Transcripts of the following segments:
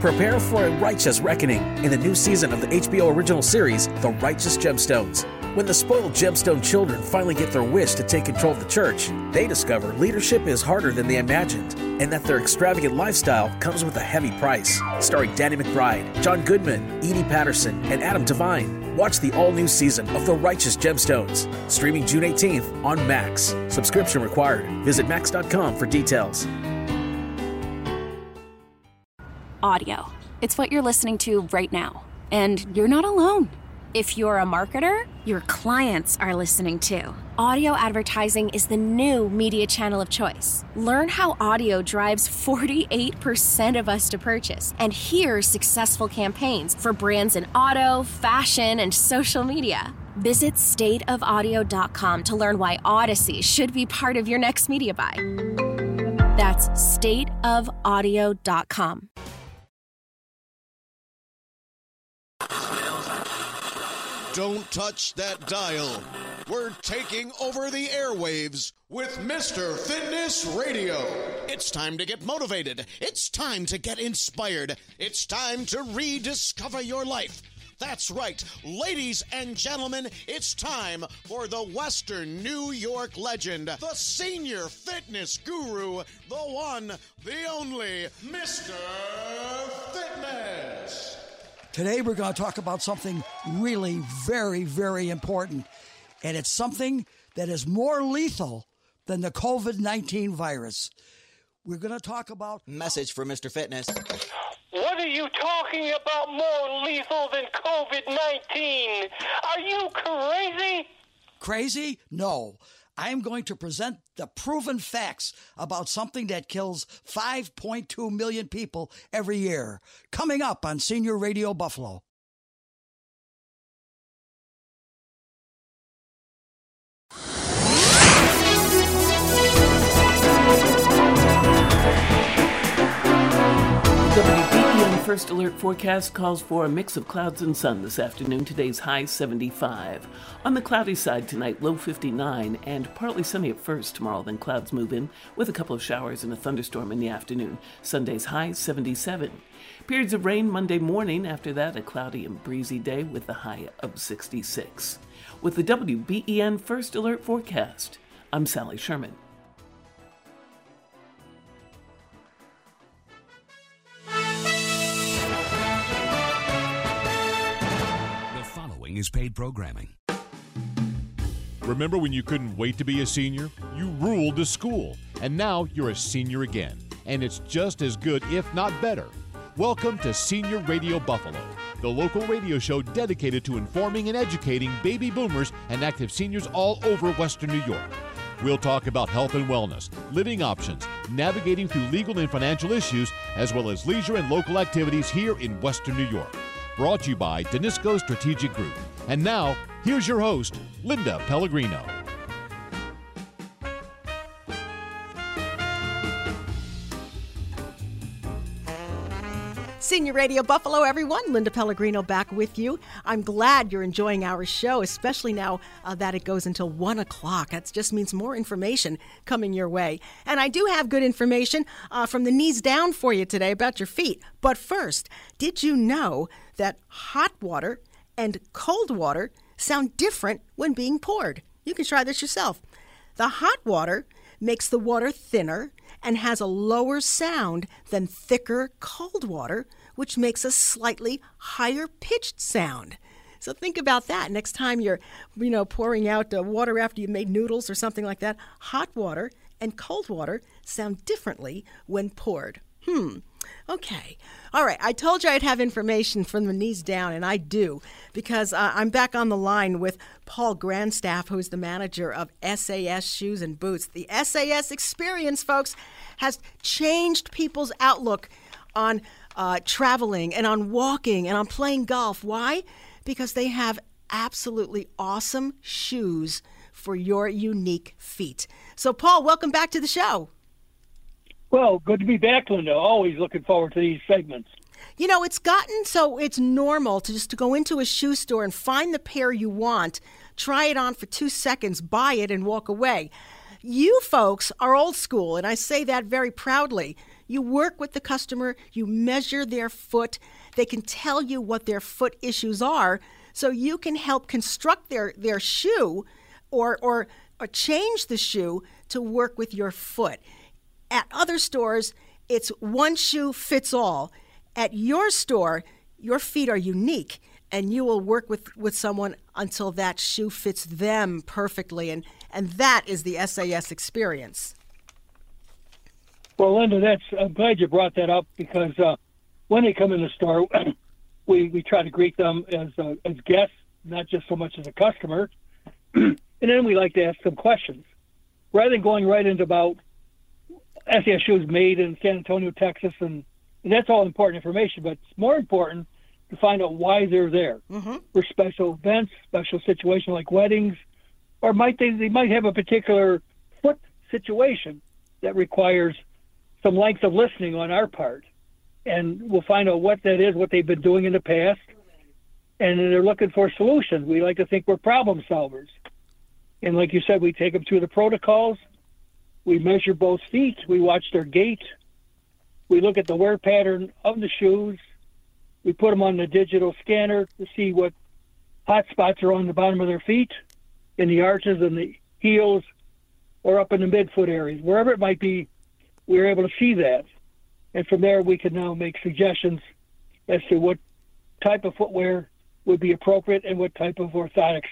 Prepare for a righteous reckoning in the new season of the HBO original series, The Righteous Gemstones. When the spoiled gemstone children finally get their wish to take control of the church, they discover leadership is harder than they imagined, and that their extravagant lifestyle comes with a heavy price. Starring Danny McBride, John Goodman, Edi Patterson, and Adam Devine. Watch the all new season of The Righteous Gemstones, streaming June 18th on Max. Subscription required. Visit Max.com for details. Audio. It's what you're listening to right now. And you're not alone. If you're a marketer, your clients are listening too. Audio advertising is the new media channel of choice. Learn how audio drives 48% of us to purchase and hear successful campaigns for brands in auto, fashion, and social media. Visit stateofaudio.com to learn why Audacy should be part of your next media buy. That's stateofaudio.com. Don't touch that dial. We're taking over the airwaves with Mr. Fitness Radio. It's time to get motivated. It's time to get inspired. It's time to rediscover your life. That's right, ladies and gentlemen, it's time for the Western New York legend, the senior fitness guru, the one, the only, Mr. Fitness. Today, we're going to talk about something really very, very important. And it's something that is more lethal than the COVID 19 virus. We're going to talk about. Message for Mr. Fitness. What are you talking about more lethal than COVID 19? Are you crazy? Crazy? No. I am going to present the proven facts about something that kills 5.2 million people every year. Coming up on Senior Radio Buffalo. First Alert forecast calls for a mix of clouds and sun this afternoon. Today's high 75. On the cloudy side tonight, low 59 and partly sunny at first. Tomorrow, then clouds move in with a couple of showers and a thunderstorm in the afternoon. Sunday's high 77. Periods of rain Monday morning. After that, a cloudy and breezy day with a high of 66. With the WBEN First Alert forecast, I'm Sally Sherman. Following is paid programming. Remember when you couldn't wait to be a senior? You ruled the school, and now you're a senior again. And it's just as good, if not better. Welcome to Senior Radio Buffalo, the local radio show dedicated to informing and educating baby boomers and active seniors all over Western New York. We'll talk about health and wellness, living options, navigating through legal and financial issues, as well as leisure and local activities here in Western New York. Brought to you by Danisco Strategic Group. And now, here's your host, Linda Pellegrino. Senior Radio Buffalo, everyone. Linda Pellegrino back with you. I'm glad you're enjoying our show, especially now uh, that it goes until 1 o'clock. That just means more information coming your way. And I do have good information uh, from the knees down for you today about your feet. But first, did you know that hot water and cold water sound different when being poured? You can try this yourself. The hot water makes the water thinner and has a lower sound than thicker cold water, which makes a slightly higher pitched sound. So think about that next time you're, you know, pouring out uh, water after you made noodles or something like that. Hot water and cold water sound differently when poured. Hmm. Okay. All right. I told you I'd have information from the knees down, and I do, because uh, I'm back on the line with Paul Grandstaff, who's the manager of SAS Shoes and Boots. The SAS experience, folks, has changed people's outlook on uh, traveling and on walking and on playing golf. Why? Because they have absolutely awesome shoes for your unique feet. So, Paul, welcome back to the show. Well, good to be back, Linda. Always looking forward to these segments. You know, it's gotten so it's normal to just to go into a shoe store and find the pair you want, try it on for two seconds, buy it, and walk away. You folks are old school, and I say that very proudly. You work with the customer, you measure their foot, they can tell you what their foot issues are, so you can help construct their, their shoe or, or, or change the shoe to work with your foot. At other stores, it's one shoe fits all. At your store, your feet are unique and you will work with, with someone until that shoe fits them perfectly. And, and that is the SAS experience. Well, Linda, that's I'm glad you brought that up because uh, when they come in the store, we, we try to greet them as uh, as guests, not just so much as a customer. and then we like to ask them questions rather than going right into about SAS shoes made in San Antonio, Texas, and, and that's all important information. But it's more important to find out why they're there mm-hmm. for special events, special situations like weddings, or might they they might have a particular foot situation that requires some length of listening on our part, and we'll find out what that is, what they've been doing in the past, and they're looking for solutions. We like to think we're problem solvers, and like you said, we take them through the protocols. We measure both feet. We watch their gait. We look at the wear pattern of the shoes we put them on the digital scanner to see what hot spots are on the bottom of their feet, in the arches and the heels, or up in the midfoot areas. Wherever it might be, we're able to see that. And from there, we can now make suggestions as to what type of footwear would be appropriate and what type of orthotics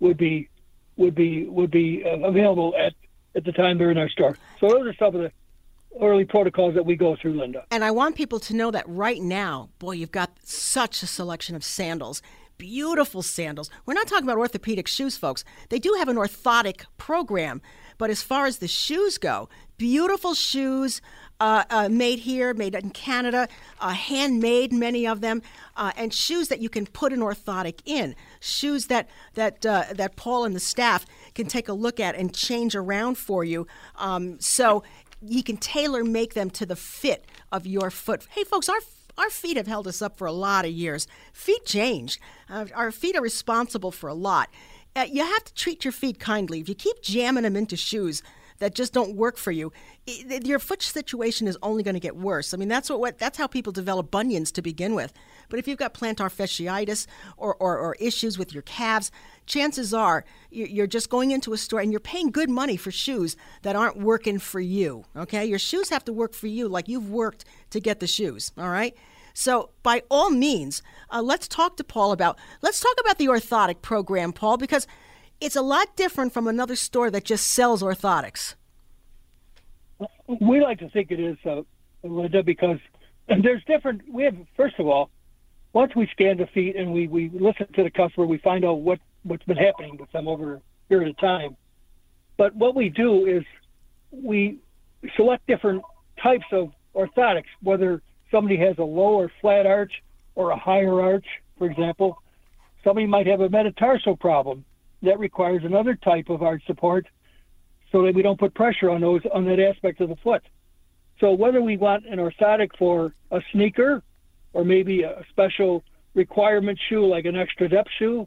would be would be would be uh, available at at the time they're in our store. So those are some of the early protocols that we go through, Linda. And I want people to know that right now, boy, you've got such a selection of sandals. Beautiful sandals. We're not talking about orthopedic shoes, folks. They do have an orthotic program. But as far as the shoes go, beautiful shoes uh, uh, made here, made in Canada, uh, handmade, many of them, uh, and shoes that you can put an orthotic in. Shoes that that uh, that Paul and the staff can take a look at and change around for you. Um, so you can tailor make them to the fit of your foot. Hey, folks, our our feet have held us up for a lot of years. Feet change. Uh, our feet are responsible for a lot. Uh, you have to treat your feet kindly. If you keep jamming them into shoes, that just don't work for you, your foot situation is only going to get worse. I mean, that's what, what, that's how people develop bunions to begin with. But if you've got plantar fasciitis or, or, or issues with your calves, chances are you're just going into a store and you're paying good money for shoes that aren't working for you. Okay, your shoes have to work for you like you've worked to get the shoes. All right. So, by all means, uh, let's talk to Paul about let's talk about the orthotic program, Paul, because it's a lot different from another store that just sells orthotics. We like to think it is, uh, Linda, because there's different. We have first of all, once we scan the feet and we, we listen to the customer, we find out what what's been happening with them over a period of time. But what we do is we select different types of orthotics, whether somebody has a lower flat arch or a higher arch, for example. Somebody might have a metatarsal problem that requires another type of arch support so that we don't put pressure on those on that aspect of the foot. So whether we want an orthotic for a sneaker or maybe a special requirement shoe like an extra depth shoe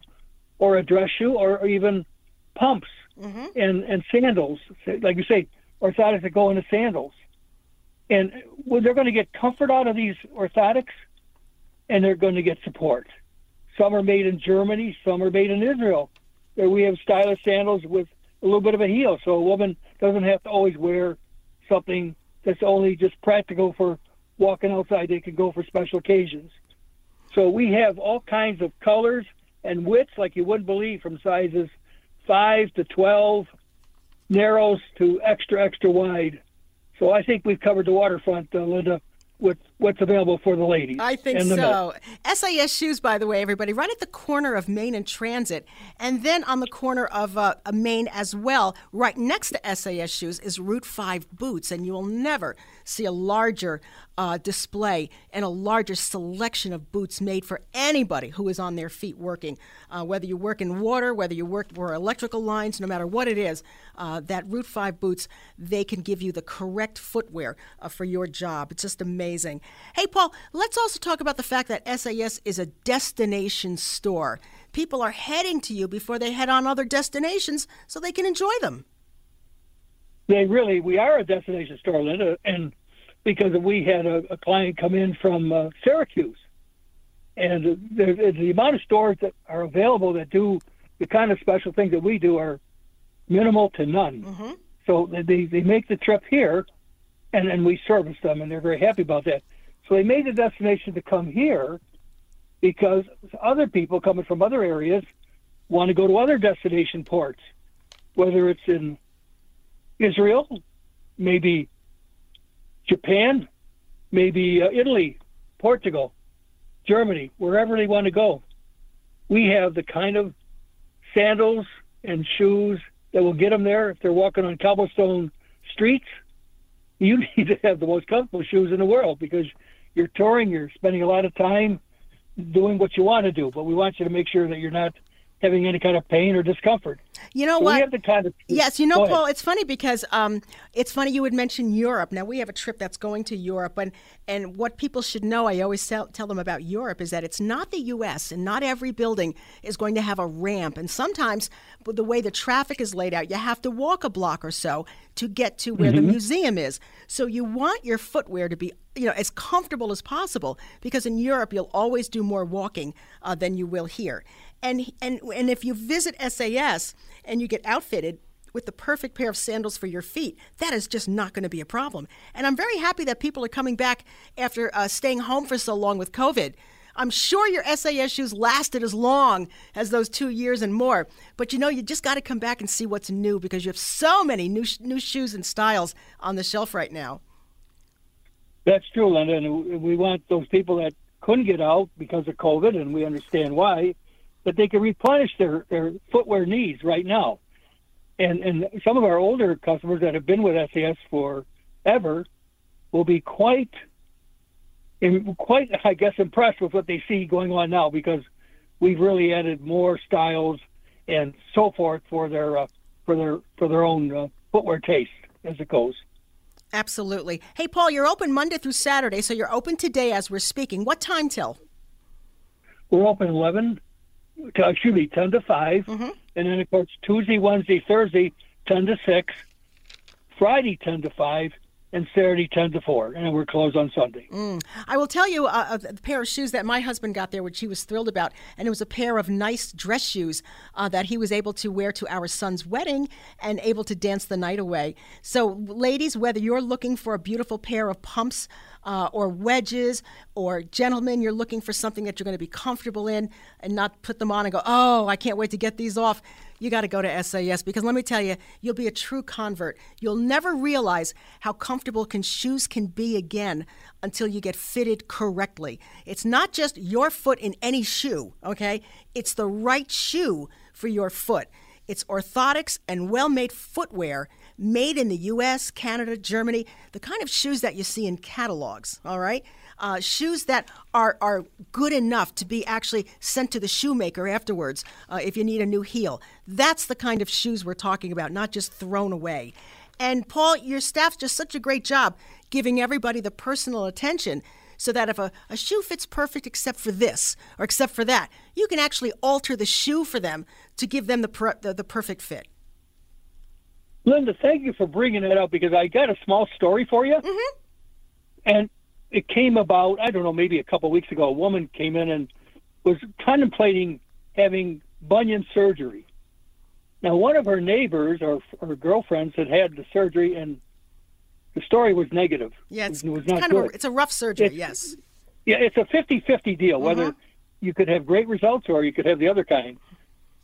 or a dress shoe or, or even pumps mm-hmm. and, and sandals, like you say, orthotics that go into sandals. And well, they're going to get comfort out of these orthotics and they're going to get support. Some are made in Germany, some are made in Israel we have stylish sandals with a little bit of a heel, so a woman doesn't have to always wear something that's only just practical for walking outside. They can go for special occasions. So we have all kinds of colors and widths like you wouldn't believe, from sizes five to twelve, narrows to extra extra wide. So I think we've covered the waterfront, uh, Linda what what's available for the ladies. I think so. SAS shoes, by the way, everybody, right at the corner of Main and Transit, and then on the corner of uh, Main as well, right next to SAS shoes is Route Five boots, and you will never see a larger uh, display and a larger selection of boots made for anybody who is on their feet working. Uh, whether you work in water, whether you work for electrical lines, no matter what it is, uh, that Route 5 boots, they can give you the correct footwear uh, for your job. It's just amazing. Hey, Paul, let's also talk about the fact that SAS is a destination store. People are heading to you before they head on other destinations so they can enjoy them. They really, we are a destination store, Linda, and because we had a, a client come in from uh, Syracuse, and the, the amount of stores that are available that do the kind of special things that we do are minimal to none. Mm-hmm. So they they make the trip here, and then we service them, and they're very happy about that. So they made the destination to come here because other people coming from other areas want to go to other destination ports, whether it's in Israel, maybe Japan, maybe uh, Italy, Portugal, Germany, wherever they want to go. We have the kind of sandals and shoes that will get them there if they're walking on cobblestone streets. You need to have the most comfortable shoes in the world because you're touring, you're spending a lot of time doing what you want to do, but we want you to make sure that you're not having any kind of pain or discomfort. You know So what? We have the kind of Yes, you know. Paul, it's funny because um, it's funny you would mention Europe. Now, we have a trip that's going to Europe, and, and what people should know, I always tell, tell them about Europe, is that it's not the U.S., and not every building is going to have a ramp. And sometimes, with the way the traffic is laid out, you have to walk a block or so to get to where the Mhm. museum is. So you want your footwear to be you know as comfortable as possible because in Europe you'll always do more walking uh, than you will here. And and and if you visit SAS and you get outfitted with the perfect pair of sandals for your feet, that is just not going to be a problem. And I'm very happy that people are coming back after uh, staying home for so long with COVID. I'm sure your SAS shoes lasted as long as those two years and more. But you know, you just got to come back and see what's new because you have so many new, new shoes and styles on the shelf right now. That's true, Linda, and we want those people that couldn't get out because of COVID, and we understand why, that they can replenish their, their footwear needs right now. And and some of our older customers that have been with SAS forever will be quite, in, quite I guess impressed with what they see going on now because we've really added more styles and so forth for their uh, for their for their own uh, footwear taste as it goes. Absolutely. Hey, Paul, you're open Monday through Saturday, so you're open today as we're speaking. What time till? We're open 11, to, excuse me, 10 to 5. Mm-hmm. And then, of course, Tuesday, Wednesday, Thursday, 10 to 6. Friday, 10 to 5. And Saturday, 10 to 4. And we're closed on Sunday. Mm. I will tell you uh, the pair of shoes that my husband got there, which he was thrilled about, and it was a pair of nice dress shoes uh, that he was able to wear to our son's wedding and able to dance the night away. So, ladies, whether you're looking for a beautiful pair of pumps uh, or wedges, or gentlemen, you're looking for something that you're going to be comfortable in and not put them on and go, oh, I can't wait to get these off. You got to go to SAS because let me tell you, you'll be a true convert. You'll never realize how comfortable can shoes can be again until you get fitted correctly. It's not just your foot in any shoe, okay? It's the right shoe for your foot. It's orthotics and well made footwear made in the US, Canada, Germany, the kind of shoes that you see in catalogs, all right? Uh, shoes that are, are good enough to be actually sent to the shoemaker afterwards uh, if you need a new heel. That's the kind of shoes we're talking about, not just thrown away. And Paul, your staff's just such a great job giving everybody the personal attention so that if a, a shoe fits perfect except for this or except for that, you can actually alter the shoe for them to give them the, per, the, the perfect fit. Linda, thank you for bringing that up because I got a small story for you. Mm-hmm. And it came about, I don't know, maybe a couple of weeks ago. A woman came in and was contemplating having bunion surgery. Now, one of her neighbors or her girlfriends had had the surgery, and the story was negative. Yeah, it's, it was not kind good. of a, it's a rough surgery, It's- yes. Yeah, it's a 50-50 deal. Whether Mhm. you could have great results or you could have the other kind.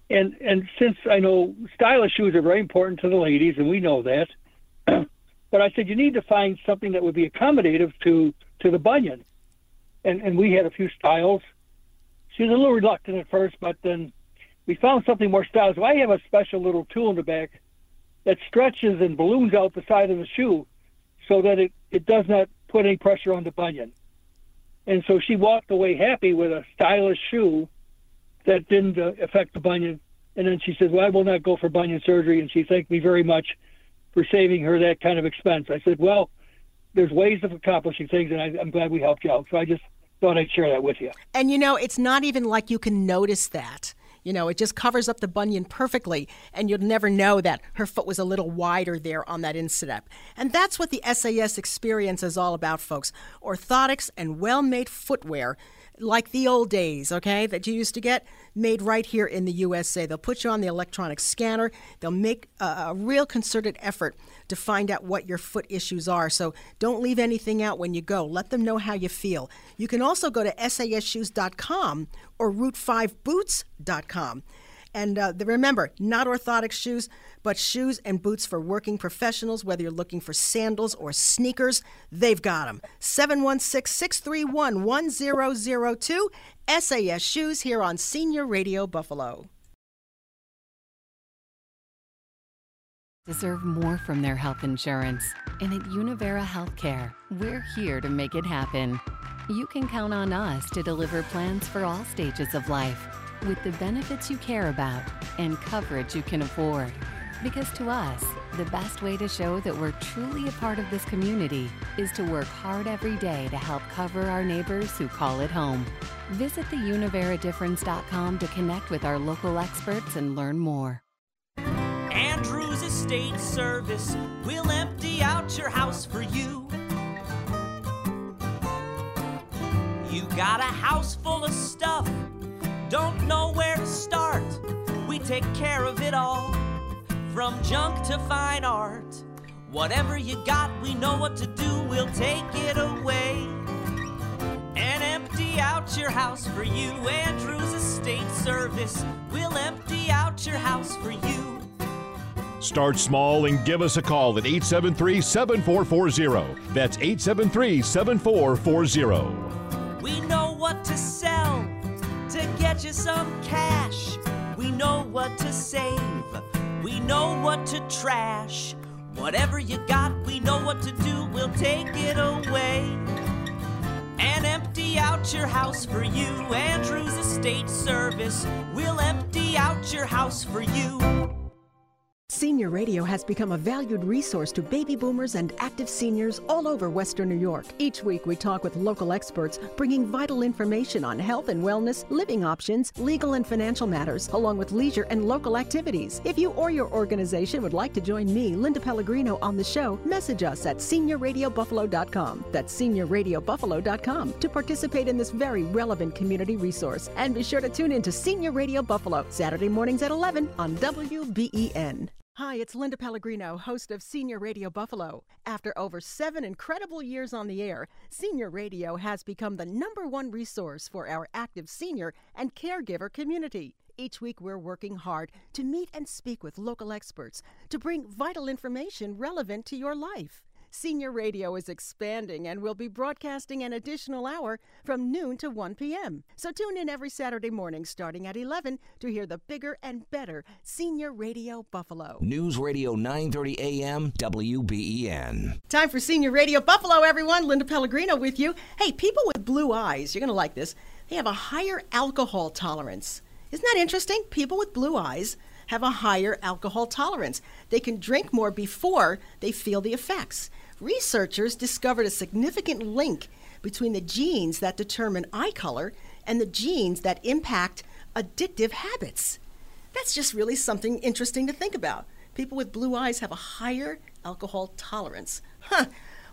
And and since I know stylish shoes are very important to the ladies, and we know that, but I said you need to find something that would be accommodative to to the bunion. And and we had a few styles. She was a little reluctant at first, but then we found something more stylish. So I have a special little tool in the back that stretches and balloons out the side of the shoe so that it, it does not put any pressure on the bunion. And so she walked away happy with a stylish shoe that didn't uh, affect the bunion. And then she said, Well, I will not go for bunion surgery. And she thanked me very much for saving her that kind of expense. I said, Well, there's ways of accomplishing things, and I, I'm glad we helped you out. So I just thought I'd share that with you. And you know, it's not even like you can notice that. You know, it just covers up the bunion perfectly, and you'll never know that her foot was a little wider there on that instep. And that's what the SAS experience is all about, folks. Orthotics and well made footwear like the old days, okay, that you used to get made right here in the USA. They'll put you on the electronic scanner. They'll make a, a, real concerted effort to find out what your foot issues are. So don't leave anything out when you go. Let them know how you feel. You can also go to sasshoes.com or route5boots.com. And uh, remember, not orthotic shoes, but shoes and boots for working professionals, whether you're looking for sandals or sneakers, they've got them. 716 631 1002, SAS Shoes here on Senior Radio Buffalo. Deserve more from their health insurance. And at Univera Healthcare, we're here to make it happen. You can count on us to deliver plans for all stages of life with the benefits you care about and coverage you can afford. Because to us, the best way to show that we're truly a part of this community is to work hard every day to help cover our neighbors who call it home. Visit theuniveradifference.com to connect with our local experts and learn more. Andrews Estate Service will empty out your house for you. You got a house full of stuff don't know where to start. We take care of it all, from junk to fine art. Whatever you got, we know what to do, we'll take it away. And empty out your house for you. Andrews Estate Service We'll empty out your house for you. Start small and give us a call at 873 7440. That's 873 7440. We know what to sell to get you some cash. We know what to save, we know what to trash. Whatever you got, we know what to do, we'll take it away. And empty out your house for you. Andrews Estate Service We'll empty out your house for you. Senior Radio has become a valued resource to baby boomers and active seniors all over Western New York. Each week, we talk with local experts, bringing vital information on health and wellness, living options, legal and financial matters, along with leisure and local activities. If you or your organization would like to join me, Linda Pellegrino, on the show, message us at seniorradiobuffalo.com. That's seniorradiobuffalo.com to participate in this very relevant community resource. And be sure to tune in to Senior Radio Buffalo, Saturday mornings at 11 on WBEN. Hi, it's Linda Pellegrino, host of Senior Radio Buffalo. After over seven incredible years on the air, Senior Radio has become the number one resource for our active senior and caregiver community. Each week, we're working hard to meet and speak with local experts to bring vital information relevant to your life. Senior Radio is expanding and will be broadcasting an additional hour from noon to 1 p.m. So tune in every Saturday morning starting at 11 to hear the bigger and better Senior Radio Buffalo. News Radio 930 AM WBEN. Time for Senior Radio Buffalo, everyone. Linda Pellegrino with you. Hey, people with blue eyes, you're going to like this. They have a higher alcohol tolerance. Isn't that interesting? People with blue eyes have a higher alcohol tolerance. They can drink more before they feel the effects researchers discovered a significant link between the genes that determine eye color and the genes that impact addictive habits. That's just really something interesting to think about. People with blue eyes have a higher alcohol tolerance. Huh.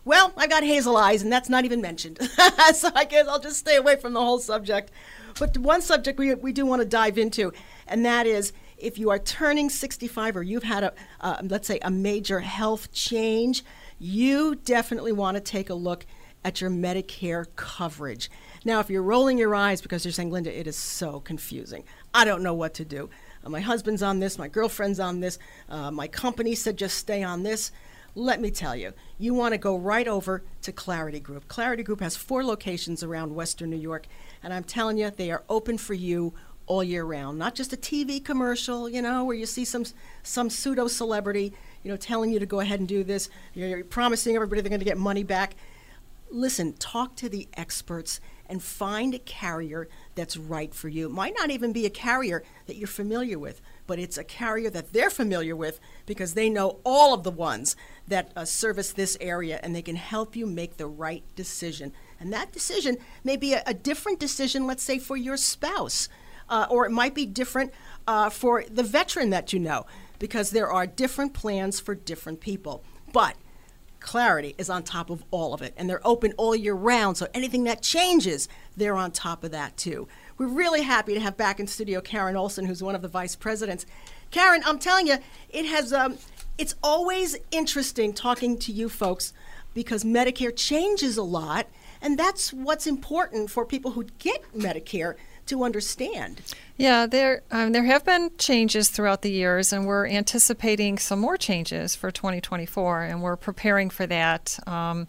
Well, I've got hazel eyes, and that's not even mentioned. so I guess I'll just stay away from the whole subject. But one subject we, we do want to dive into, and that is if you are turning 65 or you've had a, uh, let's say, a major health change, you definitely want to take a look at your Medicare coverage. Now, if you're rolling your eyes because you're saying, Linda, it is so confusing, I don't know what to do. Uh, my husband's on this, my girlfriend's on this, uh, my company said just stay on this. Let me tell you, you want to go right over to Clarity Group. Clarity Group has four locations around Western New York, and I'm telling you, they are open for you all year round. Not just a TV commercial, you know, where you see some some pseudo celebrity you know, telling you to go ahead and do this. You're promising everybody they're going to get money back. Listen, talk to the experts and find a carrier that's right for you. It might not even be a carrier that you're familiar with, but it's a carrier that they're familiar with because they know all of the ones that uh, service this area and they can help you make the right decision. And that decision may be a, a different decision, let's say, for your spouse. Uh, or it might be different uh, for the veteran that you know, because there are different plans for different people. But Clarity is on top of all of it, and they're open all year round. So anything that changes, they're on top of that too. We're really happy to have back in studio Karen Olson, who's one of the vice presidents. Karen, I'm telling you, it has. Um, it's always interesting talking to you folks because Medicare changes a lot, and that's what's important for people who get Medicare to understand. Yeah, there um, there have been changes throughout the years, and we're anticipating some more changes for 2024, and we're preparing for that. Um,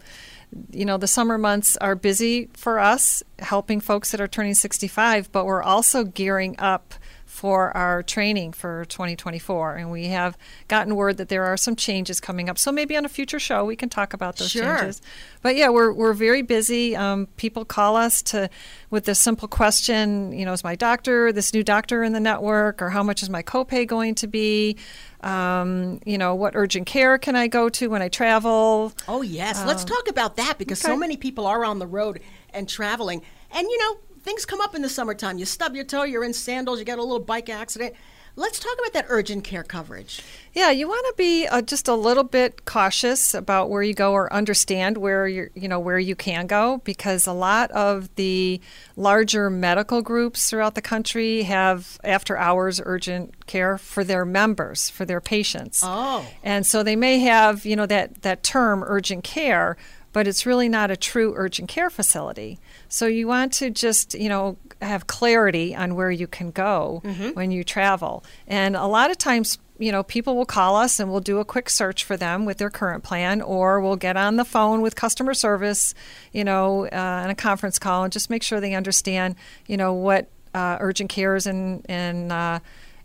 you know, the summer months are busy for us, helping folks that are turning 65, but we're also gearing up for our training for 2024. And we have gotten word that there are some changes coming up. So maybe on a future show we can talk about those Sure. changes. But yeah, we're, we're very busy. Um, people call us to with the simple question, you know, is my doctor this new doctor in the network, or how much is my copay going to be? Um, you know, what urgent care can I go to when I travel? Oh, yes. Let's Um, talk about that because so many people are on the road and traveling. And, you know, things come up in the summertime. You stub your toe, you're in sandals, you get a little bike accident. Let's talk about that urgent care coverage. Yeah, you want to be uh, just a little bit cautious about where you go or understand where you you know where you can go because a lot of the larger medical groups throughout the country have after hours urgent care for their members, for their patients. Oh. And so they may have, you know, that that term urgent care, but it's really not a true urgent care facility. So you want to just, you know, have clarity on where you can go when you travel. And a lot of times, you know, people will call us and we'll do a quick search for them with their current plan, or we'll get on the phone with customer service, you know, uh, on a conference call and just make sure they understand, you know, what uh, urgent cares and and uh,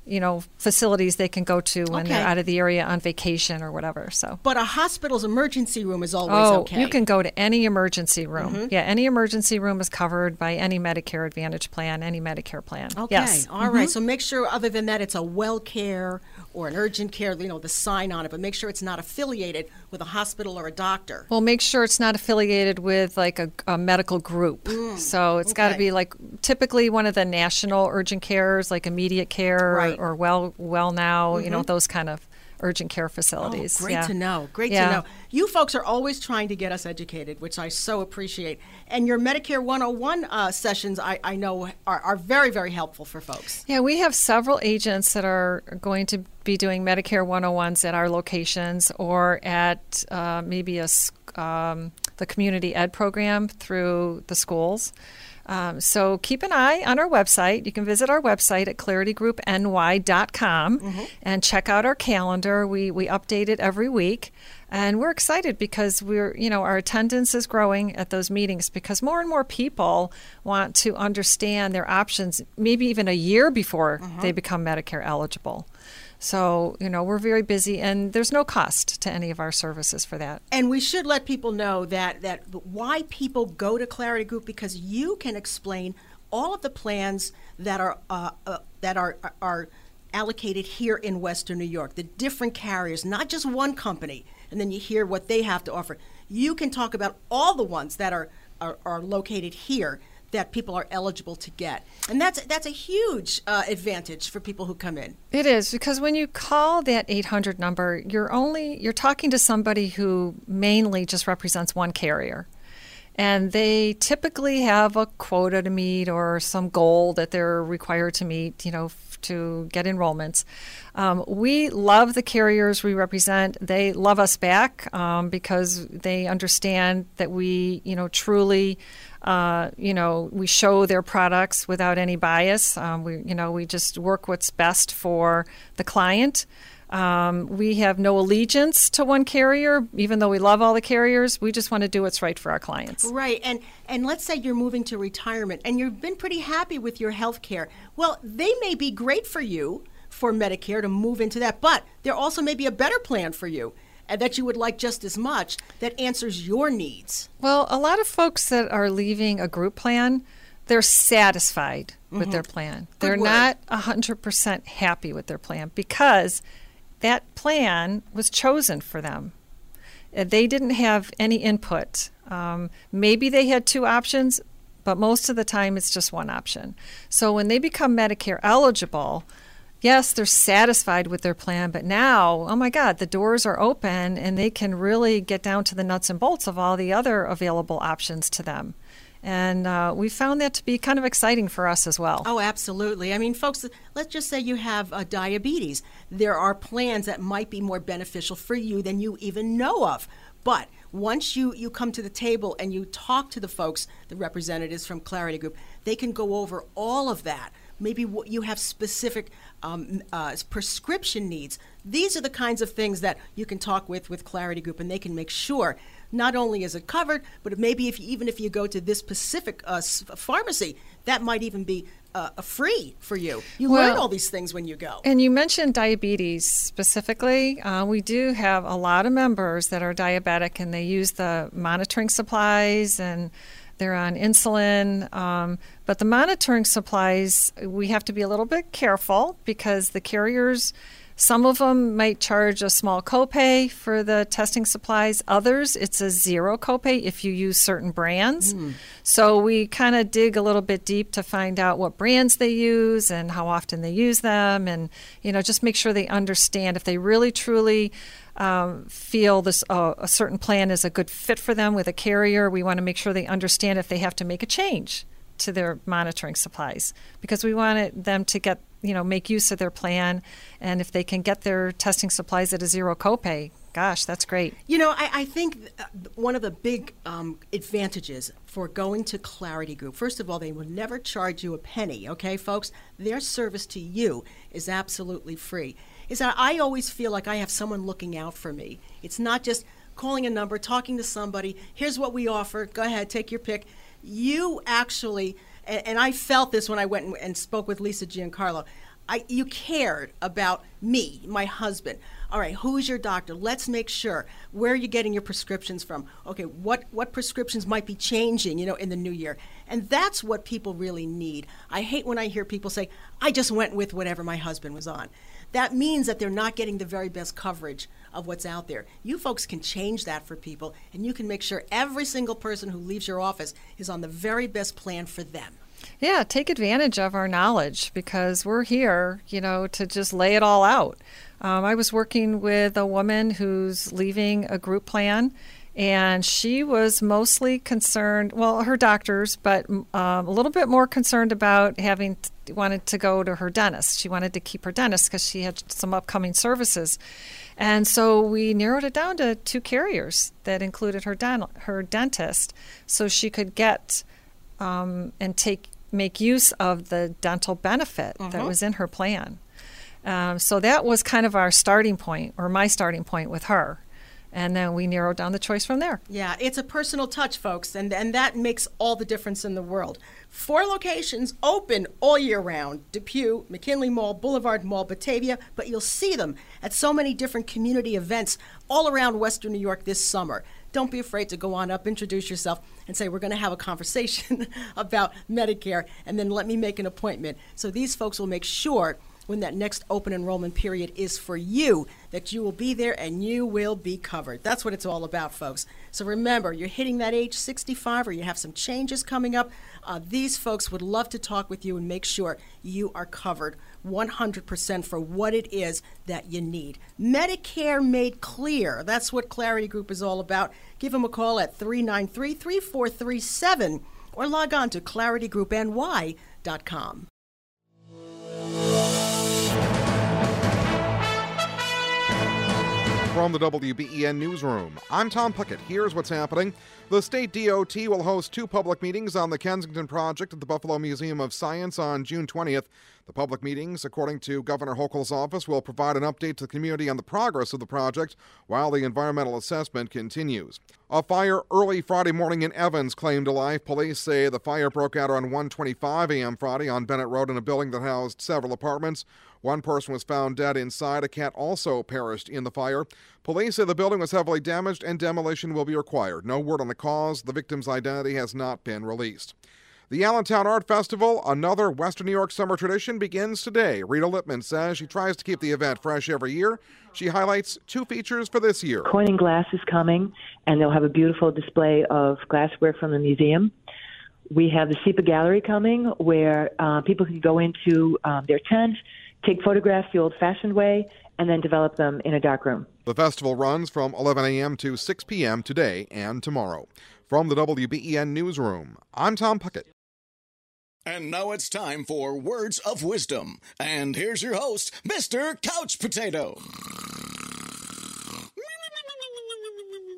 you know facilities they can go to when Okay. they're out of the area on vacation or whatever. So. But a hospital's emergency room is always Oh, okay. you can go to any emergency room. Mhm. Yeah, any emergency room is covered by any Medicare Advantage plan, any Medicare plan. Okay. Yes. all right. Mhm. So make sure, other than that, it's a well care or an urgent care, you know, the sign on it, but make sure it's not affiliated with a hospital or a doctor. Well, make sure it's not affiliated with like a, a medical group. so it's got to Mm, be like typically one of the national urgent cares, like immediate care Right. or well, well now, you know, Mhm. those kind of urgent care facilities. Oh, great Yeah. to know. Great Yeah. to know. You folks are always trying to get us educated, which I so appreciate. And your Medicare 101 uh, sessions, I, I know, are, are very, very helpful for folks. Yeah, we have several agents that are going to be doing Medicare 101s at our locations or at uh, maybe a, um, the community ed program through the schools. Um, so keep an eye on our website. You can visit our website at claritygroupny.com and check out our calendar. We, we update it every week. And we're excited because we're, you know, our attendance is growing at those meetings because more and more people want to understand their options, maybe even a year before they become Medicare eligible. So, you know, we're very busy and there's no cost to any of our services for that. And we should let people know that, that why people go to Clarity Group because you can explain all of the plans that are uh, uh, that are are allocated here in Western New York, the different carriers, not just one company, and then you hear what they have to offer. You can talk about all the ones that are are, are located here that people are eligible to get, and that's that's a huge uh, advantage for people who come in. It is because when you call that 800 number, you're only you're talking to somebody who mainly just represents one carrier. And they typically have a quota to meet or some goal that they're required to meet, you know, to get enrollments. Um, we love the carriers we represent. They love us back um, because they understand that we, you know, truly, uh, you know, we show their products without any bias. Um, we, you know, we just work what's best for the client. Um, we have no allegiance to one carrier, even though we love all the carriers. We just want to do what's right for our clients. Right, and and let's say you're moving to retirement and you've been pretty happy with your health care. Well, they may be great for you for Medicare to move into that, but there also may be a better plan for you that you would like just as much that answers your needs. Well, a lot of folks that are leaving a group plan, they're satisfied with their plan. Good they're word. not 100% happy with their plan because that plan was chosen for them. Uh, They didn't have any input. Um, maybe they had two options, but most of the time it's just one option. So when they become Medicare eligible, yes, they're satisfied with their plan, but now, oh my God, the doors are open and they can really get down to the nuts and bolts of all the other available options to them. And uh, we found that to be kind of exciting for us as well. Oh, absolutely. I mean, folks, let's just say you have uh, diabetes. There are plans that might be more beneficial for you than you even know of. But once you, you come to the table and you talk to the folks, the representatives from Clarity Group, they can go over all of that. Maybe what you have specific um, uh, prescription needs. These are the kinds of things that you can talk with with Clarity Group, and they can make sure not only is it covered, but maybe if you, even if you go to this specific uh, pharmacy, that might even be uh, free for you. You well, learn all these things when you go. And you mentioned diabetes specifically. Uh, we do have a lot of members that are diabetic, and they use the monitoring supplies and they're on insulin. Um, but the monitoring supplies, we have to be a little bit careful because the carriers some of them might charge a small copay for the testing supplies. Others, it's a zero copay if you use certain brands. Mm. So we kind of dig a little bit deep to find out what brands they use and how often they use them, and you know just make sure they understand if they really truly. Um, feel this uh, a certain plan is a good fit for them with a carrier. We want to make sure they understand if they have to make a change to their monitoring supplies because we want them to get you know make use of their plan. And if they can get their testing supplies at a zero copay gosh that's great. You know i, I think one of the big um, advantages for going to clarity group first of all they will never charge you a penny okay folks? Their service to you is absolutely free. Is that i always feel like i have someone looking out for me. It's not just calling a number talking to somebody here's what we offer. Go ahead take your pick. You actually and, and I felt this when I went and, and spoke with Lisa Giancarlo. I, you cared about me, my husband. All right, who's your doctor? Let's make sure where are you getting your prescriptions from. Okay, what what prescriptions might be changing, you know, in the new year, and that's what people really need. I hate when I hear people say, "I just went with whatever my husband was on." That means that they're not getting the very best coverage of what's out there. You folks can change that for people, and you can make sure every single person who leaves your office is on the very best plan for them. Yeah, take advantage of our knowledge because we're here, you know, to just lay it all out. Um, I was working with a woman who's leaving a group plan, and she was mostly concerned, well, her doctors, but um, a little bit more concerned about having t- wanted to go to her dentist. She wanted to keep her dentist because she had some upcoming services. And so we narrowed it down to two carriers that included her, dental, her dentist so she could get um, and take make use of the dental benefit that Mhm. was in her plan. Um, so that was kind of our starting point, or my starting point with her. And then we narrowed down the choice from there. Yeah, it's a personal touch, folks, and, and that makes all the difference in the world. Four locations open all year round Depew, McKinley Mall, Boulevard Mall, Batavia, but you'll see them at so many different community events all around Western New York this summer. Don't be afraid to go on up, introduce yourself, and say, We're going to have a conversation about Medicare, and then let me make an appointment. So these folks will make sure when that next open enrollment period is for you, that you will be there and you will be covered. That's what it's all about, folks. So remember, you're hitting that age 65 or you have some changes coming up. Uh, these folks would love to talk with you and make sure you are covered 100% for what it is that you need. Medicare made clear. That's what Clarity Group is all about. Give them a call at 393 3437 or log on to claritygroupny.com. From the WBEN Newsroom, I'm Tom Puckett. Here's what's happening. The state DOT will host two public meetings on the Kensington project at the Buffalo Museum of Science on June 20th. The public meetings, according to Governor Hochul's office, will provide an update to the community on the progress of the project while the environmental assessment continues. A fire early Friday morning in Evans claimed a life. Police say the fire broke out around 1:25 a.m. Friday on Bennett Road in a building that housed several apartments. One person was found dead inside. A cat also perished in the fire. Police say the building was heavily damaged and demolition will be required. No word on the cause. The victim's identity has not been released. The Allentown Art Festival, another Western New York summer tradition, begins today. Rita Lippman says she tries to keep the event fresh every year. She highlights two features for this year. Corning Glass is coming, and they'll have a beautiful display of glassware from the museum. We have the CEPA Gallery coming where uh, people can go into um, their tent, take photographs the old fashioned way, and then develop them in a dark room. The festival runs from 11 a.m. to 6 p.m. today and tomorrow. From the WBEN Newsroom, I'm Tom Puckett. And now it's time for Words of Wisdom. And here's your host, Mr. Couch Potato.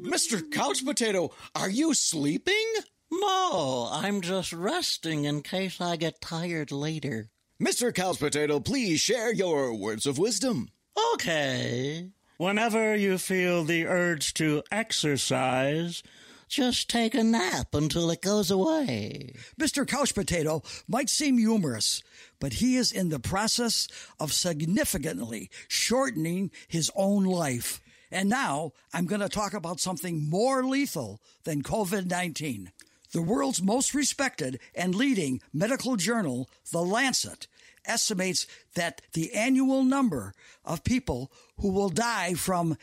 Mr. Couch Potato, are you sleeping? No, I'm just resting in case I get tired later. Mr. Couch Potato, please share your words of wisdom. Okay. Whenever you feel the urge to exercise, just take a nap until it goes away. Mr. Couch Potato might seem humorous, but he is in the process of significantly shortening his own life. And now I'm going to talk about something more lethal than COVID 19. The world's most respected and leading medical journal, The Lancet, estimates that the annual number of people who will die from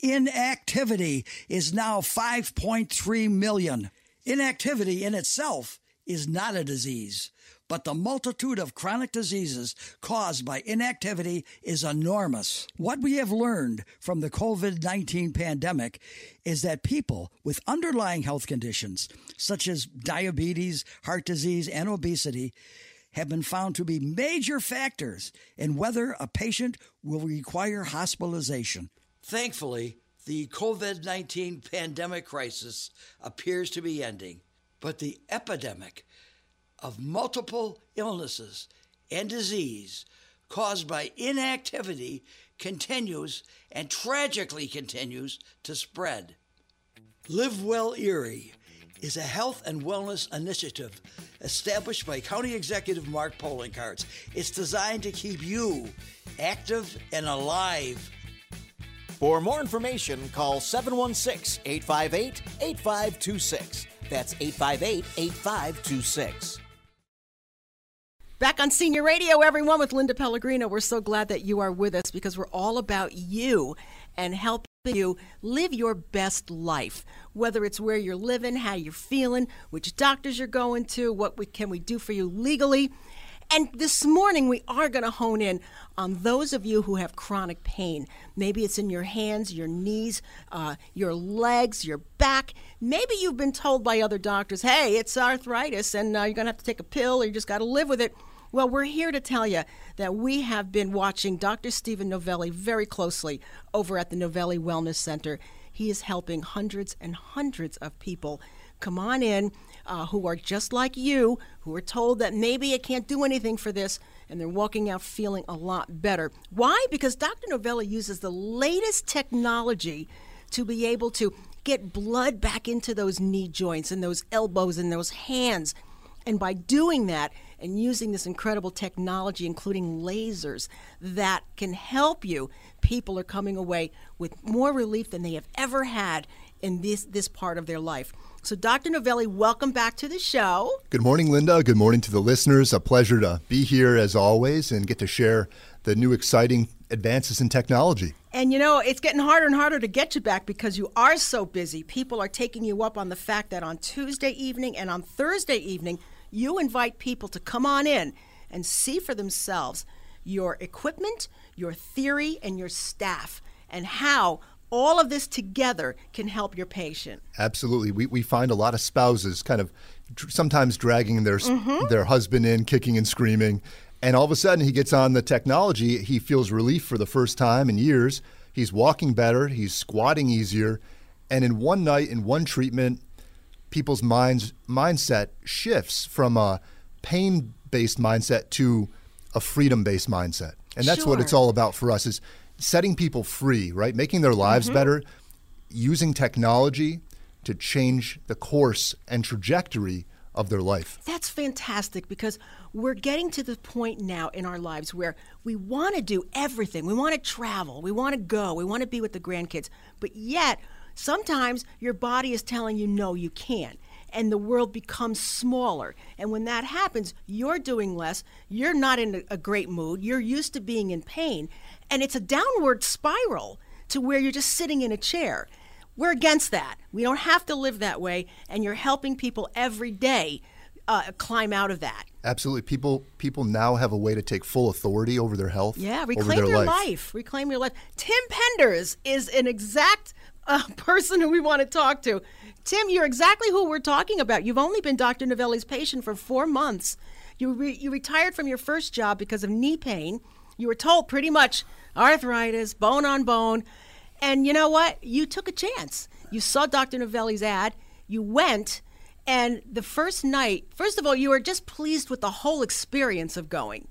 inactivity is now 5.3 million. Inactivity in itself is not a disease, but the multitude of chronic diseases caused by inactivity is enormous. What we have learned from the COVID 19 pandemic is that people with underlying health conditions, such as diabetes, heart disease, and obesity, have been found to be major factors in whether a patient will require hospitalization. Thankfully, the COVID 19 pandemic crisis appears to be ending, but the epidemic of multiple illnesses and disease caused by inactivity continues and tragically continues to spread. Live Well Erie is a health and wellness initiative established by County Executive Mark Poloncarz. It's designed to keep you active and alive. For more information, call 716 858 8526. That's 858 8526. Back on Senior Radio, everyone, with Linda Pellegrino. We're so glad that you are with us because we're all about you and helping you live your best life. Whether it's where you're living, how you're feeling, which doctors you're going to, what we, can we do for you legally. And this morning, we are going to hone in on those of you who have chronic pain. Maybe it's in your hands, your knees, uh, your legs, your back. Maybe you've been told by other doctors, hey, it's arthritis and uh, you're going to have to take a pill or you just got to live with it. Well, we're here to tell you that we have been watching Dr. Stephen Novelli very closely over at the Novelli Wellness Center. He is helping hundreds and hundreds of people come on in uh, who are just like you, who are told that maybe it can't do anything for this, and they're walking out feeling a lot better. Why? Because Dr. Novelli uses the latest technology to be able to get blood back into those knee joints and those elbows and those hands. And by doing that, and using this incredible technology, including lasers, that can help you, people are coming away with more relief than they have ever had in this, this part of their life. So, Dr. Novelli, welcome back to the show. Good morning, Linda. Good morning to the listeners. A pleasure to be here as always and get to share the new exciting advances in technology. And you know, it's getting harder and harder to get you back because you are so busy. People are taking you up on the fact that on Tuesday evening and on Thursday evening, you invite people to come on in and see for themselves your equipment, your theory, and your staff, and how all of this together can help your patient. Absolutely. We, we find a lot of spouses kind of sometimes dragging their, mm-hmm. their husband in, kicking and screaming. And all of a sudden, he gets on the technology. He feels relief for the first time in years. He's walking better, he's squatting easier. And in one night, in one treatment, people's minds mindset shifts from a pain based mindset to a freedom based mindset. And that's sure. what it's all about for us is setting people free, right? Making their lives mm-hmm. better, using technology to change the course and trajectory of their life. That's fantastic because we're getting to the point now in our lives where we want to do everything. We want to travel, we want to go, we want to be with the grandkids, but yet Sometimes your body is telling you, no, you can't. And the world becomes smaller. And when that happens, you're doing less. You're not in a great mood. You're used to being in pain. And it's a downward spiral to where you're just sitting in a chair. We're against that. We don't have to live that way. And you're helping people every day uh, climb out of that. Absolutely. People people now have a way to take full authority over their health. Yeah, over reclaim their your life. life. Reclaim your life. Tim Penders is an exact uh, person who we want to talk to. Tim, you're exactly who we're talking about. You've only been Dr. Novelli's patient for four months. You, re- you retired from your first job because of knee pain. You were told pretty much arthritis, bone on bone. And you know what? You took a chance. You saw Dr. Novelli's ad, you went, and the first night, first of all, you were just pleased with the whole experience of going.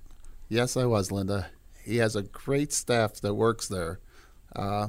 Yes, I was, Linda. He has a great staff that works there. Uh,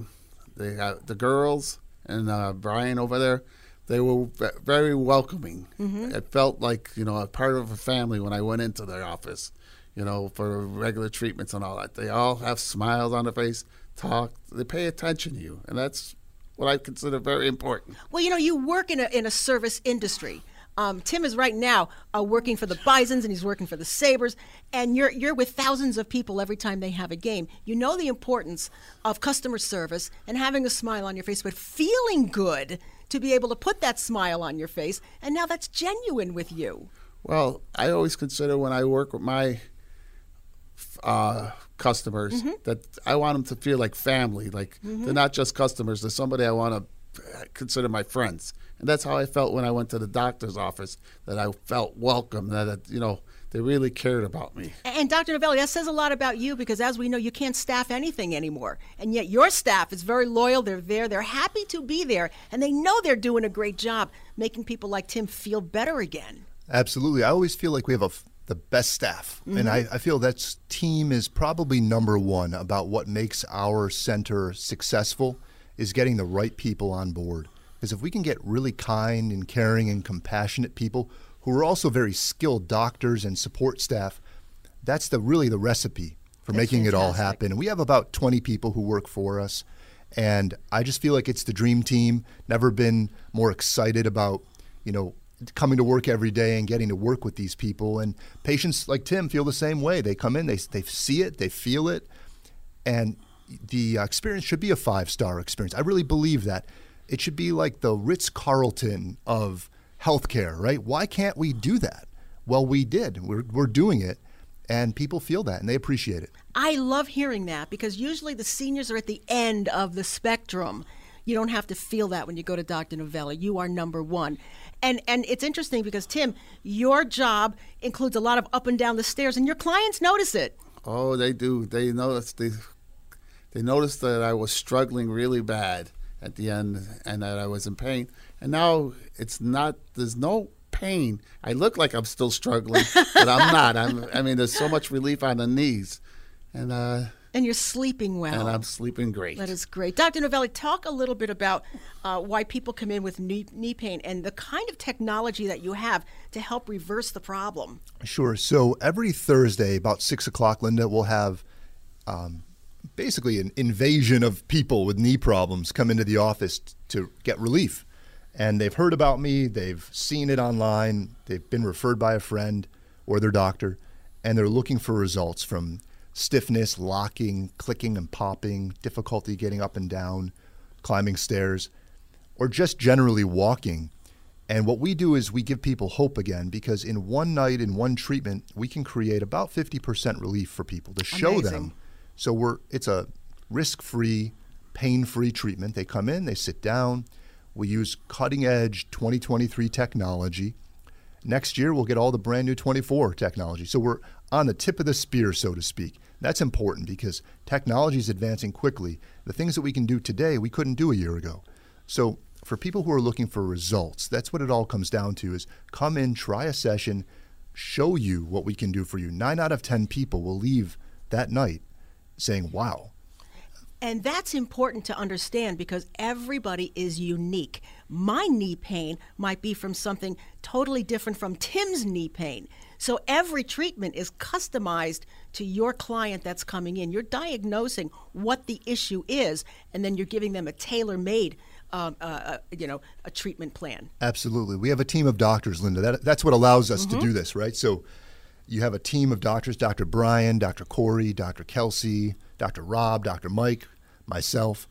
they have the girls and uh, Brian over there. They were very welcoming. Mhm. It felt like you know a part of a family when I went into their office. You know, for regular treatments and all that. They all have smiles on their face, talk. They pay attention to you, and that's what I consider very important. Well, you know, you work in a in a service industry. Um, Tim is right now uh, working for the Bisons and he's working for the Sabres, and you're you're with thousands of people every time they have a game. You know the importance of customer service and having a smile on your face, but feeling good to be able to put that smile on your face, and now that's genuine with you. Well, I always consider when I work with my uh, customers Mhm. that I want them to feel like family. Like Mhm. they're not just customers; they're somebody I want to consider my friends. And that's how I felt when I went to the doctor's office. That I felt welcome. That it, you know they really cared about me. And Dr. Novelli, that says a lot about you because, as we know, you can't staff anything anymore. And yet, your staff is very loyal. They're there. They're happy to be there. And they know they're doing a great job making people like Tim feel better again. Absolutely. I always feel like we have a f the best staff. Mhm. And I, I feel that team is probably number one about what makes our center successful is getting the right people on board. Because if we can get really kind and caring and compassionate people who are also very skilled doctors and support staff, that's the really the recipe for That's making it all happen. And we have about 20 people who work for us. And I just feel like it's the dream team. Never been more excited about, you know, coming to work every day and getting to work with these people. And patients like Tim feel the same way. They come in, they, they see it, they feel it. And the experience should be a five star experience. I really believe that. It should be like the Ritz Carlton of healthcare, right? Why can't we do that? Well, we did. We're, we're doing it. And people feel that and they appreciate it. I love hearing that because usually the seniors are at the end of the spectrum. You don't have to feel that when you go to Dr. Novelli. You are number one. And and it's interesting because Tim, your job includes a lot of up and down the stairs and your clients notice it. Oh, they do. They notice they they noticed that I was struggling really bad at the end and that I was in pain. And now it's not there's no pain. I look like I'm still struggling, but I'm not. I'm I mean there's so much relief on the knees. And uh And you're sleeping well. and I'm sleeping great. That is great. Dr. Novelli, talk a little bit about uh, why people come in with knee, knee pain and the kind of technology that you have to help reverse the problem. Sure. So every Thursday, about six o'clock, Linda, we'll have um, basically an invasion of people with knee problems come into the office t- to get relief. And they've heard about me, they've seen it online, they've been referred by a friend or their doctor, and they're looking for results from stiffness, locking, clicking and popping, difficulty getting up and down, climbing stairs, or just generally walking. And what we do is we give people hope again because in one night, in one treatment, we can create about 50% relief for people to show Amazing. them. So we're it's a risk-free, pain-free treatment. They come in, they sit down. We use cutting-edge 2023 technology. Next year, we'll get all the brand new 24 technology. So we're on the tip of the spear, so to speak. That's important because technology is advancing quickly. The things that we can do today, we couldn't do a year ago. So for people who are looking for results, that's what it all comes down to is come in, try a session, show you what we can do for you. 9 out of 10 people will leave that night saying, "Wow, And that's important to understand because everybody is unique. My knee pain might be from something totally different from Tim's knee pain. So every treatment is customized to your client that's coming in. You're diagnosing what the issue is, and then you're giving them a tailor-made, um, uh, uh, you know, a treatment plan. Absolutely. We have a team of doctors, Linda. That, that's what allows us Mhm. to do this, right? So you have a team of doctors Dr. Brian, Dr. Corey, Dr. Kelsey, Dr. Rob, Dr. Mike, myself.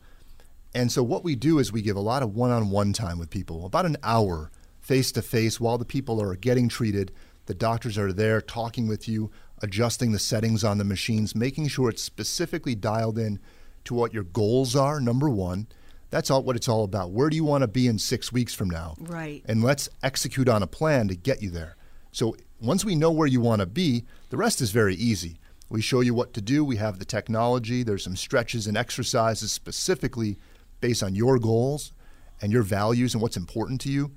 And so what we do is we give a lot of one on one time with people, about an hour face to face while the people are getting treated The doctors are there talking with you, adjusting the settings on the machines, making sure it's specifically dialed in to what your goals are, number one. That's all what it's all about. Where do you want to be in six weeks from now? Right. And let's execute on a plan to get you there. So once we know where you want to be, the rest is very easy. We show you what to do. We have the technology. There's some stretches and exercises specifically based on your goals and your values and what's important to you.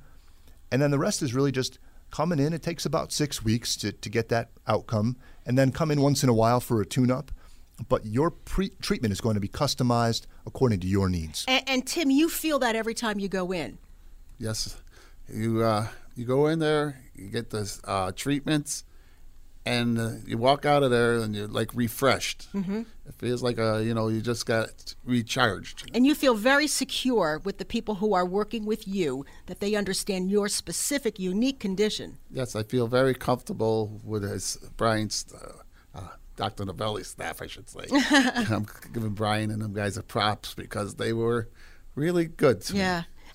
And then the rest is really just coming in. It takes about six weeks to, to get that outcome, and then come in once in a while for a tune up. But your pre- treatment is going to be customized according to your needs. And, and Tim, you feel that every time you go in. Yes, you uh, you go in there, you get the uh, treatments, and uh, you walk out of there and you're like refreshed. Mm-hmm. It feels like uh, you know you just got recharged. And you feel very secure with the people who are working with you that they understand your specific, unique condition. Yes, I feel very comfortable with his Brian's. Uh, uh, Dr. Novelli's staff, I should say. I'm giving Brian and them guys a props because they were really good to me.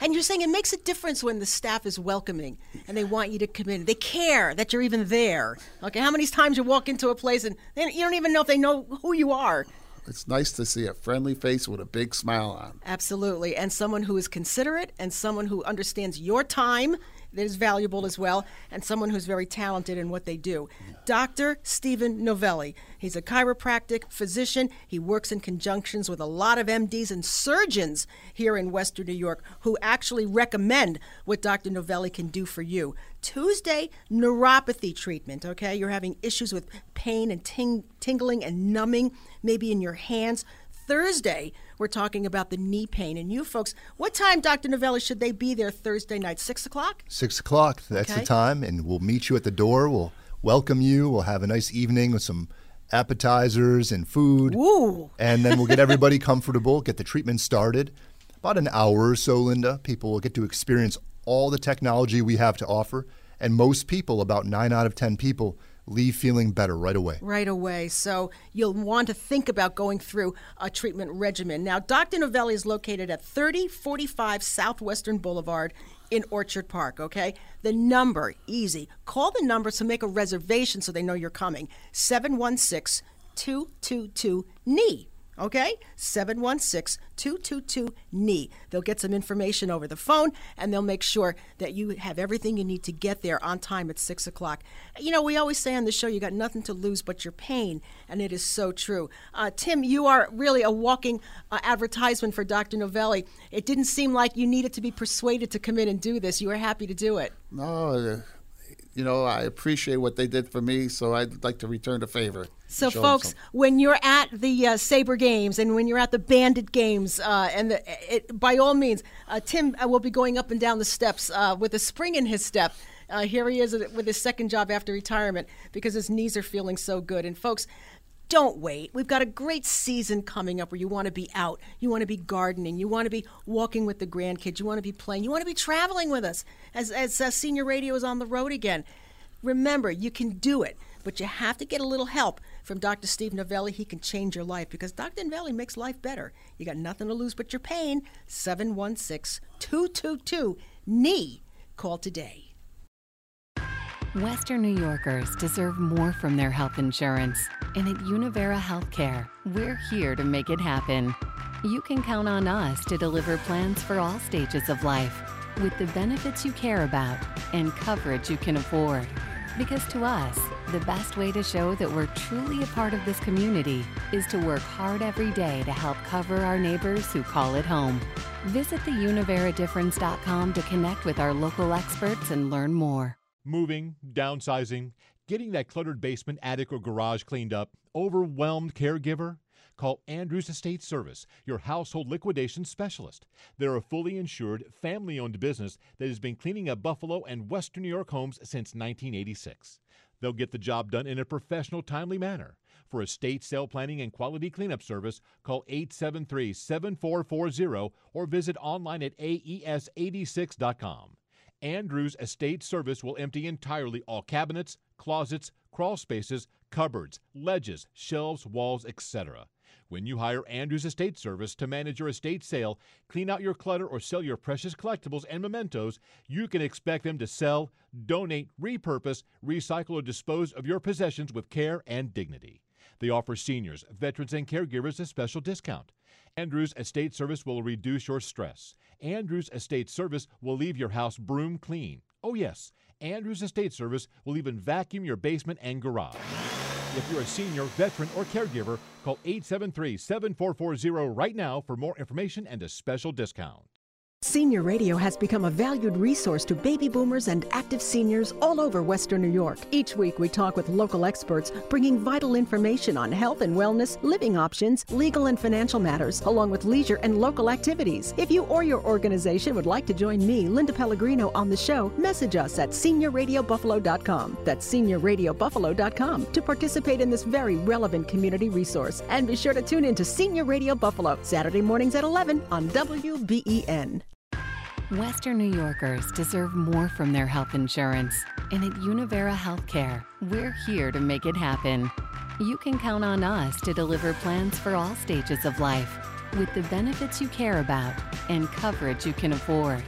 And you're saying it makes a difference when the staff is welcoming and they want you to come in. They care that you're even there. Okay, how many times you walk into a place and they, you don't even know if they know who you are. It's nice to see a friendly face with a big smile on. Absolutely. And someone who is considerate and someone who understands your time that is valuable as well, and someone who's very talented in what they do. Dr. Stephen Novelli. He's a chiropractic physician. He works in conjunctions with a lot of MDs and surgeons here in Western New York who actually recommend what Dr. Novelli can do for you. Tuesday, neuropathy treatment, okay? You're having issues with pain and ting- tingling and numbing, maybe in your hands. Thursday, we're talking about the knee pain. And you folks, what time, Dr. Novelli, should they be there Thursday night? Six o'clock? Six o'clock, that's Okay. the time, and we'll meet you at the door. We'll welcome you. We'll have a nice evening with some appetizers and food. Ooh. And then we'll get everybody comfortable, get the treatment started. About an hour or so, Linda, people will get to experience all the technology we have to offer. And most people, about nine out of 10 people, leave feeling better right away. Right away. So you'll want to think about going through a treatment regimen. Now, Dr. Novelli is located at 3045 Southwestern Boulevard in Orchard Park, okay? The number, easy. Call the number to make a reservation so they know you're coming. 716 222 knee. Okay? 716 222 knee. They'll get some information over the phone and they'll make sure that you have everything you need to get there on time at 6 o'clock. You know, we always say on the show, you got nothing to lose but your pain, and it is so true. Uh, Tim, you are really a walking uh, advertisement for Dr. Novelli. It didn't seem like you needed to be persuaded to come in and do this. You were happy to do it. No, uh, you know, I appreciate what they did for me, so I'd like to return the favor. So, folks, when you're at the uh, Sabres Games and when you're at the Bandit Games, uh, and the, it, by all means, uh, Tim uh, will be going up and down the steps uh, with a spring in his step. Uh, here he is with his second job after retirement because his knees are feeling so good. And, folks, don't wait. We've got a great season coming up where you want to be out, you want to be gardening, you want to be walking with the grandkids, you want to be playing, you want to be traveling with us as, as uh, senior radio is on the road again. Remember, you can do it, but you have to get a little help from Dr. Steve Novelli. He can change your life because Dr. Novelli makes life better. You got nothing to lose but your pain. 716 222 knee. Call today. Western New Yorkers deserve more from their health insurance. And at Univera Healthcare, we're here to make it happen. You can count on us to deliver plans for all stages of life with the benefits you care about and coverage you can afford. Because to us, the best way to show that we're truly a part of this community is to work hard every day to help cover our neighbors who call it home. Visit theuniveradifference.com to connect with our local experts and learn more. Moving, downsizing, getting that cluttered basement, attic, or garage cleaned up, overwhelmed caregiver? Call Andrews Estate Service, your household liquidation specialist. They're a fully insured, family owned business that has been cleaning up Buffalo and Western New York homes since 1986. They'll get the job done in a professional, timely manner. For estate sale planning and quality cleanup service, call 873 7440 or visit online at E aes86.com. Andrews Estate Service will empty entirely all cabinets, closets, crawl spaces, cupboards, ledges, shelves, walls, etc. When you hire Andrews Estate Service to manage your estate sale, clean out your clutter, or sell your precious collectibles and mementos, you can expect them to sell, donate, repurpose, recycle, or dispose of your possessions with care and dignity. They offer seniors, veterans, and caregivers a special discount. Andrews Estate Service will reduce your stress. Andrews Estate Service will leave your house broom clean. Oh, yes, Andrews Estate Service will even vacuum your basement and garage. If you're a senior, veteran, or caregiver, call 873 7440 right now for more information and a special discount. Senior Radio has become a valued resource to baby boomers and active seniors all over Western New York. Each week, we talk with local experts, bringing vital information on health and wellness, living options, legal and financial matters, along with leisure and local activities. If you or your organization would like to join me, Linda Pellegrino, on the show, message us at seniorradiobuffalo.com. That's seniorradiobuffalo.com to participate in this very relevant community resource. And be sure to tune in to Senior Radio Buffalo, Saturday mornings at 11 on WBEN. Western New Yorkers deserve more from their health insurance. And at Univera Healthcare, we're here to make it happen. You can count on us to deliver plans for all stages of life with the benefits you care about and coverage you can afford.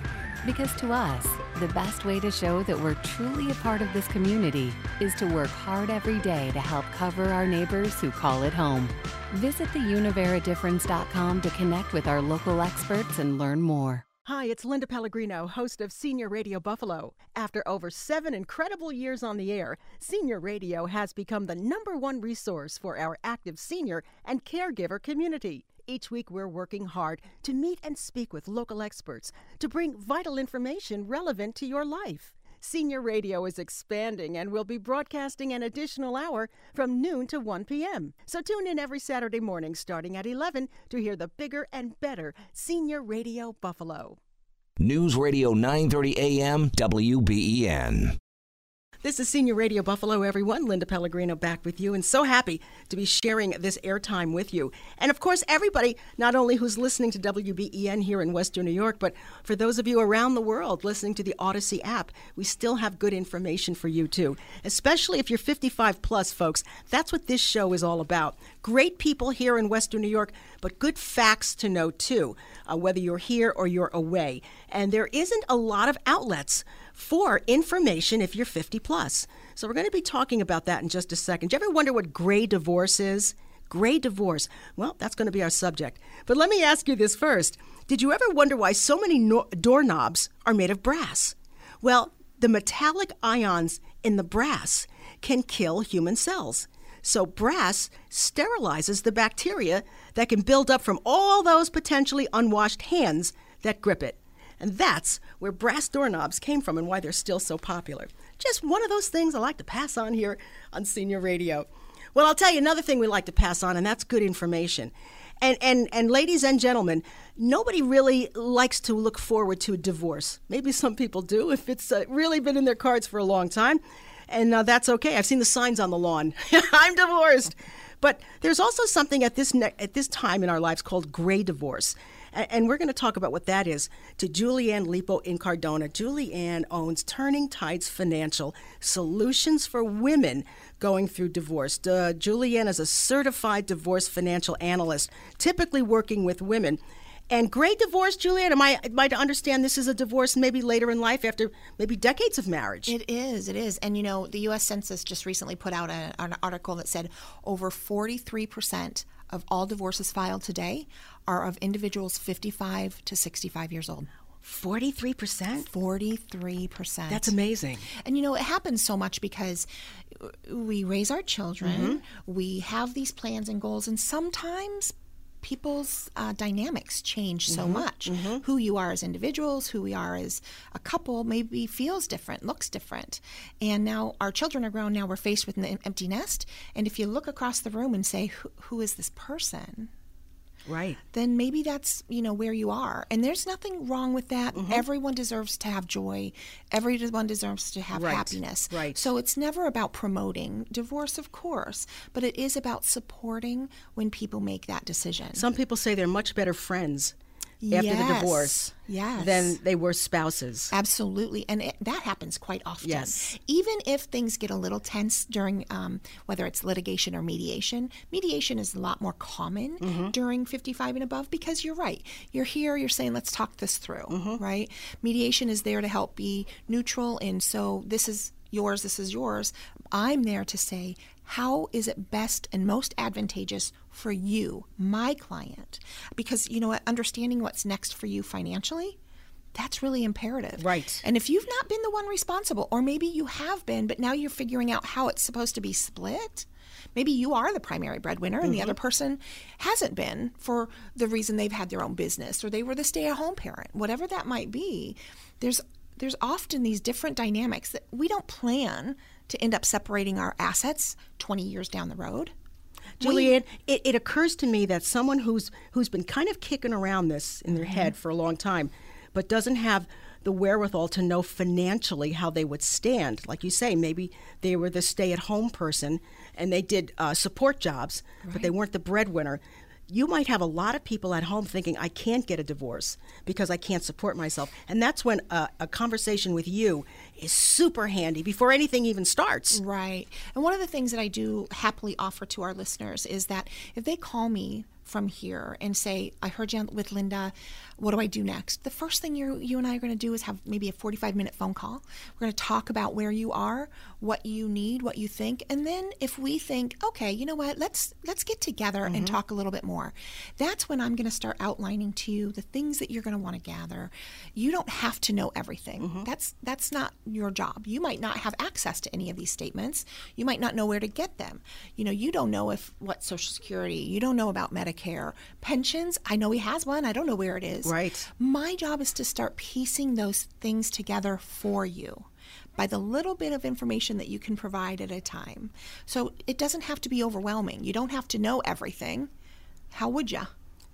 Because to us, the best way to show that we're truly a part of this community is to work hard every day to help cover our neighbors who call it home. Visit theuniveradifference.com to connect with our local experts and learn more. Hi, it's Linda Pellegrino, host of Senior Radio Buffalo. After over seven incredible years on the air, Senior Radio has become the number one resource for our active senior and caregiver community. Each week, we're working hard to meet and speak with local experts to bring vital information relevant to your life. Senior Radio is expanding and will be broadcasting an additional hour from noon to 1 p.m. So tune in every Saturday morning starting at 11 to hear the bigger and better Senior Radio Buffalo. News Radio 930 AM WBEN. This is Senior Radio Buffalo, everyone. Linda Pellegrino back with you, and so happy to be sharing this airtime with you. And of course, everybody, not only who's listening to WBEN here in Western New York, but for those of you around the world listening to the Audacy app, we still have good information for you, too. Especially if you're 55 plus, folks. That's what this show is all about. Great people here in Western New York, but good facts to know, too, uh, whether you're here or you're away. And there isn't a lot of outlets for information if you're 50 plus. So we're going to be talking about that in just a second. Do you ever wonder what gray divorce is? Gray divorce. Well, that's going to be our subject. But let me ask you this first. Did you ever wonder why so many no- doorknobs are made of brass? Well, the metallic ions in the brass can kill human cells. So, brass sterilizes the bacteria that can build up from all those potentially unwashed hands that grip it. And that's where brass doorknobs came from and why they're still so popular. Just one of those things I like to pass on here on senior radio. Well, I'll tell you another thing we like to pass on, and that's good information. And, and, and ladies and gentlemen, nobody really likes to look forward to a divorce. Maybe some people do if it's uh, really been in their cards for a long time. And uh, that's okay. I've seen the signs on the lawn. I'm divorced. But there's also something at this, ne- at this time in our lives called gray divorce. And we're going to talk about what that is to Julianne Lipo in Cardona. Julianne owns Turning Tides Financial Solutions for Women going through divorce. Uh, Julianne is a certified divorce financial analyst, typically working with women. And great divorce, Julianne, am I, am I to understand this is a divorce maybe later in life after maybe decades of marriage? It is, it is. And you know, the U.S. Census just recently put out a, an article that said over 43% of all divorces filed today are of individuals 55 to 65 years old. 43%? 43%. That's amazing. And you know, it happens so much because we raise our children, Mm-hmm. we have these plans and goals, and sometimes people's uh, dynamics change so Mhm, much. Who you are as individuals, who we are as a couple, maybe feels different, looks different. And now our children are grown. Now we're faced with an empty nest. And if you look across the room and say, "Who, who is this person?" Right. Then maybe that's you know where you are, and there's nothing wrong with that. Mm-hmm. Everyone deserves to have joy. Everyone deserves to have Right, happiness. right. So it's never about promoting divorce, of course, but it is about supporting when people make that decision. Some people say they're much better friends after Yes. the divorce Yes. than they were spouses. Absolutely. And it, that happens quite often. Yes. Even if things get a little tense during um, whether it's litigation or mediation, mediation is a lot more common Mm-hmm. during 55 and above because you're right. You're here, you're saying, let's talk this through, Mm-hmm. right? Mediation is there to help be neutral. And so this is yours, this is yours. I'm there to say, how is it best and most advantageous for you, my client? Because, you know what, understanding what's next for you financially, that's really imperative. Right. And if you've not been the one responsible, or maybe you have been, but now you're figuring out how it's supposed to be split, maybe you are the primary breadwinner and the Mhm. other person hasn't been for the reason they've had their own business or they were the stay at home parent, whatever that might be, there's there's often these different dynamics that we don't plan to end up separating our assets 20 years down the road. Julianne, it, it occurs to me that someone who's who's been kind of kicking around this in their Mm-hmm. head for a long time, but doesn't have the wherewithal to know financially how they would stand. Like you say, maybe they were the stay-at-home person and they did uh, support jobs, but they weren't the breadwinner. You might have a lot of people at home thinking, I can't get a divorce because I can't support myself. And that's when a, a conversation with you is super handy before anything even starts. Right. And one of the things that I do happily offer to our listeners is that if they call me from here and say, I heard you with Linda, what do I do next? The first thing you, you and I are going to do is have maybe a 45 minute phone call. We're going to talk about where you are, what you need, what you think. And then if we think, okay, you know what, let's, let's get together and mm-hmm. talk a little bit more. That's when I'm going to start outlining to you the things that you're going to want to gather. You don't have to know everything. Mm-hmm. That's, that's not your job. You might not have access to any of these statements. You might not know where to get them. You know, you don't know if what Social Security, you don't know about Medicare, pensions. I know he has one. I don't know where it is. Right. My job is to start piecing those things together for you by the little bit of information that you can provide at a time. So it doesn't have to be overwhelming. You don't have to know everything. How would you?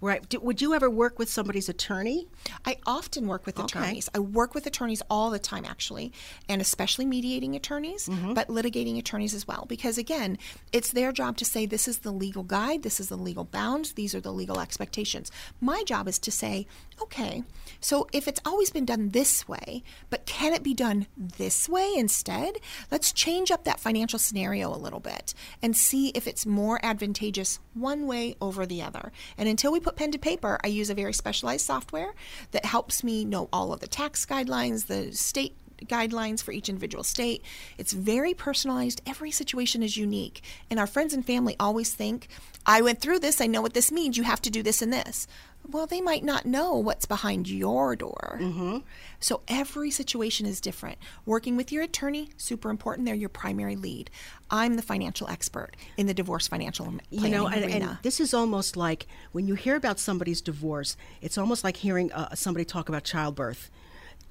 Right. Do, would you ever work with somebody's attorney? I often work with Okay. attorneys. I work with attorneys all the time, actually, and especially mediating attorneys, Mm-hmm. but litigating attorneys as well. Because again, it's their job to say this is the legal guide, this is the legal bounds, these are the legal expectations. My job is to say, okay, so if it's always been done this way, but can it be done this way instead? Let's change up that financial scenario a little bit and see if it's more advantageous one way over the other. And until we put pen to paper, I use a very specialized software that helps me know all of the tax guidelines, the state guidelines for each individual state. It's very personalized. Every situation is unique. And our friends and family always think, I went through this, I know what this means, you have to do this and this. Well, they might not know what's behind your door. Mm-hmm. So every situation is different. Working with your attorney, super important. They're your primary lead. I'm the financial expert in the divorce financial planning you know and, arena. and this is almost like when you hear about somebody's divorce it's almost like hearing uh, somebody talk about childbirth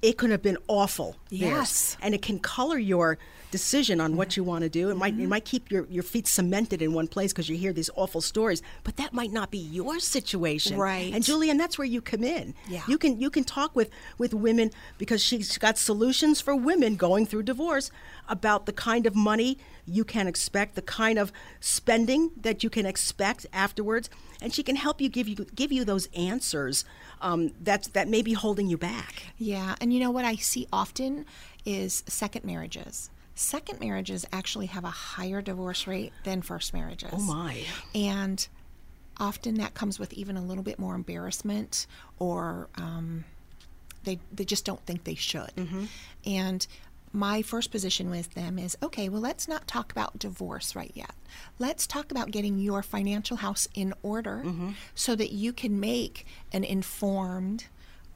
it could have been awful. Yes. and it can color your decision on what you want to do it might it mm-hmm. might keep your, your feet cemented in one place because you hear these awful stories but that might not be your situation Right. and Julianne that's where you come in Yeah. you can you can talk with with women because she's got solutions for women going through divorce about the kind of money you can expect the kind of spending that you can expect afterwards and she can help you give you give you those answers um, that that may be holding you back Yeah, and you know what I see often is second marriages. Second marriages actually have a higher divorce rate than first marriages. Oh, my. And often that comes with even a little bit more embarrassment or um, they they just don't think they should. And my first position with them is okay, well, let's not talk about divorce right yet. Let's talk about getting your financial house in order mm-hmm. so that you can make an informed,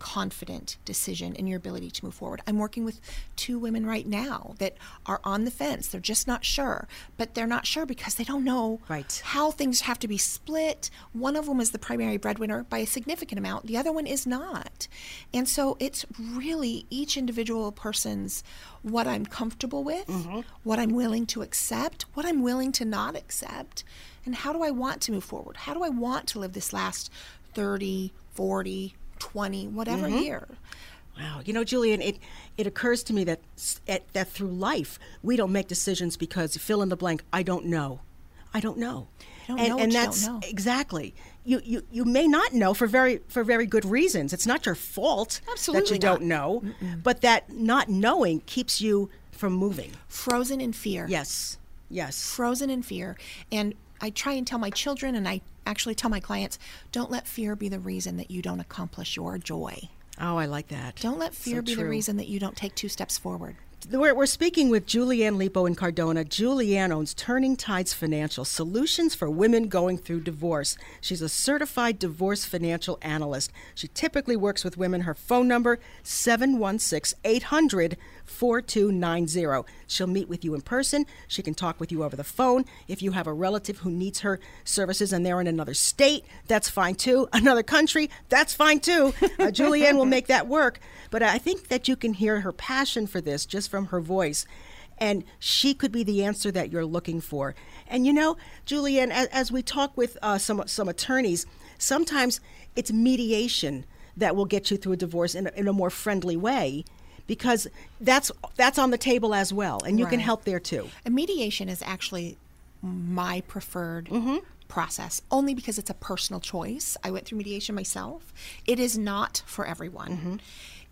confident decision in your ability to move forward. I'm working with two women right now that are on the fence. They're just not sure, but they're not sure because they don't know Right. how things have to be split. One of them is the primary breadwinner by a significant amount, the other one is not. And so it's really each individual person's what I'm comfortable with, mm-hmm. what I'm willing to accept, what I'm willing to not accept, and how do I want to move forward? How do I want to live this last 30, 40, 20, whatever Mhm. year? Wow, you know, Julianne, it it occurs to me that at, that through life we don't make decisions because fill in the blank. I don't know. I don't know. don't and and you don't that's know. exactly. You, you you may not know for very for very good reasons. It's not your fault that Absolutely you don't not. know, but that not knowing keeps you from moving. Frozen in fear. Yes. Yes. Frozen in fear. And I try and tell my children, and I actually tell my clients, don't let fear be the reason that you don't accomplish your joy. Oh, I like that. Don't let fear So be the reason that you don't take two steps forward. We're, we're speaking with Julianne Lipo in Cardona. Julianne owns Turning Tides Financial Solutions for Women Going Through Divorce. She's a certified divorce financial analyst. She typically works with women. Her phone number 716 800 4290. She'll meet with you in person. She can talk with you over the phone. If you have a relative who needs her services and they're in another state, that's fine too. Another country, that's fine too. Uh, Julianne will make that work. But I think that you can hear her passion for this just from her voice. And she could be the answer that you're looking for. And you know, Julianne, as, as we talk with uh, some some attorneys, sometimes it's mediation that will get you through a divorce in a, in a more friendly way, because that's that's on the table as well, and you can help there too. And mediation is actually my preferred Mm-hmm. process, only because it's a personal choice. I went through mediation myself. It is not for everyone. Mm-hmm.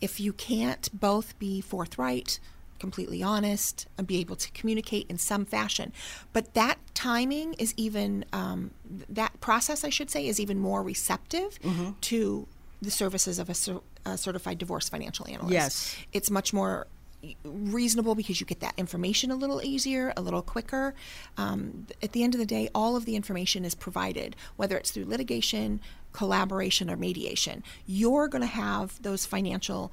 If you can't both be forthright, completely honest, and be able to communicate in some fashion, but that timing is even um, th- that process, I should say, is even more receptive Mm-hmm. to the services of a, cer- a certified divorce financial analyst. Yes. it's much more reasonable because you get that information a little easier, a little quicker. Um, at the end of the day, all of the information is provided, whether it's through litigation, collaboration, or mediation. You're going to have those financial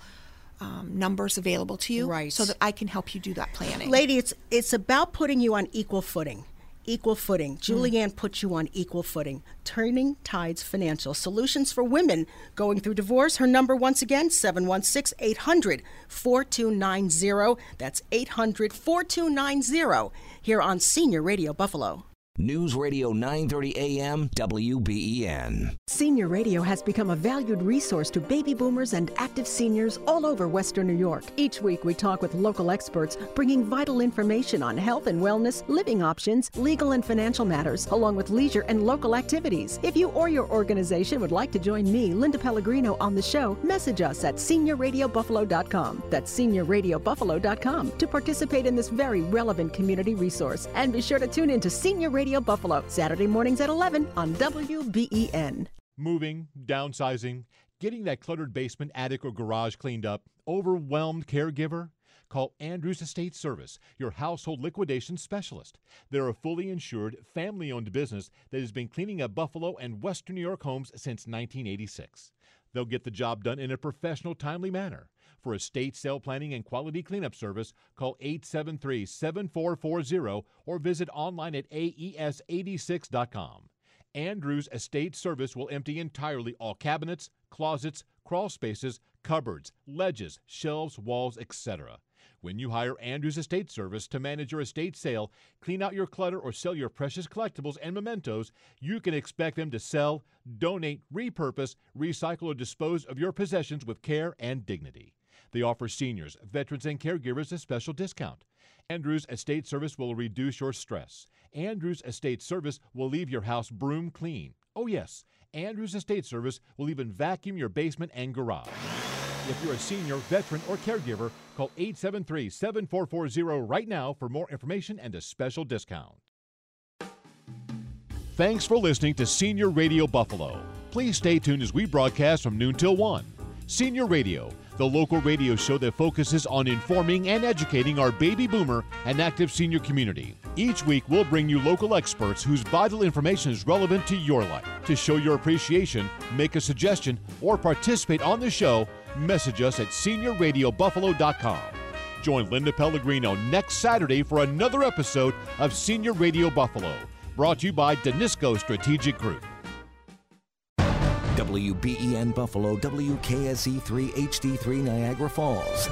um, numbers available to you, Right. so that I can help you do that planning. Lady, it's it's about putting you on equal footing. Equal footing. Hmm. Julianne puts you on equal footing. Turning Tides Financial Solutions for Women going through divorce. Her number, once again, 716 800 4290. That's 800 4290 here on Senior Radio Buffalo. News Radio 930 AM WBEN. Senior Radio has become a valued resource to baby boomers and active seniors all over Western New York. Each week, we talk with local experts, bringing vital information on health and wellness, living options, legal and financial matters, along with leisure and local activities. If you or your organization would like to join me, Linda Pellegrino, on the show, message us at seniorradiobuffalo.com. That's seniorradiobuffalo.com to participate in this very relevant community resource. And be sure to tune in to Senior Radio Buffalo, Saturday mornings at 11 on WBEN. Moving, downsizing, getting that cluttered basement, attic, or garage cleaned up, overwhelmed caregiver? Call Andrews Estate Service, your household liquidation specialist. They're a fully insured, family owned business that has been cleaning up Buffalo and Western New York homes since 1986. They'll get the job done in a professional, timely manner. For estate sale planning and quality cleanup service, call 873 7440 or visit online at E aes86.com. Andrews Estate Service will empty entirely all cabinets, closets, crawl spaces, cupboards, ledges, shelves, walls, etc. When you hire Andrews Estate Service to manage your estate sale, clean out your clutter, or sell your precious collectibles and mementos, you can expect them to sell, donate, repurpose, recycle, or dispose of your possessions with care and dignity. They offer seniors, veterans, and caregivers a special discount. Andrews Estate Service will reduce your stress. Andrews Estate Service will leave your house broom clean. Oh, yes, Andrews Estate Service will even vacuum your basement and garage. If you're a senior, veteran, or caregiver, call 873 7440 right now for more information and a special discount. Thanks for listening to Senior Radio Buffalo. Please stay tuned as we broadcast from noon till 1. Senior Radio, the local radio show that focuses on informing and educating our baby boomer and active senior community. Each week, we'll bring you local experts whose vital information is relevant to your life. To show your appreciation, make a suggestion, or participate on the show, message us at seniorradiobuffalo.com. Join Linda Pellegrino next Saturday for another episode of Senior Radio Buffalo, brought to you by Danisco Strategic Group. WBEN Buffalo, WKSE3 HD3 Niagara Falls.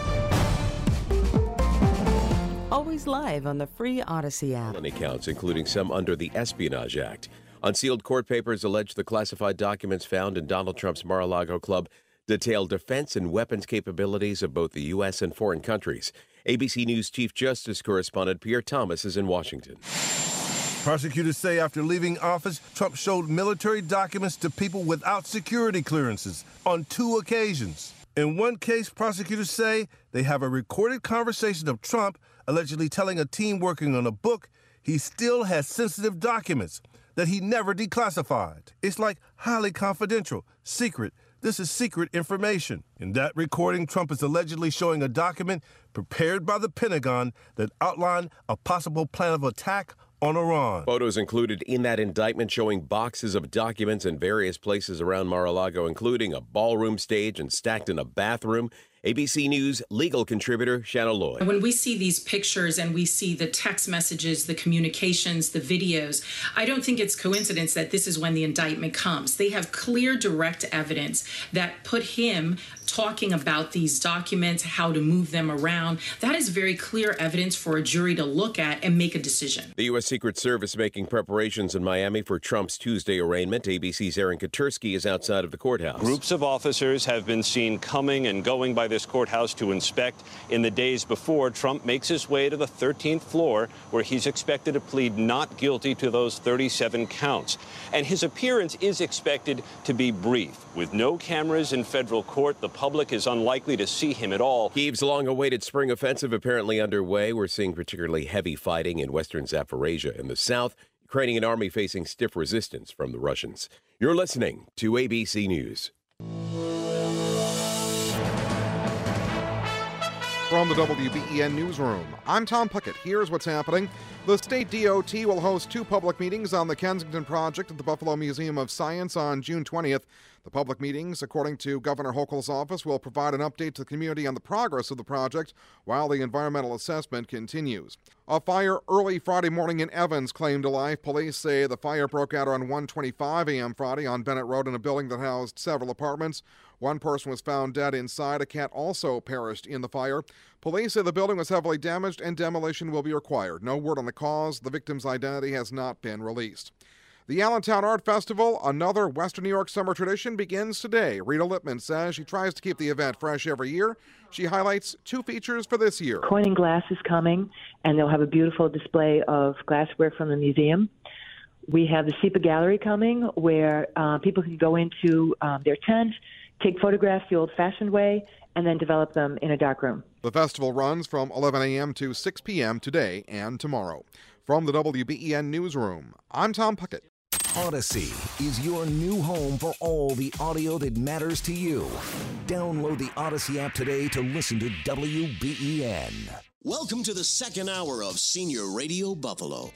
Always live on the free Audacy app. felony counts, including some under the Espionage Act. Unsealed court papers allege the classified documents found in Donald Trump's Mar a Lago club detail defense and weapons capabilities of both the U.S. and foreign countries. ABC News Chief Justice correspondent Pierre Thomas is in Washington. Prosecutors say after leaving office, Trump showed military documents to people without security clearances on two occasions. In one case, prosecutors say they have a recorded conversation of Trump allegedly telling a team working on a book he still has sensitive documents that he never declassified. It's like highly confidential, secret. This is secret information. In that recording, Trump is allegedly showing a document prepared by the Pentagon that outlined a possible plan of attack on Iran. Photos included in that indictment showing boxes of documents in various places around Mar a Lago, including a ballroom stage and stacked in a bathroom. ABC News legal contributor Shanna Lloyd. When we see these pictures and we see the text messages, the communications, the videos, I don't think it's coincidence that this is when the indictment comes. They have clear, direct evidence that put him talking about these documents, how to move them around. That is very clear evidence for a jury to look at and make a decision. The U.S. Secret Service making preparations in Miami for Trump's Tuesday arraignment. ABC's Aaron Katersky is outside of the courthouse. Groups of officers have been seen coming and going by this courthouse to inspect in the days before Trump makes his way to the 13th floor, where he's expected to plead not guilty to those 37 counts. And his appearance is expected to be brief. With no cameras in federal court, the public is unlikely to see him at all. Kiev's long awaited spring offensive apparently underway. We're seeing particularly heavy fighting in western Zaporizhia in the south. Ukrainian army facing stiff resistance from the Russians. You're listening to ABC News. From the WBEN Newsroom, I'm Tom Puckett. Here's what's happening. The state DOT will host two public meetings on the Kensington project at the Buffalo Museum of Science on June 20th. The public meetings, according to Governor Hochul's office, will provide an update to the community on the progress of the project while the environmental assessment continues. A fire early Friday morning in Evans claimed a life. Police say the fire broke out around 1:25 a.m. Friday on Bennett Road in a building that housed several apartments. One person was found dead inside. A cat also perished in the fire. Police say the building was heavily damaged and demolition will be required. No word on the cause. The victim's identity has not been released. The Allentown Art Festival, another Western New York summer tradition, begins today. Rita Lippman says she tries to keep the event fresh every year. She highlights two features for this year. Corning Glass is coming, and they'll have a beautiful display of glassware from the museum. We have the CEPA Gallery coming, where uh, people can go into um, their tent, take photographs the old fashioned way, and then develop them in a dark room. The festival runs from 11 a.m. to 6 p.m. today and tomorrow. From the WBEN Newsroom, I'm Tom Puckett. Audacy is your new home for all the audio that matters to you. Download the Audacy app today to listen to WBEN. Welcome to the second hour of Senior Radio Buffalo.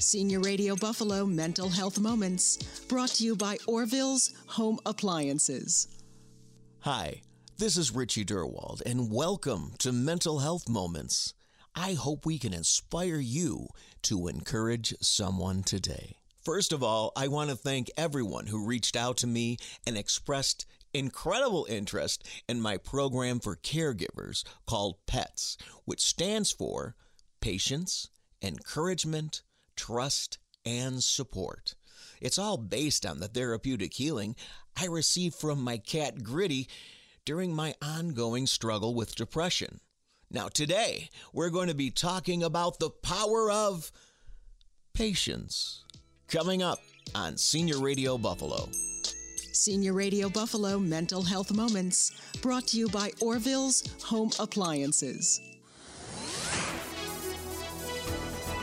Senior Radio Buffalo Mental Health Moments, brought to you by Orville's Home Appliances. Hi, this is Richie Durwald, and welcome to Mental Health Moments. I hope we can inspire you to encourage someone today. First of all, I want to thank everyone who reached out to me and expressed incredible interest in my program for caregivers called PETS, which stands for Patience, Encouragement, Trust, and Support. It's all based on the therapeutic healing I received from my cat Gritty during my ongoing struggle with depression. Now, today, we're going to be talking about the power of patience. Coming up on Senior Radio Buffalo. Senior Radio Buffalo Mental Health Moments, brought to you by Orville's Home Appliances.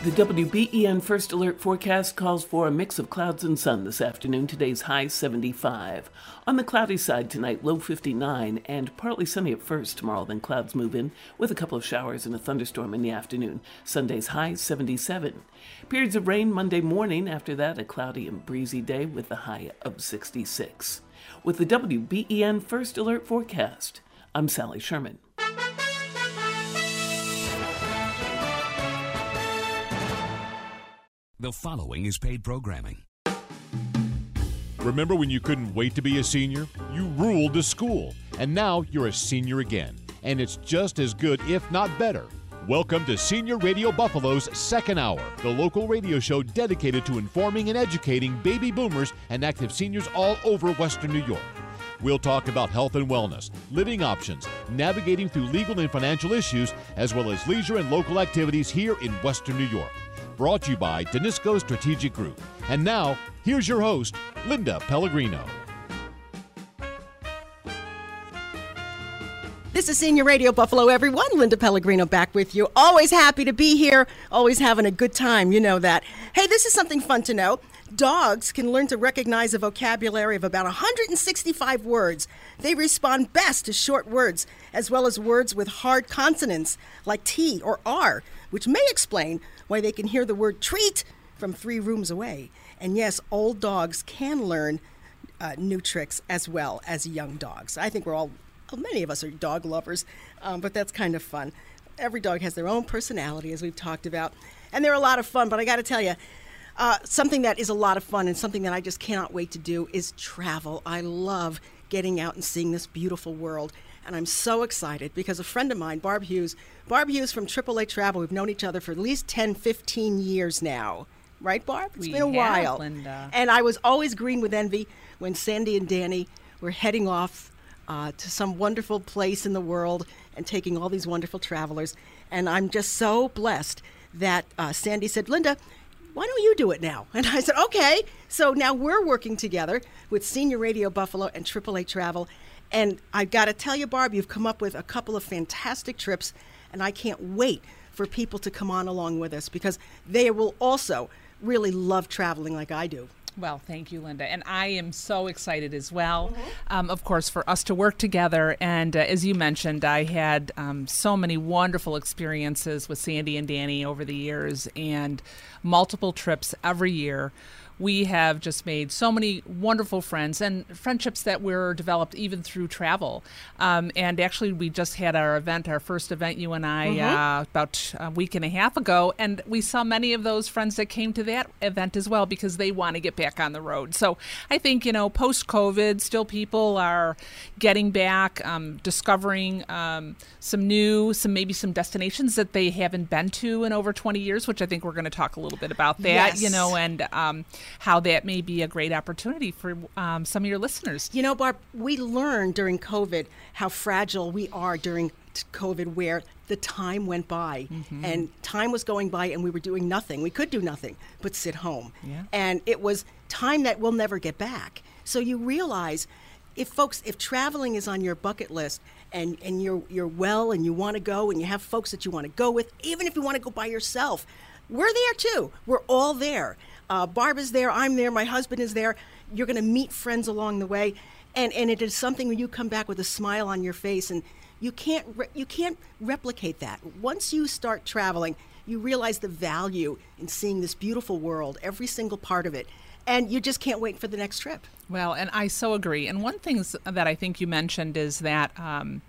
The WBEN First Alert forecast calls for a mix of clouds and sun this afternoon. Today's high 75. On the cloudy side tonight, low 59 and partly sunny at first tomorrow, then clouds move in with a couple of showers and a thunderstorm in the afternoon. Sunday's high 77. Periods of rain Monday morning. After that, a cloudy and breezy day with a high of 66. With the WBEN First Alert forecast, I'm Sally Sherman. The following is paid programming. Remember when you couldn't wait to be a senior? You ruled the school, and now you're a senior again. And it's just as good, if not better. Welcome to Senior Radio Buffalo's second hour, the local radio show dedicated to informing and educating baby boomers and active seniors all over Western New York. We'll talk about health and wellness, living options, navigating through legal and financial issues, as well as leisure and local activities here in Western New York. Brought to you by Danisco Strategic Group. And now, here's your host, Linda Pellegrino. This is Senior Radio Buffalo, everyone. Linda Pellegrino back with you. Always happy to be here, always having a good time. You know that. Hey, this is something fun to know. Dogs can learn to recognize a vocabulary of about 165 words. They respond best to short words, as well as words with hard consonants like T or R, which may explain why they can hear the word treat from three rooms away. And yes, old dogs can learn uh, new tricks as well as young dogs. I think we're all many of us are dog lovers, um, but that's kind of fun. Every dog has their own personality, as we've talked about, and they're a lot of fun. But I got to tell you, uh, something that is a lot of fun and something that I just cannot wait to do is travel. I love getting out and seeing this beautiful world. And I'm so excited because a friend of mine, Barb Hughes, Barb Hughes from AAA Travel, we've known each other for at least 10, 15 years now. Right, Barb? It's we been a have, while. Linda. And I was always green with envy when Sandy and Danny were heading off uh, to some wonderful place in the world and taking all these wonderful travelers. And I'm just so blessed that uh, Sandy said, Linda, why don't you do it now? And I said, okay. So now we're working together with Senior Radio Buffalo and AAA Travel. And I've got to tell you, Barb, you've come up with a couple of fantastic trips, and I can't wait for people to come on along with us because they will also really love traveling like I do. Well, thank you, Linda. And I am so excited as well, um, of course, for us to work together. And uh, as you mentioned, I had um, so many wonderful experiences with Sandy and Danny over the years and multiple trips every year. We have just made so many wonderful friends and friendships that were developed even through travel. Um, and actually, we just had our event, our first event, you and I, Mhm. uh, about a week and a half ago, and we saw many of those friends that came to that event as well because they want to get back on the road. So I think, you know, post COVID, still people are getting back, um, discovering um, some new, some maybe some destinations that they haven't been to in over 20 years, which I think we're going to talk a little bit about that, you know, and um, how that may be a great opportunity for um, some of your listeners. You know, Barb, we learned during COVID how fragile we are during COVID, where the time went by Mm-hmm. and time was going by and we were doing nothing. We could do nothing but sit home. Yeah. And it was time that we'll never get back. So you realize if folks, if traveling is on your bucket list and, and you're, you're well and you want to go and you have folks that you want to go with, even if you want to go by yourself, we're there too. We're all there. Uh, Barb is there. I'm there. My husband is there. You're going to meet friends along the way, and and it is something when you come back with a smile on your face, and you can't re- you can't replicate that. Once you start traveling, you realize the value in seeing this beautiful world, every single part of it, and you just can't wait for the next trip. Well, and I so agree. And one thing that I think you mentioned is that um,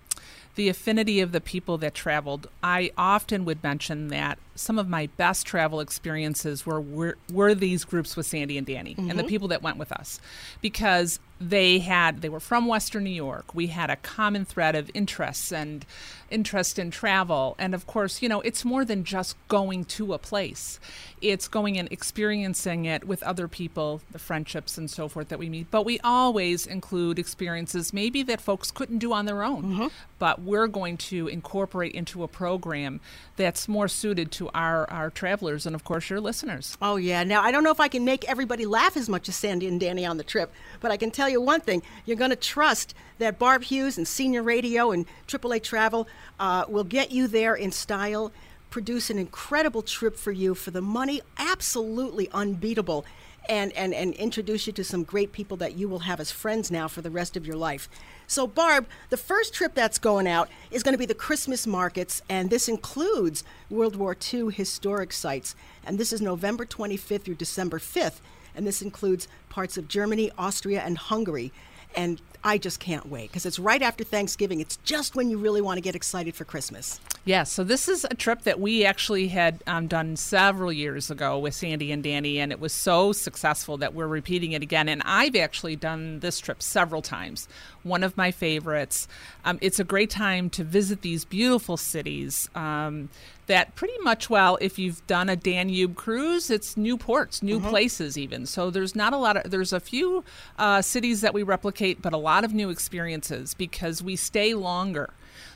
the affinity of the people that traveled. I often would mention that some of my best travel experiences were were, were these groups with Sandy and Danny and the Mhm. people that went with us, because they had they were from Western New York. We had a common thread of interests and interest in travel, and of course, you know, it's more than just going to a place. It's going and experiencing it with other people, the friendships and so forth that we meet. But we always include experiences maybe that folks couldn't do on their own, mm-hmm. but we're going to incorporate into a program that's more suited to our our travelers and of course your listeners. Oh yeah. Now I don't know if I can make everybody laugh as much as Sandy and Danny on the trip, but I can tell you one thing: you're going to trust that Barb Hughes and Senior Radio and AAA Travel uh, will get you there in style, produce an incredible trip for you for the money, absolutely unbeatable. And, and, and introduce you to some great people that you will have as friends now for the rest of your life. So, Barb, the first trip that's going out is going to be the Christmas markets, and this includes World War II historic sites. And this is November 25th through December 5th, and this includes parts of Germany, Austria, and Hungary. And I just can't wait because it's right after Thanksgiving. It's just when you really want to get excited for Christmas. Yeah, so this is a trip that we actually had um, done several years ago with Sandy and Danny, and it was so successful that we're repeating it again. And I've actually done this trip several times. One of my favorites. Um, it's a great time to visit these beautiful cities. Um, that pretty much well if you've done a danube cruise it's new ports new places even so there's not a lot of there's a few uh, cities that we replicate but a lot of new experiences because we stay longer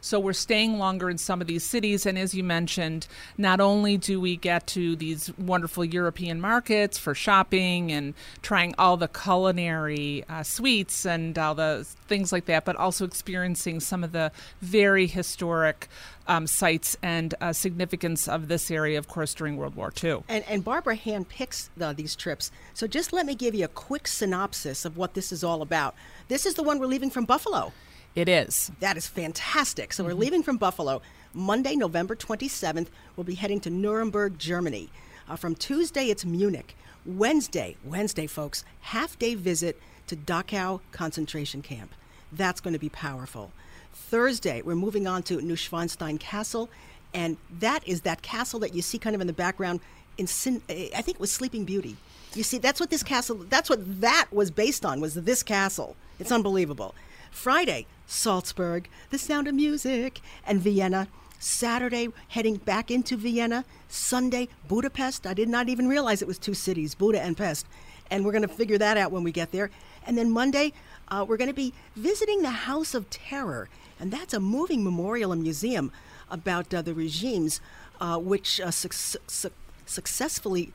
So we're staying longer in some of these cities. And as you mentioned, not only do we get to these wonderful European markets for shopping and trying all the culinary uh, sweets and all the things like that, but also experiencing some of the very historic um, sites and uh, significance of this area, of course, during World War II. And, and Barbara handpicks the, these trips. So just let me give you a quick synopsis of what this is all about. This is the one we're leaving from Buffalo. It is. That is fantastic. So Mm-hmm. we're leaving from Buffalo Monday, November 27th. We'll be heading to Nuremberg, Germany. Uh, from Tuesday, it's Munich. Wednesday, Wednesday, folks, half day visit to Dachau concentration camp. That's going to be powerful. Thursday, we're moving on to Neuschwanstein Castle, and that is that castle that you see kind of in the background. In Sin- I think it was Sleeping Beauty. You see, that's what this castle. That's what that was based on. Was this castle? It's unbelievable. Friday, Salzburg, The Sound of Music, and Vienna. Saturday, heading back into Vienna. Sunday, Budapest. I did not even realize it was two cities, Buda and Pest. And we're going to figure that out when we get there. And then Monday, uh, we're going to be visiting the House of Terror. And that's a moving memorial and museum about uh, the regimes uh, which uh, suc- suc- successfully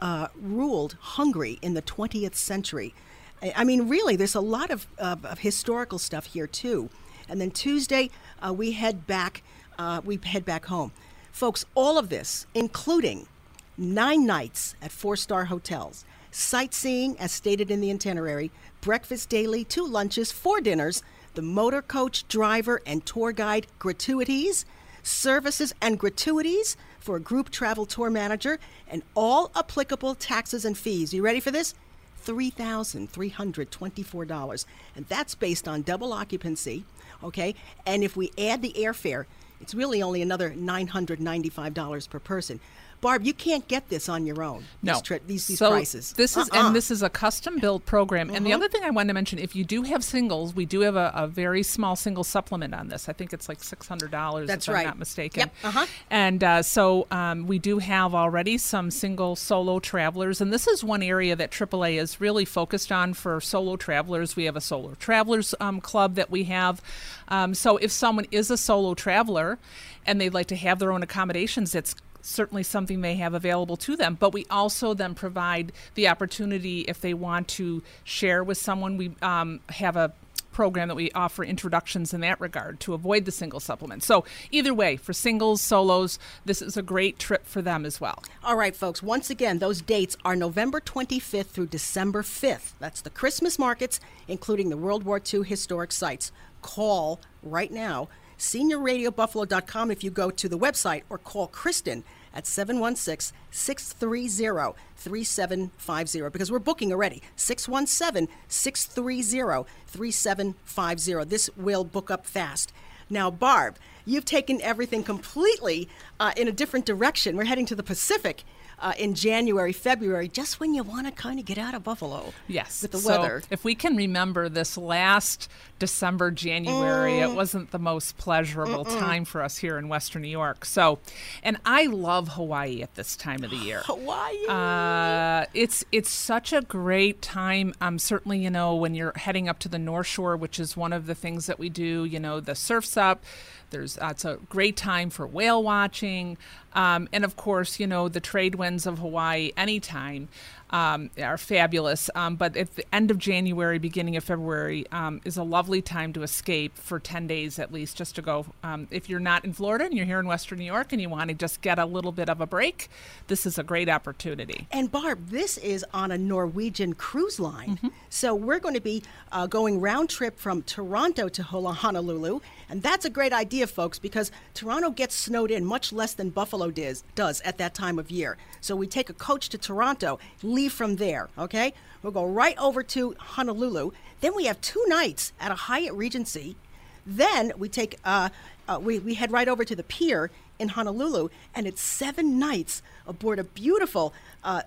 uh, ruled Hungary in the 20th century. I mean, really, there's a lot of, of, of historical stuff here too. And then Tuesday, uh, we head back. Uh, we head back home, folks. All of this, including nine nights at four-star hotels, sightseeing as stated in the itinerary, breakfast daily, two lunches, four dinners, the motor coach driver and tour guide gratuities, services and gratuities for a group travel tour manager, and all applicable taxes and fees. You ready for this? $3,324. And that's based on double occupancy, okay? And if we add the airfare, it's really only another $995 per person. Barb, you can't get this on your own. No, these, tri- these, these so prices. This is Uh-uh. and this is a custom built program. And the Mhm. other thing I wanted to mention, if you do have singles, we do have a, a very small single supplement on this. I think it's like six hundred dollars. That's if right. I'm not mistaken. Yep. Uh-huh. And uh, so um, we do have already some single solo travelers, and this is one area that AAA is really focused on for solo travelers. We have a solo travelers um, club that we have. Um, so if someone is a solo traveler and they'd like to have their own accommodations, it's certainly something they have available to them. But we also then provide the opportunity if they want to share with someone. We um, have a program that we offer introductions in that regard to avoid the single supplement. So either way, for singles, solos, this is a great trip for them as well. All right, folks, once again, those dates are November 25th through December 5th. That's the Christmas markets, including the World War II historic sites. Call right now, seniorradiobuffalo.com if you go to the website, or call Kristen at 716 630 3750 because we're booking already. 617 630 3750. This will book up fast. Now, Barb, you've taken everything completely uh, in a different direction. We're heading to the Pacific uh, in January, February, just when you want to kind of get out of Buffalo. Yes. With the So weather. If we can remember this last December, January, it Mm. wasn't the most pleasurable Mm-mm. time for us here in Western New York. So, and I love Hawaii at this time of the year. Hawaii. Uh, it's it's such a great time. Um, certainly, you know, when you're heading up to the North Shore, which is one of the things that we do. You know, the surf's up. There's it's a great time for whale watching, um, and of course, you know, the trade winds of Hawaii anytime um, are fabulous. Um, but at the end of January, beginning of February, um, is a lovely time to escape for 10 days at least, just to go. Um, if you're not in Florida and you're here in Western New York and you want to just get a little bit of a break, this is a great opportunity. And Barb, this is on a Norwegian cruise line. Mm-hmm. So we're going to be uh, going round trip from Toronto to Honolulu. And that's a great idea, folks, because Toronto gets snowed in much less than Buffalo does, does at that time of year. So we take a coach to Toronto, leave from there, okay? We'll go right over to Honolulu. Then we have two nights at a Hyatt Regency. Then we take uh, uh, we, we head right over to the pier in Honolulu, and it's seven nights aboard a beautiful uh,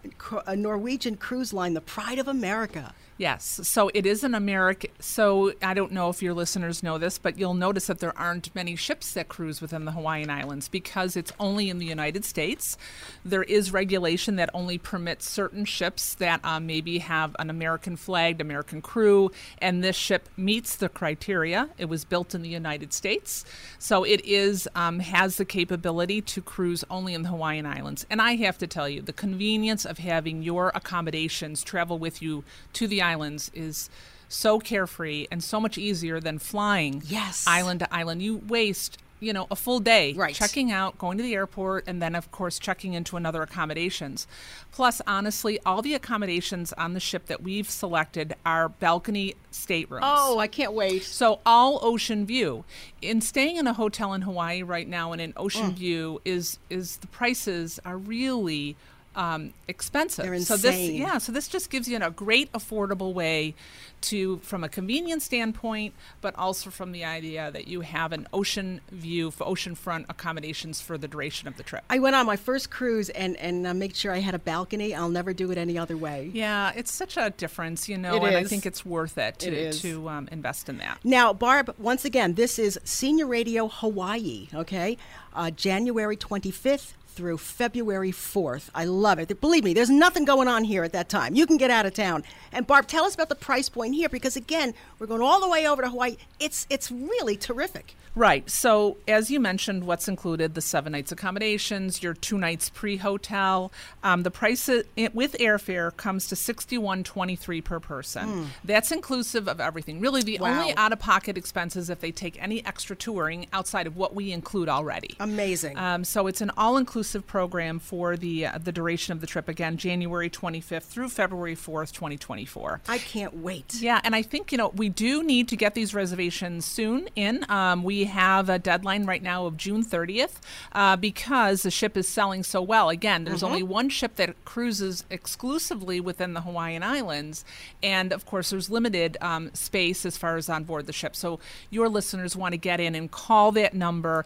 a Norwegian cruise line, the pride of America. Yes. So it is an American. So I don't know if your listeners know this, but you'll notice that there aren't many ships that cruise within the Hawaiian Islands because it's only in the United States. There is regulation that only permits certain ships that um, maybe have an American flagged American crew, and this ship meets the criteria. It was built in the United States, so it is um, has the capability to cruise only in the Hawaiian Islands. And I have to tell you, the convenience of having your accommodations travel with you to the islands is so carefree and so much easier than flying yes. island to island. You waste you know a full day right. checking out going to the airport and then of course checking into another accommodations plus honestly all the accommodations on the ship that we've selected are balcony staterooms oh i can't wait so all ocean view in staying in a hotel in hawaii right now and in ocean Mm. view is is the prices are really um, expensive. They're So this, yeah, so this just gives you a great affordable way to, from a convenience standpoint, but also from the idea that you have an ocean view for oceanfront accommodations for the duration of the trip. I went on my first cruise and and uh, made sure I had a balcony. I'll never do it any other way. Yeah, it's such a difference, you know, It and I think it's worth it to It is. to um, invest in that. Now, Barb, once again, this is Senior Radio Hawaii, okay? Uh, January 25th through February 4th. I love it. Believe me, there's nothing going on here at that time. You can get out of town. And Barb, tell us about the price point here because again, we're going all the way over to Hawaii. It's it's really terrific. Right. So, as you mentioned, what's included the seven nights accommodations, your two nights pre hotel. Um, the price with airfare comes to sixty one twenty three per person. Mm. That's inclusive of everything. Really, the Wow. only out of pocket expenses if they take any extra touring outside of what we include already. Amazing. Um, so it's an all inclusive program for the uh, the duration of the trip. Again, January twenty fifth through February fourth, twenty twenty four. I can't wait. Yeah, and I think you know we do need to get these reservations soon. In um, we have a deadline right now of June 30th uh, because the ship is selling so well. Again, there's Mhm. only one ship that cruises exclusively within the Hawaiian Islands, and of course there's limited um, space as far as on board the ship. So your listeners want to get in and call that number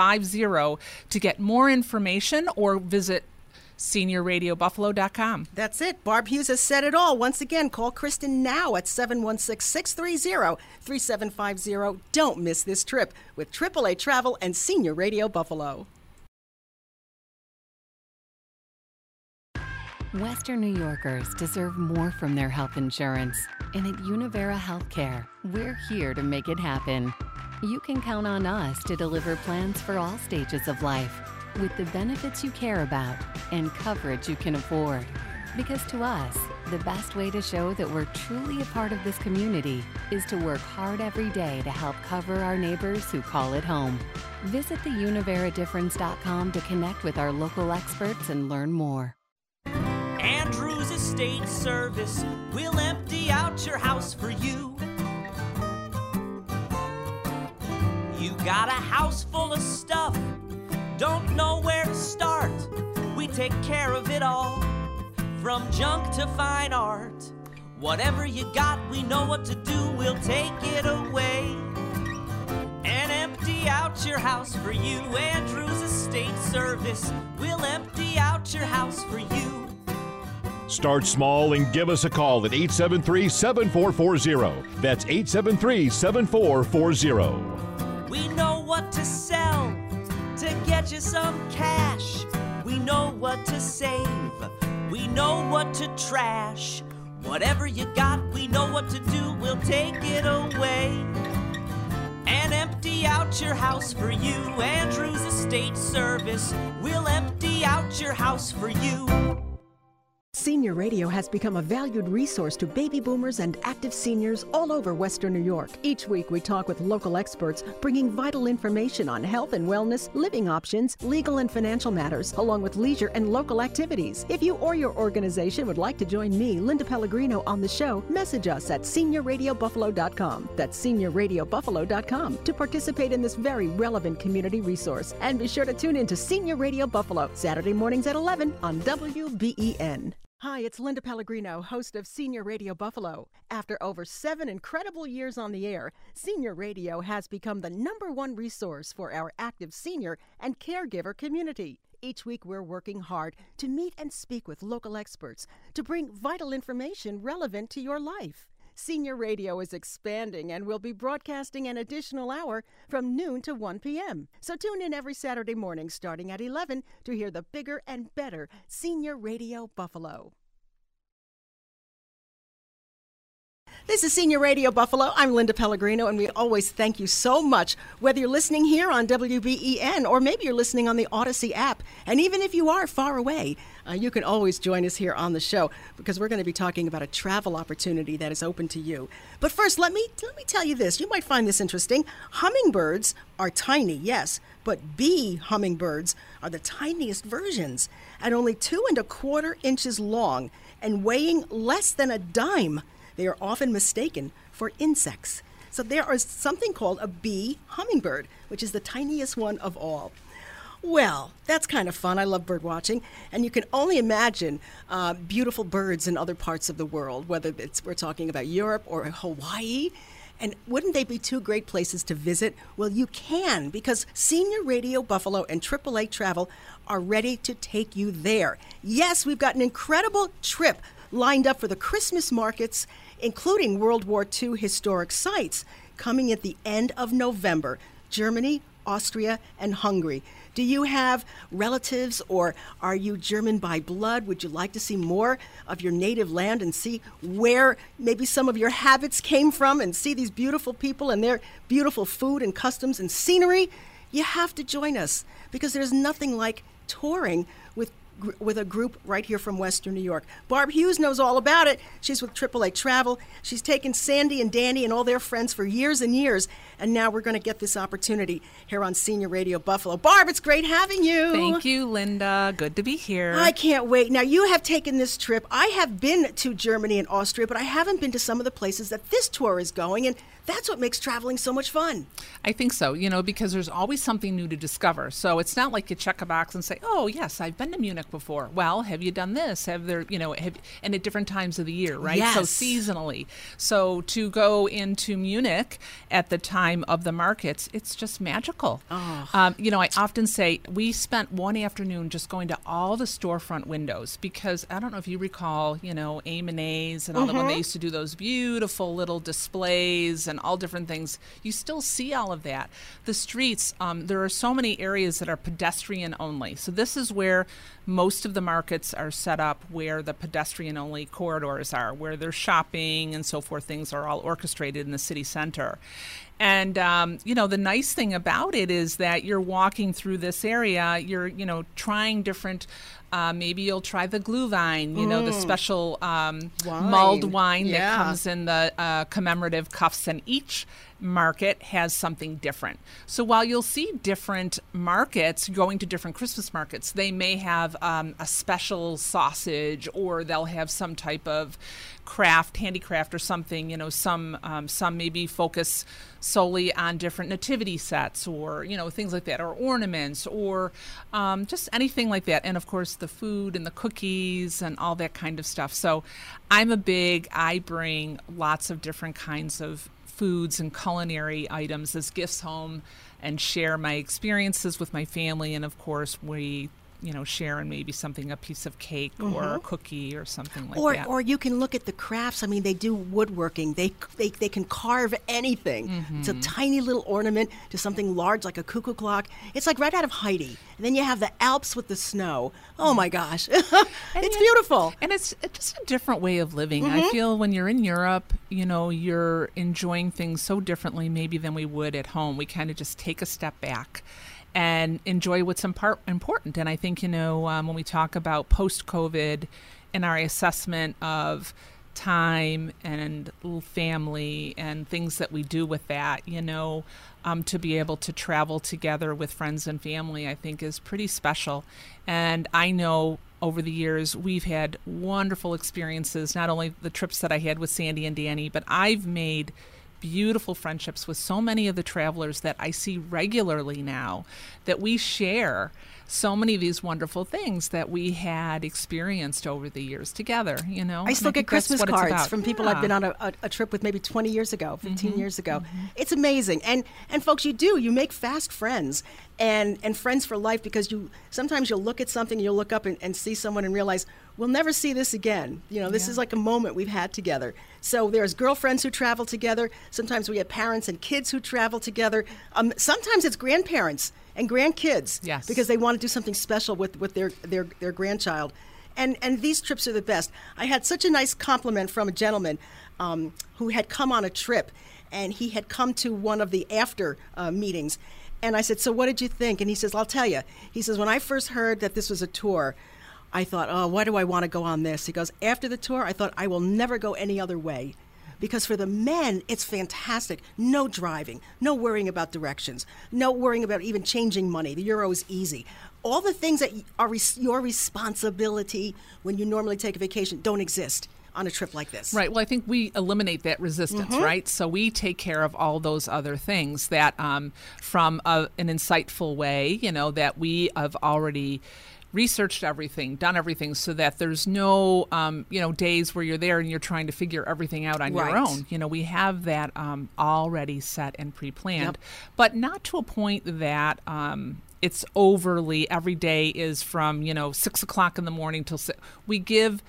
716-630-3750 to get more information or visit seniorradiobuffalo.com. That's it. Barb Hughes has said it all. Once again, call Kristen now at 716 630 3750. Don't miss this trip with AAA Travel and Senior Radio Buffalo. Western New Yorkers deserve more from their health insurance. And at Univera Healthcare, we're here to make it happen. You can count on us to deliver plans for all stages of life with the benefits you care about and coverage you can afford. Because to us, the best way to show that we're truly a part of this community is to work hard every day to help cover our neighbors who call it home. Visit theuniveradifference.com to connect with our local experts and learn more. Andrews Estate Service will empty out your house for you. You got a house full of stuff, don't know where to start. We take care of it all, from junk to fine art. Whatever you got, we know what to do, we'll take it away. And empty out your house for you. Andrews Estate Service We'll empty out your house for you. Start small and give us a call at 873 7440. That's 873 7440. We know what to sell to get you some cash. We know what to save. We know what to trash. Whatever you got, we know what to do. We'll take it away and empty out your house for you. Andrews Estate Service We'll empty out your house for you. Senior Radio has become a valued resource to baby boomers and active seniors all over Western New York. Each week, we talk with local experts, bringing vital information on health and wellness, living options, legal and financial matters, along with leisure and local activities. If you or your organization would like to join me, Linda Pellegrino, on the show, message us at seniorradiobuffalo.com. That's seniorradiobuffalo.com to participate in this very relevant community resource. And be sure to tune in to Senior Radio Buffalo, Saturday mornings at 11 on WBEN. Hi, it's Linda Pellegrino, host of Senior Radio Buffalo. After over seven incredible years on the air, Senior Radio has become the number one resource for our active senior and caregiver community. Each week, we're working hard to meet and speak with local experts to bring vital information relevant to your life. Senior Radio is expanding and will be broadcasting an additional hour from noon to 1 p.m. So tune in every Saturday morning starting at 11 to hear the bigger and better Senior Radio Buffalo. This is Senior Radio Buffalo. I'm Linda Pellegrino, and we always thank you so much, whether you're listening here on WBEN or maybe you're listening on the Audacy app. And even if you are far away, uh, you can always join us here on the show because we're going to be talking about a travel opportunity that is open to you. But first, let me let me tell you this. You might find this interesting. Hummingbirds are tiny, yes, but bee hummingbirds are the tiniest versions, at only two and a quarter inches long and weighing less than a dime. They are often mistaken for insects. So there is something called a bee hummingbird, which is the tiniest one of all. Well, that's kind of fun. I love bird watching, and you can only imagine uh, beautiful birds in other parts of the world, whether it's we're talking about Europe or Hawaii. And wouldn't they be two great places to visit? Well, you can because Senior Radio Buffalo and AAA Travel are ready to take you there. Yes, we've got an incredible trip lined up for the Christmas markets, including World War II historic sites, coming at the end of November. Germany, Austria, and Hungary. Do you have relatives or are you German by blood? Would you like to see more of your native land and see where maybe some of your habits came from and see these beautiful people and their beautiful food and customs and scenery? You have to join us because there's nothing like touring with with a group right here from Western New York. Barb Hughes knows all about it. She's with AAA Travel. She's taken Sandy and Danny and all their friends for years and years, and now we're going to get this opportunity here on Senior Radio Buffalo. Barb, it's great having you. Thank you, Linda. Good to be here. I can't wait. Now, you have taken this trip. I have been to Germany and Austria, but I haven't been to some of the places that this tour is going, and that's what makes traveling so much fun. I think so, you know, because there's always something new to discover. So it's not like you check a box and say, "Oh, yes, I've been to Munich before." Well, have you done this? Have there, you know, have and at different times of the year, right? Yes. So seasonally. So to go into Munich at the time of the markets, it's just magical. Oh. Um, you know, I often say we spent one afternoon just going to all the storefront windows because I don't know if you recall, you know, AM&A's and all the when they Mhm. used to do those beautiful little displays and all different things. You still see all of that. The streets, um, there are so many areas that are pedestrian only. So this is where most of the markets are set up where the pedestrian only corridors are, where there's shopping and so forth. Things are all orchestrated in the city center. And um, you know the nice thing about it is that you're walking through this area. You're you know trying different. Uh, maybe you'll try the Glühwein, you know the Mm. special um, Wine. mulled wine Yeah. that comes in the uh, commemorative cups, and each market has something different. So while you'll see different markets going to different Christmas markets, they may have um, a special sausage, or they'll have some type of craft, handicraft, or something. You know, some um, some maybe focus solely on different nativity sets, or you know things like that, or ornaments, or um, just anything like that. And of course, the food and the cookies and all that kind of stuff. So I'm a big. I bring lots of different kinds of foods and culinary items as gifts home and share my experiences with my family. And of course we you know sharing maybe something a piece of cake or a Mhm. cookie or something like or, that or you can look at the crafts. I mean, they do woodworking. They they, they can carve anything. It's a Mhm. tiny little ornament to something large like a cuckoo clock. It's like right out of Heidi. And then you have the Alps with the snow. Oh my gosh, it's beautiful. and it's, it's just a different way of living i Mhm. feel when you're in europe you know you're enjoying things so differently maybe than we would at home we kind of just take a step back and enjoy what's impar- important. And i think you know um, when we talk about post covid and our assessment of time and family and things that we do with that you know um, to be able to travel together with friends and family i think is pretty special. And i know over the years we've had wonderful experiences not only the trips that i had with sandy and danny but i've made beautiful friendships with so many of the travelers that I see regularly now that we share so many of these wonderful things that we had experienced over the years together. You know, I still And get Christmas cards from people I've been on a, a, a trip with maybe 20 years ago, 15 Mhm, years ago. It's amazing. And and folks, you do. You make fast friends and and friends for life because you sometimes you'll look at something, you'll look up and, and see someone and realize we'll never see this again. You know, this Yeah. is like a moment we've had together. So there's girlfriends who travel together. Sometimes we have parents and kids who travel together. Um, sometimes it's grandparents and grandkids. Yes. Because they want to do something special with, with their, their, their grandchild. And, and these trips are the best. I had such a nice compliment from a gentleman um, who had come on a trip, and he had come to one of the after uh, meetings. And I said, So what did you think? And he says, I'll tell you. He says, When I first heard that this was a tour, I thought, Oh, why do I want to go on this? He goes, After the tour, I thought, I will never go any other way because for the men it's fantastic no driving no worrying about directions no worrying about even changing money the euro is easy all the things that are res- your responsibility when you normally take a vacation don't exist on a trip like this Right. Well, I think we eliminate that resistance, Mhm. right? So we take care of all those other things that, um, from a, an insightful way, you know, that we have already researched everything, done everything, so that there's no, um, you know, days where you're there and you're trying to figure everything out on Right. your own. You know, we have that um, already set and pre-planned, Yep. but not to a point that. Um, it's overly every day is from you know six o'clock in the morning till six. We give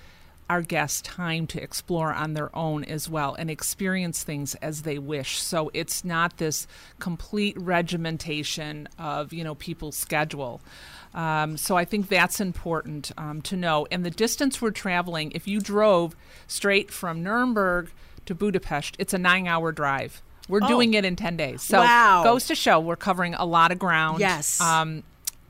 our guests time to explore on their own as well and experience things as they wish. So it's not this complete regimentation of you know people's schedule. Um, so I think that's important um, to know. And the distance we're traveling, if you drove straight from Nuremberg to Budapest, it's a nine-hour drive. We're Oh. doing it in 10 days. So Wow. goes to show we're covering a lot of ground. Yes. Um,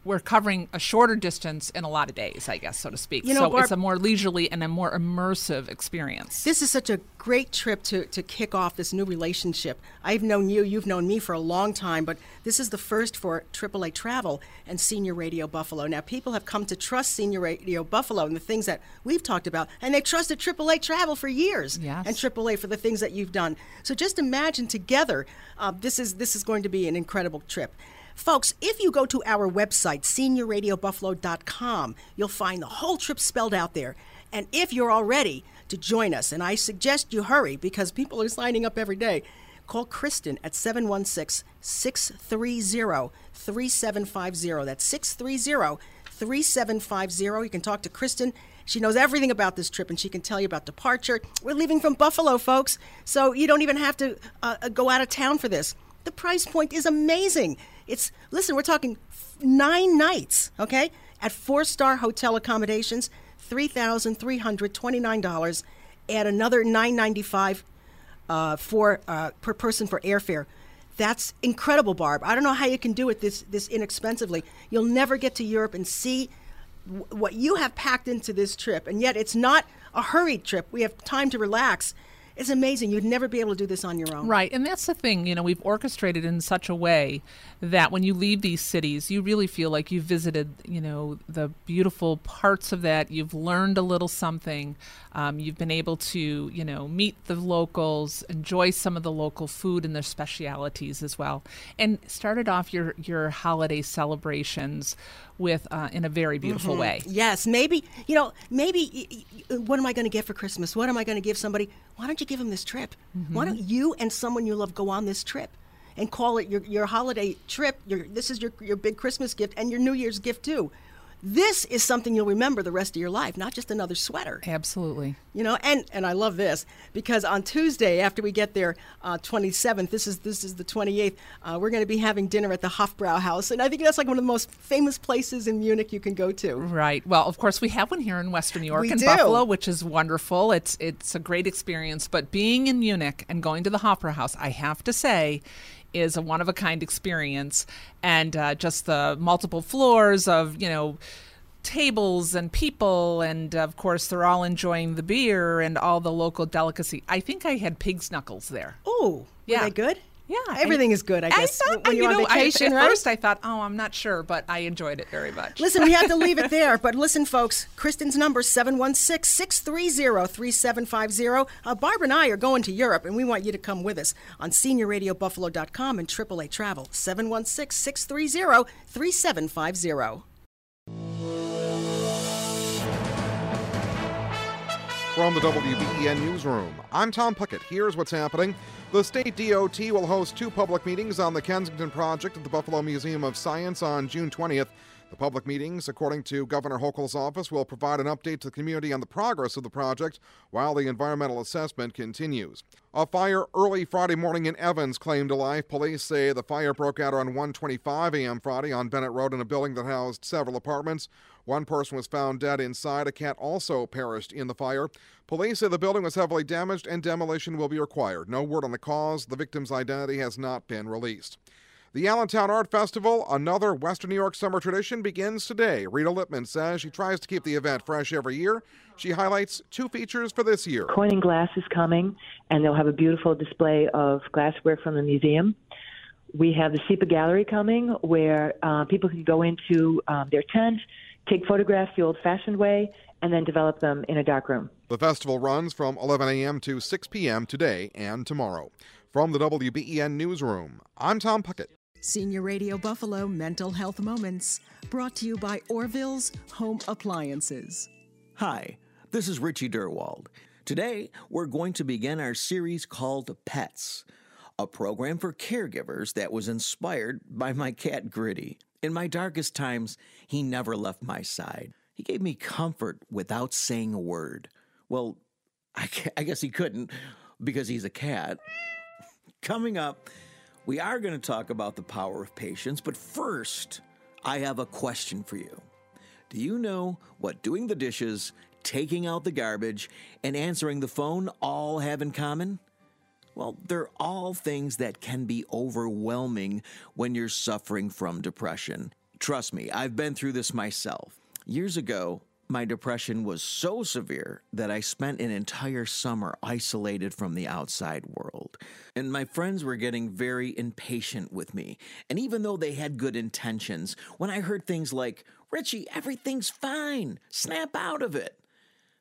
we're covering a shorter distance in a lot of days, I guess, so to speak. You know, so Barb- it's a more leisurely and a more immersive experience. This is such a great trip to, to kick off this new relationship. I've known you, you've known me for a long time, but this is the first for AAA Travel and Senior Radio Buffalo. Now, people have come to trust Senior Radio Buffalo and the things that we've talked about, and they've trusted AAA Travel for years, Yes. and AAA for the things that you've done. So just imagine together, uh, this is this is going to be an incredible trip. Folks, if you go to our website, seniorradiobuffalo.com, you'll find the whole trip spelled out there. And if you're all ready to join us, and I suggest you hurry because people are signing up every day, call Kristen at 716 630 3750. That's 630 3750. You can talk to Kristen. She knows everything about this trip and she can tell you about departure. We're leaving from Buffalo, folks, so you don't even have to uh, uh, go out of town for this. The price point is amazing. It's, listen, we're talking nine nights, okay, at four star hotel accommodations, $3,329. Add another 995 uh, for uh, per person for airfare. That's incredible, Barb. I don't know how you can do it this this inexpensively. You'll never get to Europe and see w- what you have packed into this trip, and yet it's not a hurried trip. We have time to relax. It's amazing. You'd never be able to do this on your own. Right, and that's the thing, you know, we've orchestrated in such a way that when you leave these cities, you really feel like you've visited, you know, the beautiful parts of that. You've learned a little something. Um, you've been able to, you know, meet the locals, enjoy some of the local food and their specialities as well, and started off your your holiday celebrations with uh, in a very beautiful Mhm. way. Yes, maybe you know, maybe what am I going to get for Christmas? What am I going to give somebody? Why don't you give them this trip? Mm-hmm. Why don't you and someone you love go on this trip and call it your your holiday trip? Your this is your your big Christmas gift and your New Year's gift too. This is something you'll remember the rest of your life, not just another sweater. Absolutely. You know, and and I love this because on Tuesday after we get there, uh, 27th. This is this is the 28th. Uh, we're going to be having dinner at the Hofbrauhaus, and I think that's like one of the most famous places in Munich you can go to. Right. Well, of course, we have one here in Western New York We in do. Buffalo, which is wonderful. It's it's a great experience. But being in Munich and going to the Hofbräu House, I have to say, is a one of a kind experience. And uh, just the multiple floors of you know tables and people and of course they're all enjoying the beer and all the local delicacy i think i had pig's knuckles there Oh, Yeah. were they good? Yeah, everything is good. I guess I thought, when you you're on know, I- vacation, at right? first I thought, oh, I'm not sure, but I enjoyed it very much. Listen, we have to leave it there. But listen, folks, Kristen's number 716 630 3750. Uh, Barb and I are going to Europe, and we want you to come with us on seniorradiobuffalo.com and AAA Travel 716 From the WBEN Newsroom, I'm Tom Puckett. Here's what's happening. The state DOT will host two public meetings on the Kensington project at the Buffalo Museum of Science on June 20th. The public meetings, according to Governor Hochul's office, will provide an update to the community on the progress of the project while the environmental assessment continues. A fire early Friday morning in Evans claimed a life. Police say the fire broke out around 1:25 a.m. Friday on Bennett Road in a building that housed several apartments. One person was found dead inside. A cat also perished in the fire. Police say the building was heavily damaged and demolition will be required. No word on the cause. The victim's identity has not been released. The Allentown Art Festival, another Western New York summer tradition, begins today. Rita Lippman says she tries to keep the event fresh every year. She highlights two features for this year. Corning Glass is coming, and they'll have a beautiful display of glassware from the museum. We have the CEPA Gallery coming, where uh, people can go into um, their tent, take photographs the old fashioned way, and then develop them in a dark room. The festival runs from 11 a.m. to 6 p.m. today and tomorrow. From the WBEN Newsroom, I'm Tom Puckett. Senior Radio Buffalo Mental Health Moments, brought to you by Orville's Home Appliances. Hi, this is Richie Durwald. Today, we're going to begin our series called Pets, a program for caregivers that was inspired by my cat Gritty. In my darkest times, he never left my side. He gave me comfort without saying a word. Well, I guess he couldn't because he's a cat. Coming up, we are going to talk about the power of patience, but first, I have a question for you. Do you know what doing the dishes, taking out the garbage, and answering the phone all have in common? Well, they're all things that can be overwhelming when you're suffering from depression. Trust me, I've been through this myself. Years ago, my depression was so severe that I spent an entire summer isolated from the outside world. And my friends were getting very impatient with me. And even though they had good intentions, when I heard things like, Richie, everything's fine, snap out of it,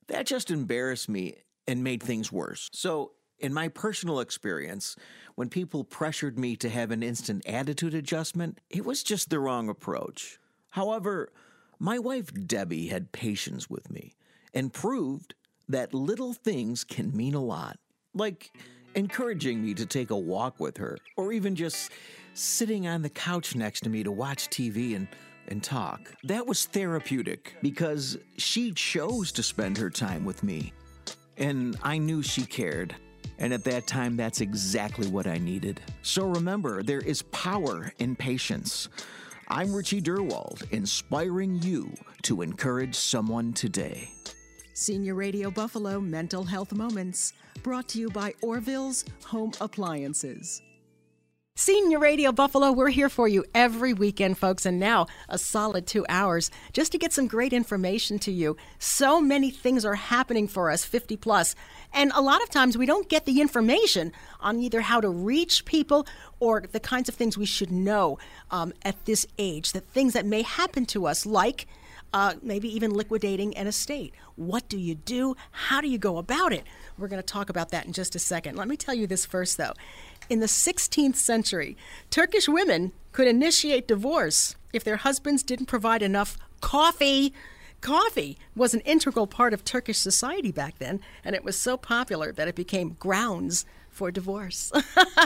that just embarrassed me and made things worse. So, in my personal experience, when people pressured me to have an instant attitude adjustment, it was just the wrong approach. However, my wife Debbie had patience with me and proved that little things can mean a lot, like encouraging me to take a walk with her, or even just sitting on the couch next to me to watch TV and, and talk. That was therapeutic because she chose to spend her time with me. And I knew she cared. And at that time, that's exactly what I needed. So remember, there is power in patience. I'm Richie Durwald, inspiring you to encourage someone today. Senior Radio Buffalo Mental Health Moments, brought to you by Orville's Home Appliances. Senior Radio Buffalo, we're here for you every weekend, folks, and now a solid two hours just to get some great information to you. So many things are happening for us, 50 plus, and a lot of times we don't get the information on either how to reach people or the kinds of things we should know um, at this age, the things that may happen to us, like uh, maybe even liquidating an estate. What do you do? How do you go about it? We're going to talk about that in just a second. Let me tell you this first, though. In the 16th century, Turkish women could initiate divorce if their husbands didn't provide enough coffee. Coffee was an integral part of Turkish society back then, and it was so popular that it became grounds for divorce.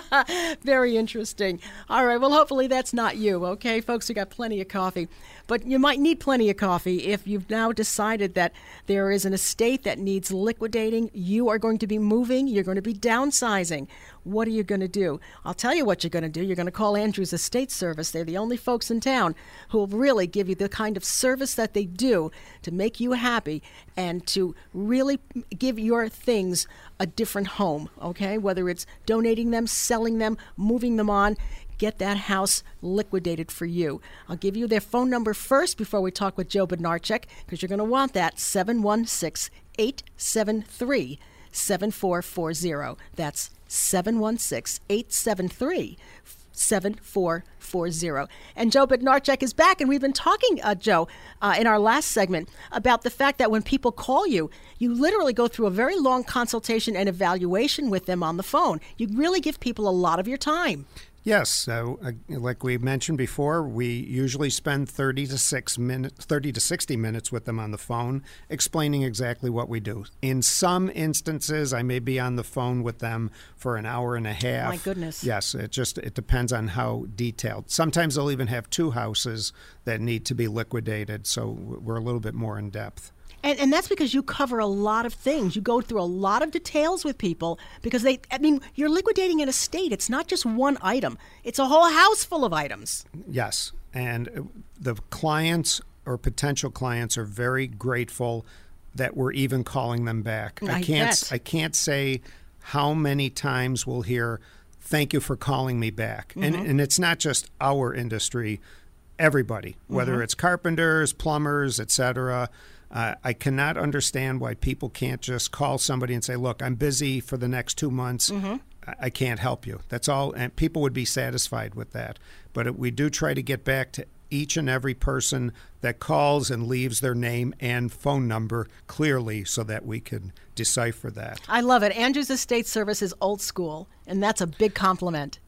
Very interesting. All right, well, hopefully that's not you, okay, folks? You got plenty of coffee. But you might need plenty of coffee if you've now decided that there is an estate that needs liquidating. You are going to be moving, you're going to be downsizing. What are you going to do? I'll tell you what you're going to do. You're going to call Andrews Estate Service. They're the only folks in town who will really give you the kind of service that they do to make you happy and to really give your things a different home, okay? Whether it's donating them, selling them, moving them on, get that house liquidated for you. I'll give you their phone number first before we talk with Joe Bednarchek because you're going to want that 716 873 7440. That's 716 873 7440. And Joe Bednarchek is back, and we've been talking, uh, Joe, uh, in our last segment about the fact that when people call you, you literally go through a very long consultation and evaluation with them on the phone. You really give people a lot of your time. Yes, uh, uh, like we mentioned before, we usually spend 30 to 6 minutes 30 to 60 minutes with them on the phone explaining exactly what we do. In some instances, I may be on the phone with them for an hour and a half. My goodness. Yes, it just it depends on how detailed. Sometimes they'll even have two houses that need to be liquidated, so we're a little bit more in depth. And, and that's because you cover a lot of things. You go through a lot of details with people because they, I mean, you're liquidating an estate. It's not just one item, it's a whole house full of items. Yes. And uh, the clients or potential clients are very grateful that we're even calling them back. I can't bet. I can't say how many times we'll hear thank you for calling me back. And Mhm. and it's not just our industry, everybody, whether Mhm. it's carpenters, plumbers, etc. Uh, I cannot understand why people can't just call somebody and say, "Look, I'm busy for the next two months. Mhm. I- I can't help you." That's all, and people would be satisfied with that. But it, we do try to get back to each and every person that calls and leaves their name and phone number clearly, so that we can decipher that. I love it. Andrews Estate Service is old school, and that's a big compliment.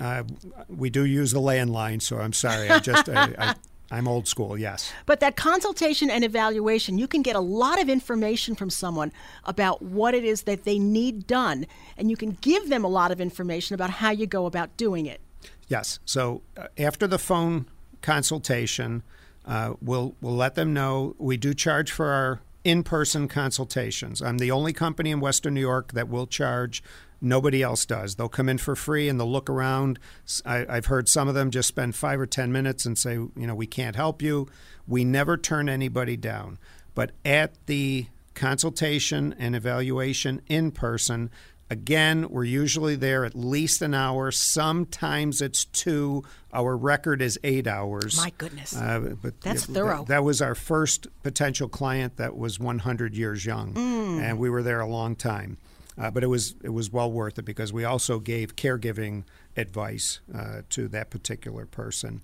Uh, we do use the landline, so I'm sorry. I just I, I, I'm old school. Yes. But that consultation and evaluation, you can get a lot of information from someone about what it is that they need done, and you can give them a lot of information about how you go about doing it. Yes. So uh, after the phone consultation, uh, we'll we'll let them know we do charge for our in-person consultations. I'm the only company in Western New York that will charge. Nobody else does. They'll come in for free and they'll look around. I, have heard some of them just spend five or ten minutes and say, you know, we can't help you. We never turn anybody down. But at the consultation and evaluation in person, Again, we're usually there at least an hour. Sometimes it's two. Our record is eight hours. My goodness. Uh, but That's thorough. That, that was our first potential client that was 100 years young, Mm. and we were there a long time. Uh, but it was it was well worth it because we also gave caregiving advice uh, to that particular person.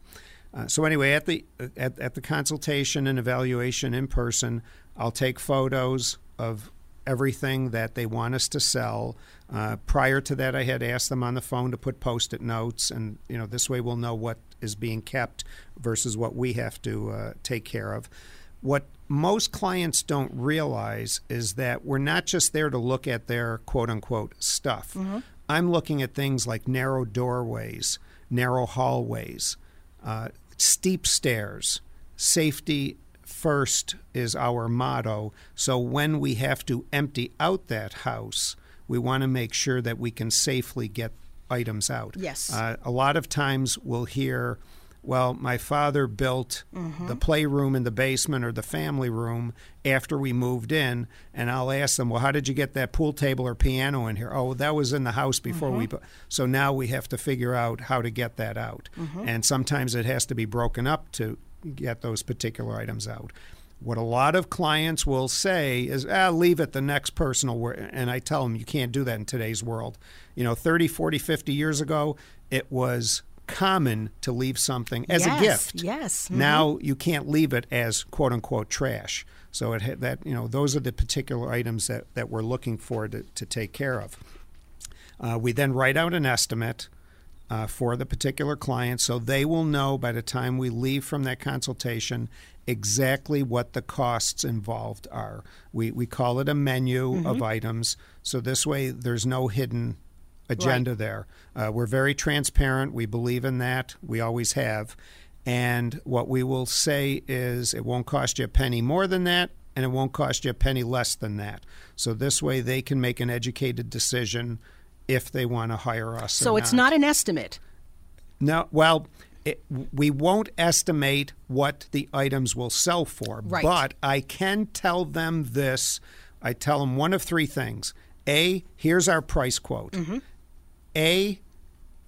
Uh, so anyway, at the at, at the consultation and evaluation in person, I'll take photos of everything that they want us to sell. Uh, prior to that, I had asked them on the phone to put post-it notes, and you know this way we'll know what is being kept versus what we have to uh, take care of. What most clients don't realize is that we're not just there to look at their quote-unquote stuff. I'm looking at things like narrow doorways, narrow hallways, uh, steep stairs, safety first is our motto. So when we have to empty out that house, we want to make sure that we can safely get items out. Yes. Uh, a lot of times we'll hear, well, my father built Mhm. the playroom in the basement or the family room after we moved in, and I'll ask them, well, how did you get that pool table or piano in here? Oh, that was in the house before we. Mhm. bu-" So now we have to figure out how to get that out, Mhm. and sometimes it has to be broken up to get those particular items out. What a lot of clients will say is, ah, leave it, the next person will work. And I tell them, you can't do that in today's world. You know, 30, 40, 50 years ago, it was common to leave something as Yes, a gift. yes, mhm. Now you can't leave it as quote unquote trash. So it ha- that you know those are the particular items that, that we're looking for to, to take care of. Uh, we then write out an estimate uh, for the particular client so they will know by the time we leave from that consultation exactly what the costs involved are. We, we call it a menu of Mhm. items, so this way there's no hidden agenda there. Uh, we're very transparent. We believe in that. We always have. And what we will say is it won't cost you a penny more than that, and it won't cost you a penny less than that. So this way they can make an educated decision if they want to hire us. So it's not an estimate. no, well, it, we won't estimate what the items will sell for, Right. but I can tell them this. I tell them one of three things. A, here's our price quote. A,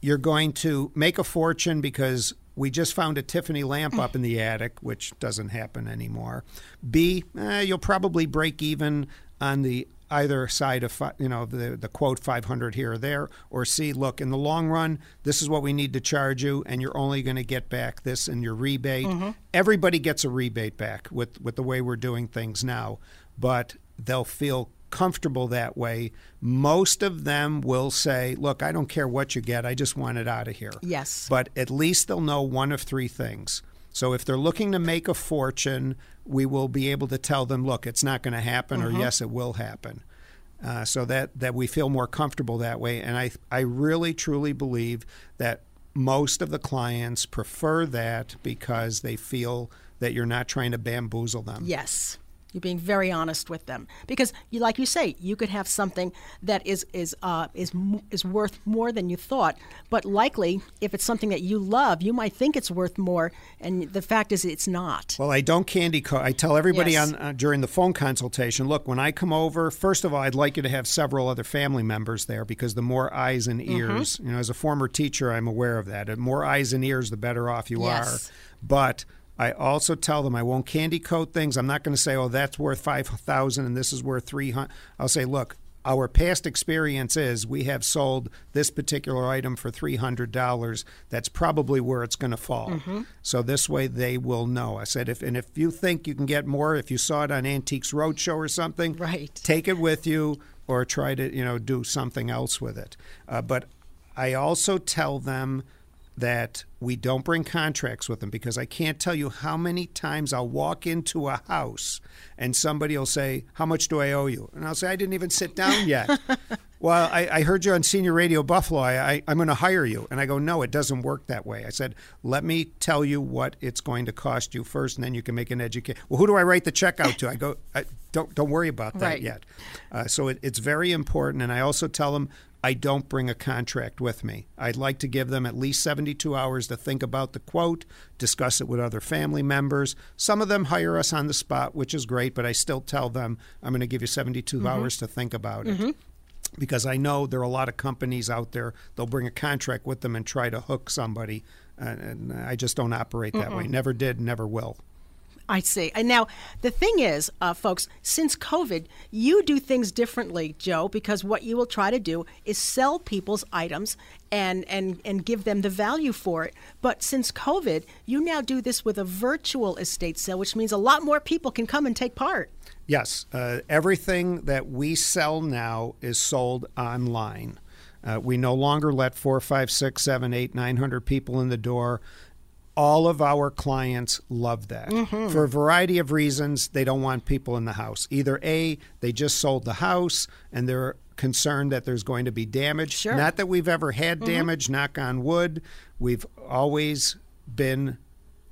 you're going to make a fortune because we just found a Tiffany lamp up in the attic, which doesn't happen anymore. B, eh, you'll probably break even on the either side of you know the the quote 500 here or there or C look in the long run this is what we need to charge you and you're only going to get back this in your rebate Mhm. everybody gets a rebate back with with the way we're doing things now but they'll feel comfortable that way, most of them will say, Look, I don't care what you get, I just want it out of here. Yes. But at least they'll know one of three things. So if they're looking to make a fortune, we will be able to tell them, Look, it's not going to happen, Mhm. or yes, it will happen. Uh, so that, that we feel more comfortable that way. And I, I really truly believe that most of the clients prefer that because they feel that you're not trying to bamboozle them. Yes. You're being very honest with them because, you, like you say, you could have something that is is uh, is is worth more than you thought. But likely, if it's something that you love, you might think it's worth more, and the fact is, it's not. Well, I don't candy coat. I tell everybody Yes. on uh, during the phone consultation, look, when I come over, first of all, I'd like you to have several other family members there because the more eyes and ears, you know, as a former teacher, I'm aware of that. The more eyes and ears, the better off you Yes. are. But I also tell them I won't candy coat things. I'm not going to say, "Oh, that's worth 5,000 and this is worth 300." I'll say, "Look, our past experience is we have sold this particular item for $300. That's probably where it's going to fall. Mhm. So this way they will know. I said, if and if you think you can get more, if you saw it on Antiques Roadshow or something, right, take it with you or try to you know do something else with it. Uh, but I also tell them that we don't bring contracts with them because I can't tell you how many times I'll walk into a house and somebody will say, How much do I owe you? And I'll say, I didn't even sit down yet. well, I, I heard you on Senior Radio Buffalo. I, I, I'm going to hire you. And I go, No, it doesn't work that way. I said, Let me tell you what it's going to cost you first, and then you can make an education. Well, who do I write the check out to? I go, I, don't, don't worry about that Right. yet. Uh, so it, it's very important. And I also tell them, I don't bring a contract with me. I'd like to give them at least 72 hours to think about the quote, discuss it with other family members. Some of them hire us on the spot, which is great, but I still tell them I'm going to give you 72 Mhm. hours to think about it. Mhm. Because I know there are a lot of companies out there, they'll bring a contract with them and try to hook somebody. And, I just don't operate that way. Mm-mm. Never did, never will. I see. And now the thing is, uh, folks, since COVID, you do things differently, Joe, because what you will try to do is sell people's items and and and give them the value for it. But since COVID, you now do this with a virtual estate sale, which means a lot more people can come and take part. Yes, uh, everything that we sell now is sold online. Uh, we no longer let four, five, six, seven, eight, nine hundred people in the door. All of our clients love that. Mhm. For a variety of reasons, they don't want people in the house. Either A, they just sold the house and they're concerned that there's going to be damage. Sure. Not that we've ever had Mhm. damage, knock on wood. We've always been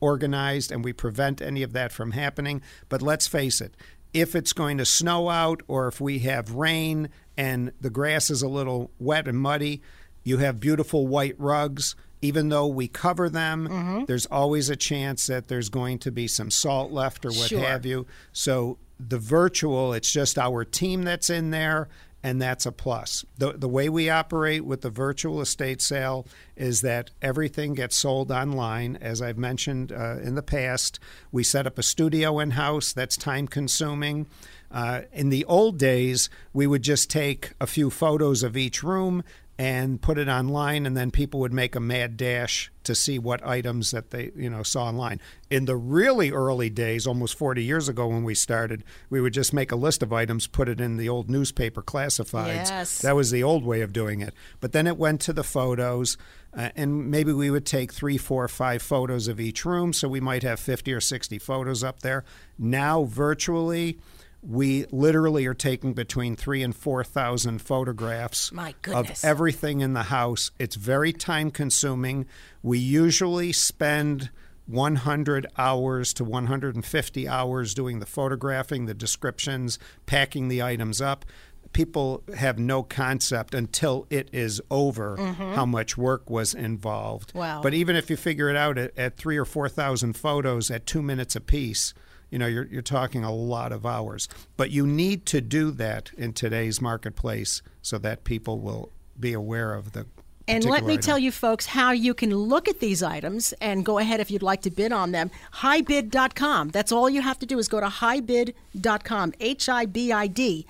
organized and we prevent any of that from happening. But let's face it, if it's going to snow out or if we have rain and the grass is a little wet and muddy, you have beautiful white rugs. Even though we cover them, Mhm. there's always a chance that there's going to be some salt left or what Sure. have you. So the virtual, it's just our team that's in there, and that's a plus. The, the way we operate with the virtual estate sale is that everything gets sold online. As I've mentioned uh, in the past, we set up a studio in house that's time consuming. Uh, in the old days, we would just take a few photos of each room and put it online and then people would make a mad dash to see what items that they you know saw online. In the really early days almost 40 years ago when we started we would just make a list of items put it in the old newspaper classifieds. Yes. that was the old way of doing it. But then it went to the photos uh, and maybe we would take three four five photos of each room so we might have 50 or 60 photos up there. Now virtually we literally are taking between three and four thousand photographs of everything in the house. It's very time consuming. We usually spend 100 hours to 150 hours doing the photographing, the descriptions, packing the items up. People have no concept until it is over Mhm. how much work was involved. Wow. But even if you figure it out at, at three or 4,000 photos at two minutes apiece, you know, you're, you're talking a lot of hours. But you need to do that in today's marketplace so that people will be aware of the. And let me particular tell you, folks, how you can look at these items and go ahead if you'd like to bid on them. HiBid.com. That's all you have to do is go to hibid.com, H I B I D.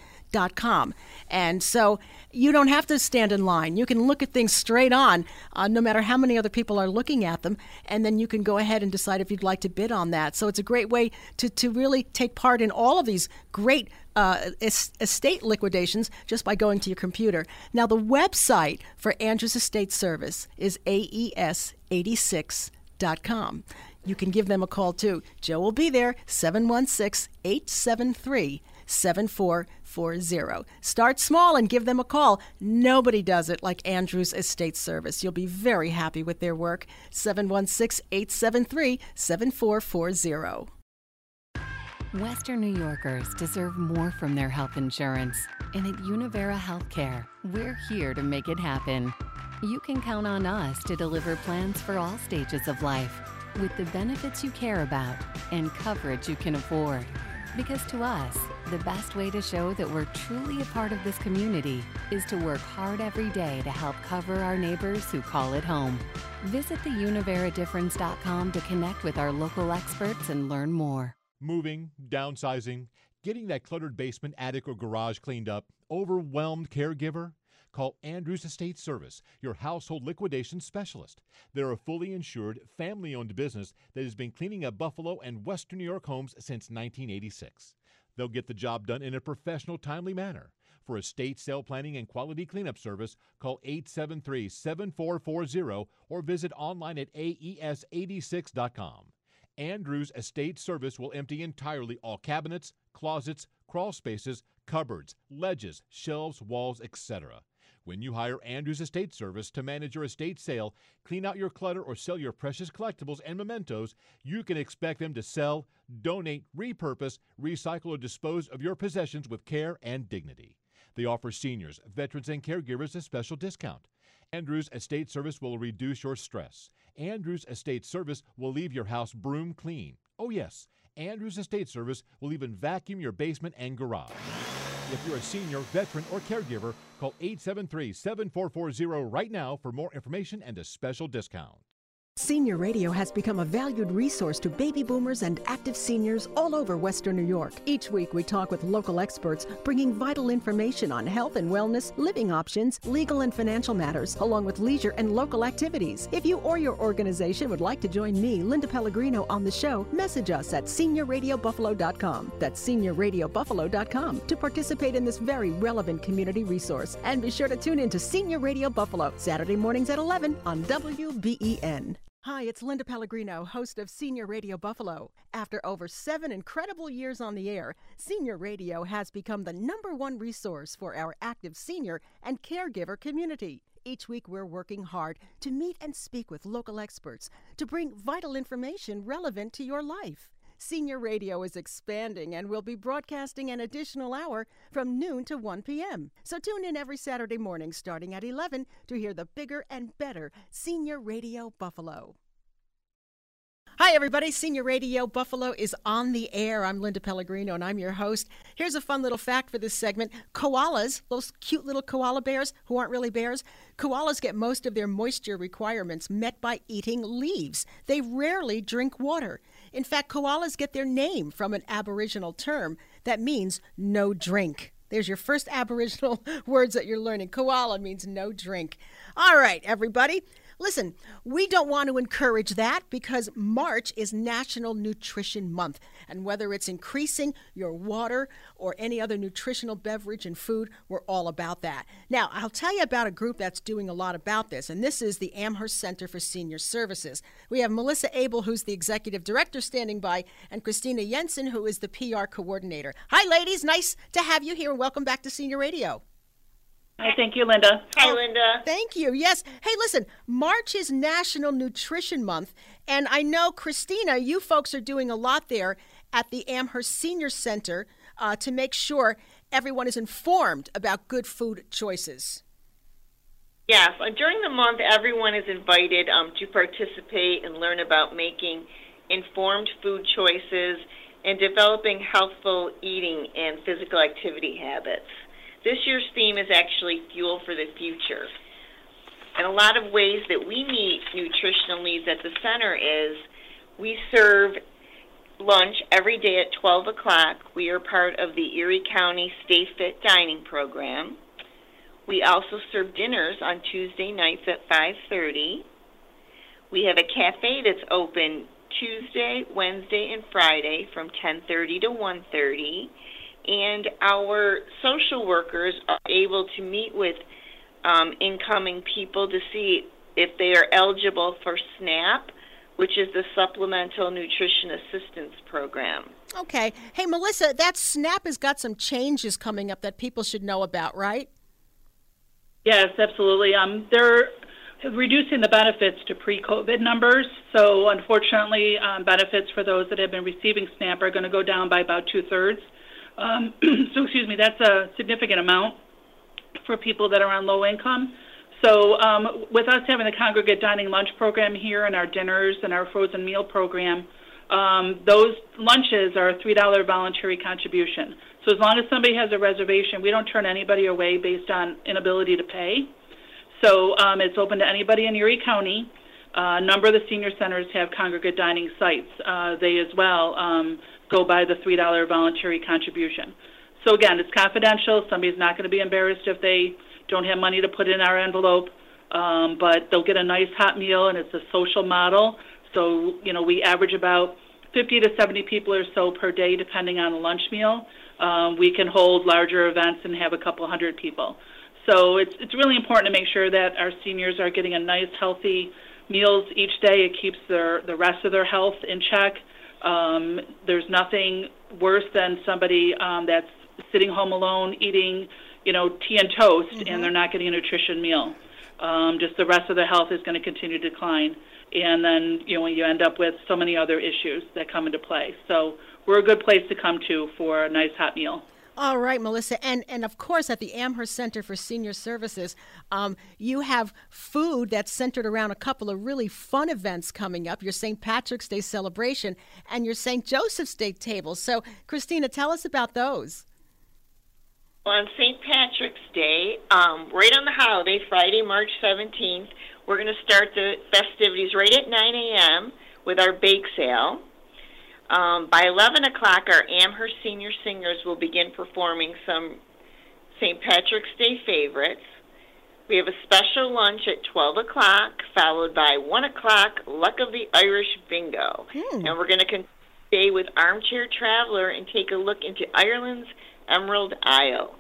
com. And so you don't have to stand in line. You can look at things straight on, uh, no matter how many other people are looking at them, and then you can go ahead and decide if you'd like to bid on that. So it's a great way to, to really take part in all of these great uh, estate liquidations just by going to your computer. Now, the website for Andrews Estate Service is AES86.com. You can give them a call too. Joe will be there, 716 873 7440. Start small and give them a call. Nobody does it like Andrews Estate Service. You'll be very happy with their work. 716 873 7440. Western New Yorkers deserve more from their health insurance. And at Univera Healthcare, we're here to make it happen. You can count on us to deliver plans for all stages of life with the benefits you care about and coverage you can afford. Because to us, the best way to show that we're truly a part of this community is to work hard every day to help cover our neighbors who call it home. Visit theuniveradifference.com to connect with our local experts and learn more. Moving, downsizing, getting that cluttered basement, attic, or garage cleaned up, overwhelmed caregiver? Call Andrews Estate Service, your household liquidation specialist. They're a fully insured, family owned business that has been cleaning up Buffalo and Western New York homes since 1986. They'll get the job done in a professional, timely manner. For estate sale planning and quality cleanup service, call 873 7440 or visit online at aes86.com. Andrews Estate Service will empty entirely all cabinets, closets, crawl spaces, cupboards, ledges, shelves, walls, etc. When you hire Andrews Estate Service to manage your estate sale, clean out your clutter, or sell your precious collectibles and mementos, you can expect them to sell, donate, repurpose, recycle, or dispose of your possessions with care and dignity. They offer seniors, veterans, and caregivers a special discount. Andrews Estate Service will reduce your stress. Andrews Estate Service will leave your house broom clean. Oh, yes, Andrews Estate Service will even vacuum your basement and garage. If you're a senior, veteran, or caregiver, call 873 7440 right now for more information and a special discount. Senior Radio has become a valued resource to baby boomers and active seniors all over Western New York. Each week, we talk with local experts, bringing vital information on health and wellness, living options, legal and financial matters, along with leisure and local activities. If you or your organization would like to join me, Linda Pellegrino, on the show, message us at seniorradiobuffalo.com. That's seniorradiobuffalo.com to participate in this very relevant community resource. And be sure to tune in to Senior Radio Buffalo, Saturday mornings at 11 on WBEN. Hi, it's Linda Pellegrino, host of Senior Radio Buffalo. After over seven incredible years on the air, Senior Radio has become the number one resource for our active senior and caregiver community. Each week, we're working hard to meet and speak with local experts to bring vital information relevant to your life. Senior Radio is expanding and will be broadcasting an additional hour from noon to 1 p.m. So tune in every Saturday morning starting at 11 to hear the bigger and better Senior Radio Buffalo. Hi, everybody. Senior Radio Buffalo is on the air. I'm Linda Pellegrino, and I'm your host. Here's a fun little fact for this segment koalas, those cute little koala bears who aren't really bears, koalas get most of their moisture requirements met by eating leaves. They rarely drink water. In fact, koalas get their name from an Aboriginal term that means no drink. There's your first Aboriginal words that you're learning. Koala means no drink. All right, everybody. Listen, we don't want to encourage that because March is National Nutrition Month. And whether it's increasing your water or any other nutritional beverage and food, we're all about that. Now, I'll tell you about a group that's doing a lot about this, and this is the Amherst Center for Senior Services. We have Melissa Abel, who's the executive director, standing by, and Christina Jensen, who is the PR coordinator. Hi, ladies. Nice to have you here, and welcome back to Senior Radio. Hi, thank you, Linda. Hi, Linda. Thank you. Yes. Hey, listen, March is National Nutrition Month, and I know, Christina, you folks are doing a lot there at the Amherst Senior Center uh, to make sure everyone is informed about good food choices. Yes, uh, during the month, everyone is invited um, to participate and learn about making informed food choices and developing healthful eating and physical activity habits. This year's theme is actually Fuel for the Future. And a lot of ways that we meet nutritional needs at the center is we serve lunch every day at 12 o'clock. We are part of the Erie County Stay Fit Dining Program. We also serve dinners on Tuesday nights at 5:30. We have a cafe that's open Tuesday, Wednesday, and Friday from 10:30 to 1:30, and our social workers are able to meet with um, incoming people to see if they are eligible for SNAP, which is the Supplemental Nutrition Assistance Program. Okay. Hey, Melissa, that SNAP has got some changes coming up that people should know about, right? Yes, absolutely. Um, they're reducing the benefits to pre-COVID numbers. So, unfortunately, um, benefits for those that have been receiving SNAP are going to go down by about two thirds. Um, so, excuse me, that's a significant amount for people that are on low income. So, um, with us having the congregate dining lunch program here and our dinners and our frozen meal program, um, those lunches are a $3 voluntary contribution. So, as long as somebody has a reservation, we don't turn anybody away based on inability to pay. So, um, it's open to anybody in Erie County. Uh, a number of the senior centers have congregate dining sites. Uh, they as well um, go by the $3 voluntary contribution. So, again, it's confidential. Somebody's not going to be embarrassed if they don't have money to put in our envelope, um, but they'll get a nice hot meal, and it's a social model. So, you know, we average about 50 to 70 people or so per day, depending on the lunch meal. Um, we can hold larger events and have a couple hundred people. So it's it's really important to make sure that our seniors are getting a nice, healthy meals each day. It keeps their the rest of their health in check. Um, there's nothing worse than somebody um, that's sitting home alone eating you know, tea and toast, mm-hmm. and they're not getting a nutrition meal. Um, just the rest of their health is going to continue to decline, and then you know you end up with so many other issues that come into play. So we're a good place to come to for a nice hot meal. All right, Melissa, and and of course at the Amherst Center for Senior Services, um, you have food that's centered around a couple of really fun events coming up. Your St. Patrick's Day celebration and your St. Joseph's Day table. So, Christina, tell us about those. Well, On St. Patrick's Day, um, right on the holiday, Friday, March 17th, we're going to start the festivities right at 9 a.m. with our bake sale. Um, by 11 o'clock, our Amherst senior singers will begin performing some St. Patrick's Day favorites. We have a special lunch at 12 o'clock, followed by 1 o'clock, Luck of the Irish Bingo. Hmm. And we're going to stay with Armchair Traveler and take a look into Ireland's Emerald Isle.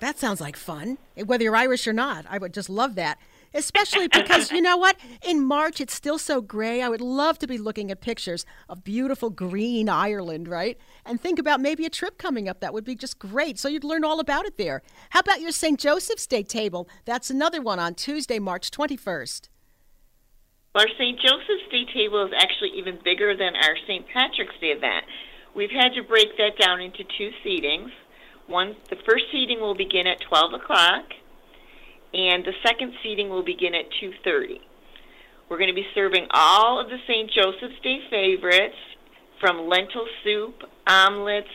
That sounds like fun, whether you're Irish or not. I would just love that. Especially because, you know what? In March, it's still so gray. I would love to be looking at pictures of beautiful green Ireland, right? And think about maybe a trip coming up. That would be just great. So you'd learn all about it there. How about your St. Joseph's Day table? That's another one on Tuesday, March 21st. Our St. Joseph's Day table is actually even bigger than our St. Patrick's Day event. We've had to break that down into two seatings. One, the first seating will begin at 12 o'clock, and the second seating will begin at 2:30. We're going to be serving all of the St. Joseph's Day favorites, from lentil soup, omelets,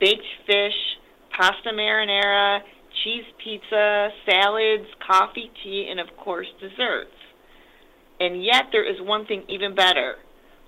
baked fish, pasta marinara, cheese pizza, salads, coffee, tea, and of course desserts. And yet there is one thing even better.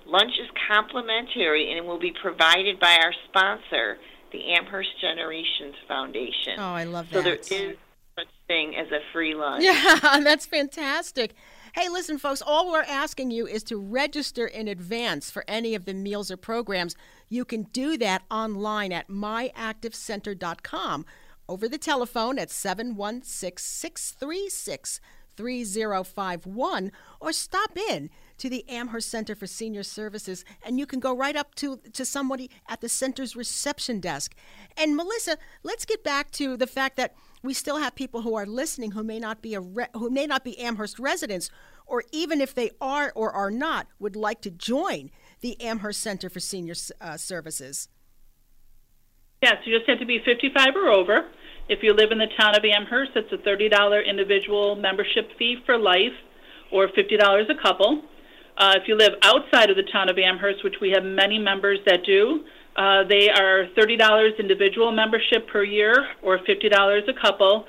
Lunch is complimentary and will be provided by our sponsor, the Amherst Generations Foundation. Oh, I love that. So there is such thing as a free lunch. Yeah, that's fantastic. Hey, listen, folks, all we're asking you is to register in advance for any of the meals or programs. You can do that online at myactivecenter.com over the telephone at 716 636 3051 or stop in to the Amherst Center for Senior Services, and you can go right up to, to somebody at the center's reception desk. And Melissa, let's get back to the fact that we still have people who are listening who may not be a re- who may not be Amherst residents, or even if they are or are not, would like to join the Amherst Center for Senior uh, Services. Yes, you just have to be 55 or over. If you live in the town of Amherst, it's a $30 individual membership fee for life or $50 a couple. Uh, if you live outside of the town of Amherst, which we have many members that do, uh, they are $30 individual membership per year or $50 a couple.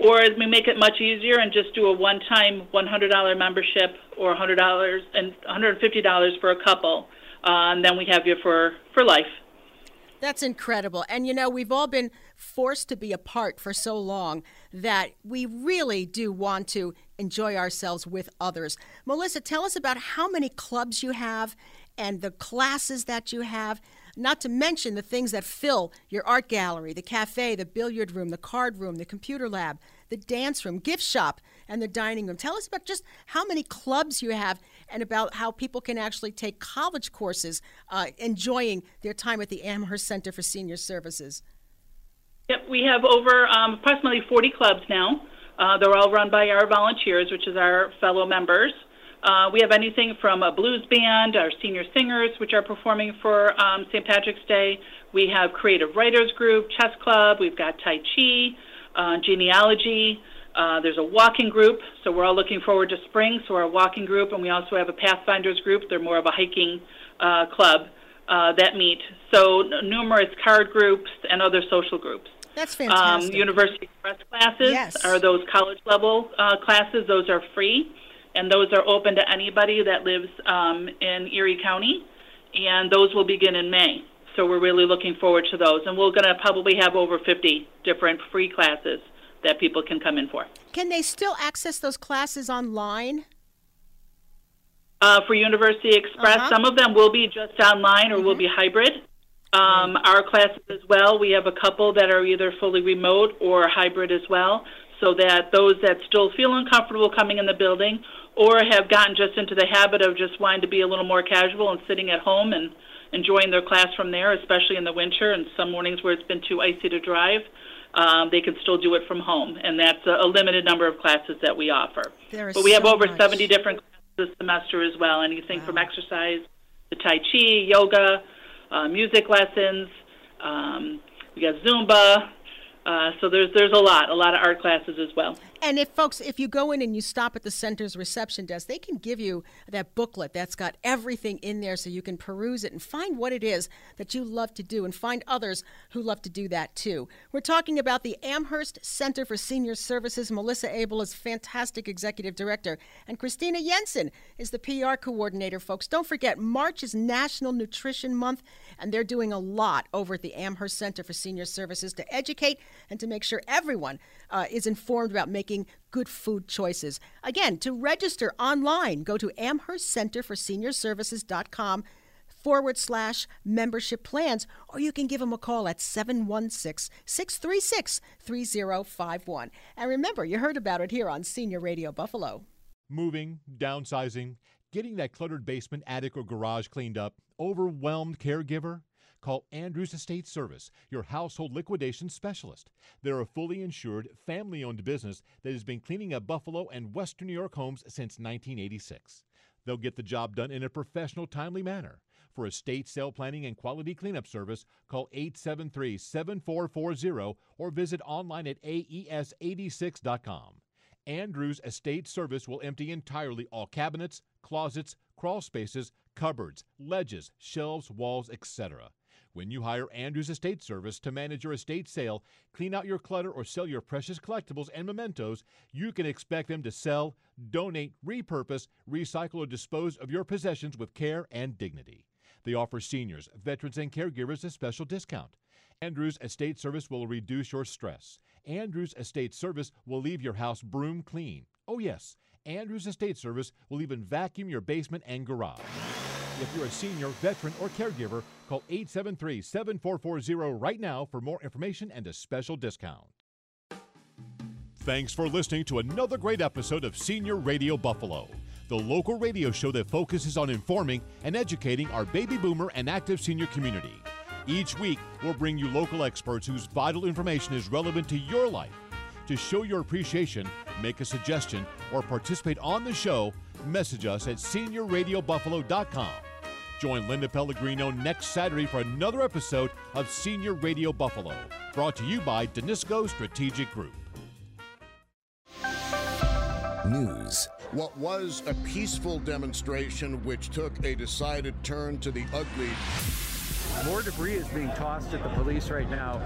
Or we make it much easier and just do a one-time $100 membership or $100 and $150 for a couple. uh, and then we have you for for life. That's incredible. And you know, we've all been forced to be apart for so long that we really do want to enjoy ourselves with others. Melissa, tell us about how many clubs you have and the classes that you have, not to mention the things that fill your art gallery, the cafe, the billiard room, the card room, the computer lab, the dance room, gift shop, and the dining room. Tell us about just how many clubs you have and about how people can actually take college courses uh, enjoying their time at the Amherst Center for Senior Services. Yep, we have over um, approximately 40 clubs now. Uh, they're all run by our volunteers, which is our fellow members. Uh, we have anything from a blues band, our senior singers, which are performing for um, St. Patrick's Day. We have creative writers group, chess club. We've got Tai Chi, uh, genealogy. Uh, there's a walking group, so we're all looking forward to spring. So our walking group, and we also have a Pathfinders group. They're more of a hiking uh, club uh, that meet. So n- numerous card groups and other social groups. That's fantastic. Um, University Express classes Yes. are those college level uh, classes. Those are free, and those are open to anybody that lives um, in Erie County, and those will begin in May. So we're really looking forward to those, and we're going to probably have over 50 different free classes that people can come in for. Can they still access those classes online? Uh, for University Express, Uh-huh. some of them will be just online or will be hybrid. Um, Our classes as well, we have a couple that are either fully remote or hybrid as well, so that those that still feel uncomfortable coming in the building or have gotten just into the habit of just wanting to be a little more casual and sitting at home and enjoying their class from there, especially in the winter and some mornings where it's been too icy to drive, um, they can still do it from home. And that's a, a limited number of classes that we offer. There is But we have so over much. 70 different classes this semester as well, anything from exercise to Tai Chi, yoga, uh, music lessons. Um, we got Zumba. Uh, so there's there's a lot, a lot of art classes as well. And if folks, if you go in and you stop at the center's reception desk, they can give you that booklet that's got everything in there so you can peruse it and find what it is that you love to do and find others who love to do that too. We're talking about the Amherst Center for Senior Services. Melissa Abel is fantastic executive director, and Christina Jensen is the PR coordinator, folks. Don't forget, March is National Nutrition Month, and they're doing a lot over at the Amherst Center for Senior Services to educate and to make sure everyone uh, is informed about making good food choices. Again, to register online, go to amherstcenterforseniorservices.com forward slash membership plans, or you can give them a call at 716 636 3051. And remember, you heard about it here on Senior Radio Buffalo. Moving, downsizing, getting that cluttered basement, attic, or garage cleaned up, overwhelmed caregiver? Call Andrews Estate Service, your household liquidation specialist. They're a fully insured, family owned business that has been cleaning up Buffalo and Western New York homes since 1986. They'll get the job done in a professional, timely manner. For estate sale planning and quality cleanup service, call 873 7440 or visit online at E aes86.com. Andrews Estate Service will empty entirely all cabinets, closets, crawl spaces, cupboards, ledges, shelves, walls, etc. When you hire Andrews Estate Service to manage your estate sale, clean out your clutter, or sell your precious collectibles and mementos, you can expect them to sell, donate, repurpose, recycle, or dispose of your possessions with care and dignity. They offer seniors, veterans, and caregivers a special discount. Andrews Estate Service will reduce your stress. Andrews Estate Service will leave your house broom clean. Oh, yes, Andrews Estate Service will even vacuum your basement and garage. If you're a senior, veteran, or caregiver, call 873 7440 right now for more information and a special discount. Thanks for listening to another great episode of Senior Radio Buffalo, the local radio show that focuses on informing and educating our baby boomer and active senior community. Each week, we'll bring you local experts whose vital information is relevant to your life. To show your appreciation, make a suggestion, or participate on the show, message us at seniorradiobuffalo.com. Join Linda Pellegrino next Saturday for another episode of Senior Radio Buffalo, brought to you by Danisco Strategic Group. News. What was a peaceful demonstration which took a decided turn to the ugly. More debris is being tossed at the police right now,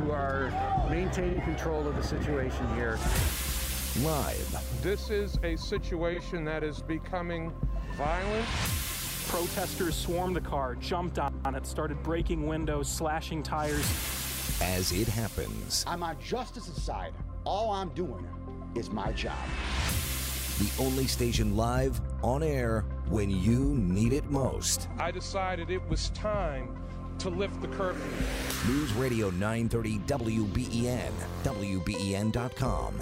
who are maintaining control of the situation here. Live. This is a situation that is becoming violent. Protesters swarmed the car, jumped on it, started breaking windows, slashing tires. As it happens, I'm on justice's side. All I'm doing is my job. the only station live, on air, when you need it most. I decided it was time to lift the curfew. News Radio 930 WBEN, WBEN.com.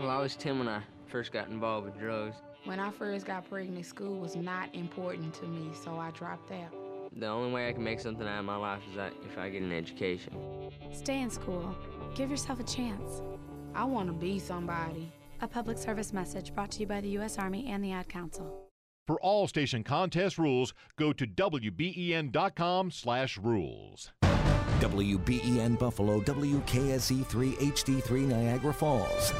Well, I was 10 when I first got involved with drugs. When I first got pregnant, school was not important to me, so I dropped out. The only way I can make something out of my life is that if I get an education. Stay in school. Give yourself a chance. I want to be somebody. A public service message brought to you by the U.S. Army and the Ad Council. For all station contest rules, go to WBEN.com slash rules. WBEN Buffalo, WKSE 3 HD3 Niagara Falls.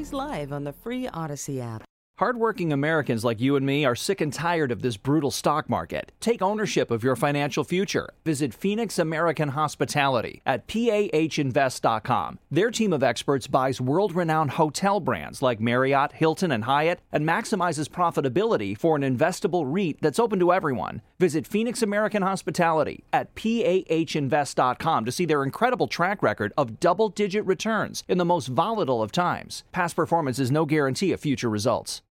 Always live on the free Audacy app. Hardworking Americans like you and me are sick and tired of this brutal stock market. Take ownership of your financial future. Visit Phoenix American Hospitality at PAHinvest.com. Their team of experts buys world renowned hotel brands like Marriott, Hilton, and Hyatt and maximizes profitability for an investable REIT that's open to everyone. Visit Phoenix American Hospitality at PAHinvest.com to see their incredible track record of double digit returns in the most volatile of times. Past performance is no guarantee of future results.